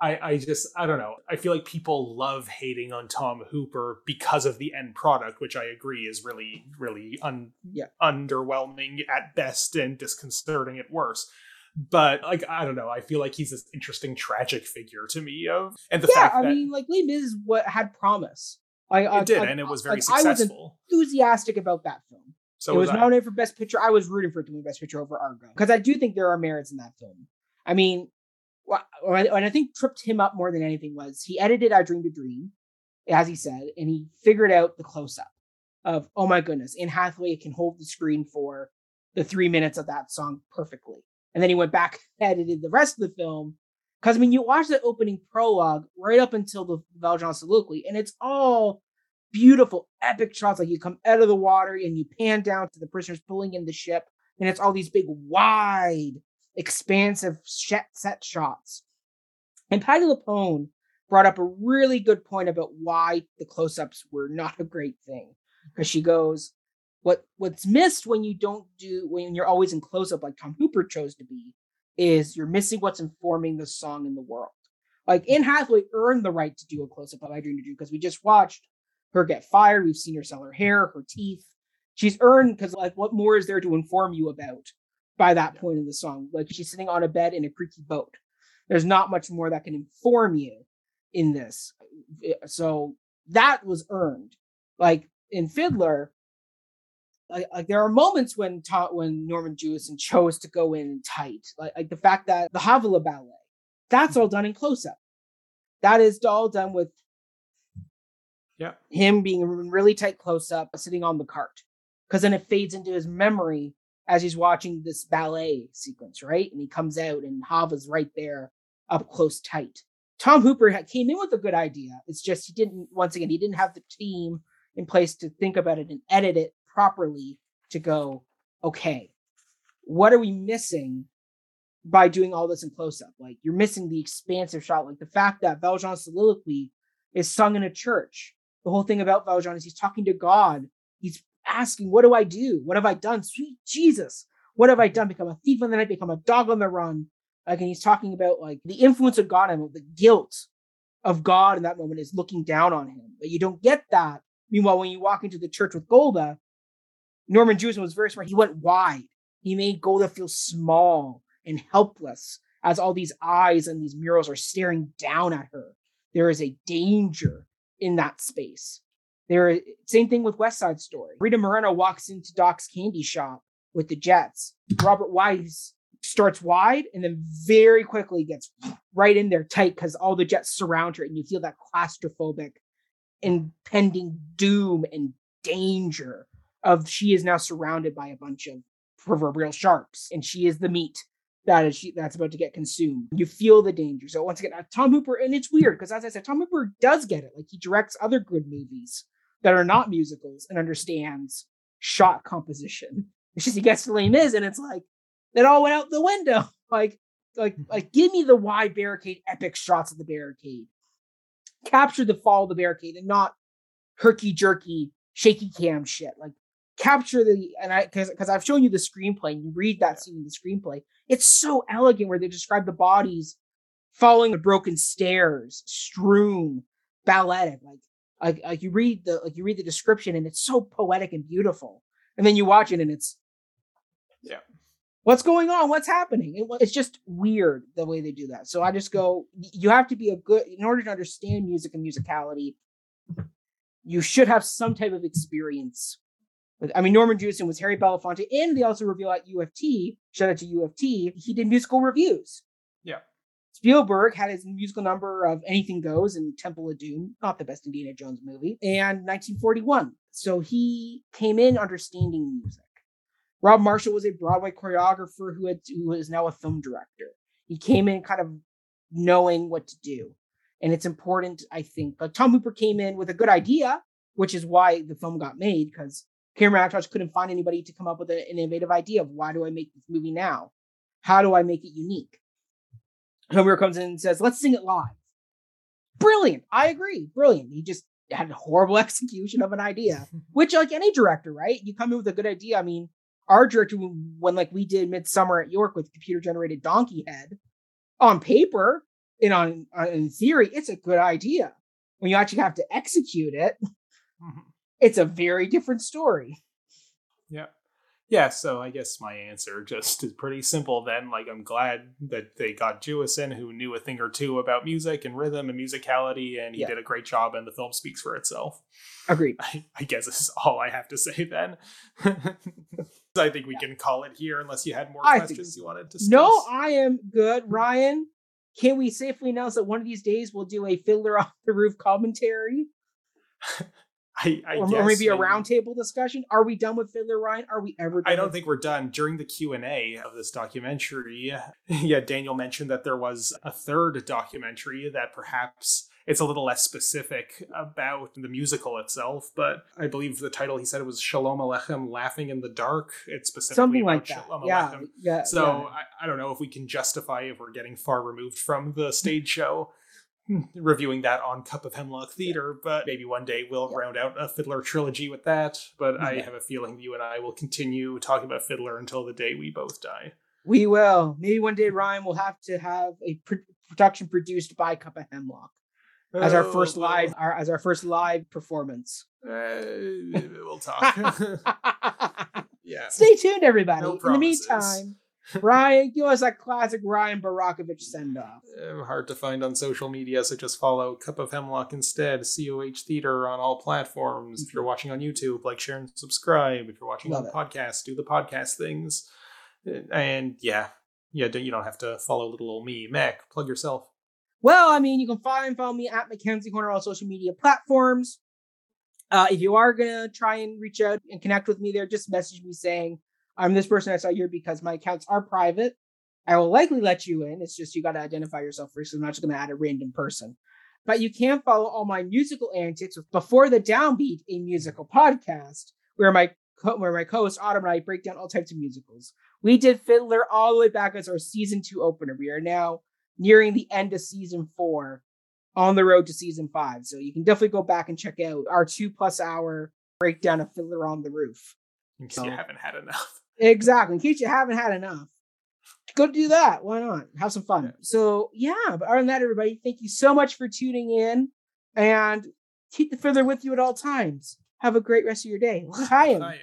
I, I just I don't know. I feel like people love hating on Tom Hooper because of the end product, which I agree is really, really un, yeah. underwhelming at best and disconcerting at worst but like I don't know, I feel like he's this interesting tragic figure to me of and the yeah, fact I that, mean like Les Mis is what had promise. I, I it did, I, and it was very like, successful. I was enthusiastic about that film. So it was, was nominated for Best Picture. I was rooting for it to win Best Picture over Argo because I do think there are merits in that film. I mean, what and I think tripped him up more than anything was he edited "I Dreamed a Dream," as he said, and he figured out the close up of oh my goodness, Anne Hathaway can hold the screen for the three minutes of that song perfectly. And then he went back edited the rest of the film. Because I mean, you watch the opening prologue right up until the Valjean soliloquy, and it's all beautiful, epic shots. Like you come out of the water and you pan down to the prisoners pulling in the ship, and it's all these big, wide, expansive set shots. And Patti LuPone brought up a really good point about why the close-ups were not a great thing. Because she goes, what what's missed when you don't do when you're always in close up like Tom Hooper chose to be is you're missing what's informing the song in the world. Like Anne Hathaway earned the right to do a close up of I Dream to Dream because we just watched her get fired. We've seen her sell her hair, her teeth. She's earned because like what more is there to inform you about by that point in the song? Like she's sitting on a bed in a creaky boat. There's not much more that can inform you in this. So that was earned. Like in mm-hmm. Fiddler, like, like there are moments when ta- when Norman Jewison chose to go in tight, like, like the fact that the Chavaleh ballet, that's all done in close up. That is all done with yeah him being in really tight close up, sitting on the cart, because then it fades into his memory as he's watching this ballet sequence, right? And he comes out and Hava's right there, up close, tight. Tom Hooper had, came in with a good idea. It's just he didn't. Once again, he didn't have the team in place to think about it and edit it properly to go, okay, what are we missing by doing all this in close up? Like you're missing the expansive shot, like the fact that Valjean's soliloquy is sung in a church. The whole thing about Valjean is he's talking to God. He's asking, What do I do? What have I done? Sweet Jesus. What have I done? Become a thief on the night, become a dog on the run. Like, and he's talking about like the influence of God and the guilt of God in that moment is looking down on him. But you don't get that. Meanwhile, when you walk into the church with Golda, Norman Jewison was very smart. He went wide. He made Golda feel small and helpless as all these eyes and these murals are staring down at her. There is a danger in that space. There, same thing with West Side Story. Rita Moreno walks into Doc's candy shop with the Jets. Robert Wise starts wide and then very quickly gets right in there tight because all the Jets surround her, and you feel that claustrophobic, impending doom and danger of she is now surrounded by a bunch of proverbial sharks and she is the meat that is she that's about to get consumed. You feel the danger. So once again, uh, Tom Hooper, and it's weird because as I said, Tom Hooper does get it. Like he directs other good movies that are not musicals and understands shot composition. It's just he gets to Les Mis and it's like it all went out the window. Like, like, mm-hmm. like, give me the wide barricade, epic shots of the barricade. Capture the fall of the barricade and not herky jerky, shaky cam shit. Like capture the and I because because I've shown you the screenplay and you read that scene in the screenplay. It's so elegant where they describe the bodies following the broken stairs, strewn, balletic. Like like like you read the like you read the description and it's so poetic and beautiful. And then you watch it and it's yeah. What's going on? What's happening? it's just weird the way they do that. So I just go, you have to be a good in order to understand music and musicality. You should have some type of experience I mean, Norman Jewison was Harry Belafonte, and they also reveal at UFT, shout out to UFT, he did musical reviews. Yeah. Spielberg had his musical number of Anything Goes and Temple of Doom, not the best Indiana Jones movie, and 1941. So he came in understanding music. Rob Marshall was a Broadway choreographer who had who is now a film director. He came in kind of knowing what to do. And it's important, I think. But Tom Hooper came in with a good idea, which is why the film got made, because Cameron Mackintosh couldn't find anybody to come up with an innovative idea of why do I make this movie now? How do I make it unique? Homer comes in and says, let's sing it live. Brilliant. I agree. Brilliant. He just had a horrible execution of an idea, which like any director, right? You come in with a good idea. I mean, our director, when like we did Midsummer at York with computer generated Donkey Head, on paper and on, on in theory, it's a good idea. When you actually have to execute it, mm-hmm. It's a very different story. Yeah yeah, so I guess my answer just is pretty simple then. Like, I'm glad that they got Jewison, who knew a thing or two about music and rhythm and musicality, and he yeah. did a great job, and the film speaks for itself. Agreed. I, I guess this is all I have to say then. I think we yeah. can call it here unless you had more I questions you wanted to discuss. No, I am good. Ryan, can we safely announce that one of these days we'll do a Fiddler off the Roof commentary? I, I or, or, maybe a roundtable discussion. Are we done with Fiddler Ryan? Are we ever? I don't think we're done. During the Q and A of this documentary, yeah, Daniel mentioned that there was a third documentary that perhaps it's a little less specific about the musical itself, but I believe the title he said it was Shalom Aleichem, Laughing in the Dark. It's specifically something like that. Shalom yeah, Aleichem. yeah. So yeah. I, I don't know if we can justify if we're getting far removed from the stage show reviewing that on Cup of Hemlock Theater, but maybe one day we'll round out a Fiddler trilogy with that. But I have a feeling you and I will continue talking about Fiddler until the day we both die. We will. Maybe one day Ryan will have to have a pr- production produced by Cup of Hemlock as our first oh, live, our, as our first live performance. Uh, we'll talk. yeah. Stay tuned, everybody. No In the meantime. Ryan, give us a classic Ryan Barakovich send off. Uh, hard to find on social media, so just follow Cup of Hemlock instead. COH Theater on all platforms. If you're watching on YouTube, like, share, and subscribe. If you're watching Love on the podcast, do the podcast things. Uh, and yeah, yeah, you don't have to follow little old me. Mac, plug yourself. Well, I mean, you can find follow me at Mackenzie Corner on all social media platforms. Uh, if you are gonna try and reach out and connect with me there, just message me saying I'm this person I saw here because my accounts are private. I will likely let you in. It's just you got to identify yourself first. I'm not just going to add a random person. But you can follow all my musical antics with Before the Downbeat, a musical podcast where my co- where my co-host Autumn and I break down all types of musicals. We did Fiddler all the way back as our season two opener. We are now nearing the end of season four, on the road to season five. So you can definitely go back and check out our two plus hour breakdown of Fiddler on the Roof. In case so, you haven't had enough. Exactly. In case you haven't had enough, go do that. Why not? Have some fun. Yeah. So yeah, but other than that, everybody, thank you so much for tuning in and keep the fiddler with you at all times. Have a great rest of your day. Hi.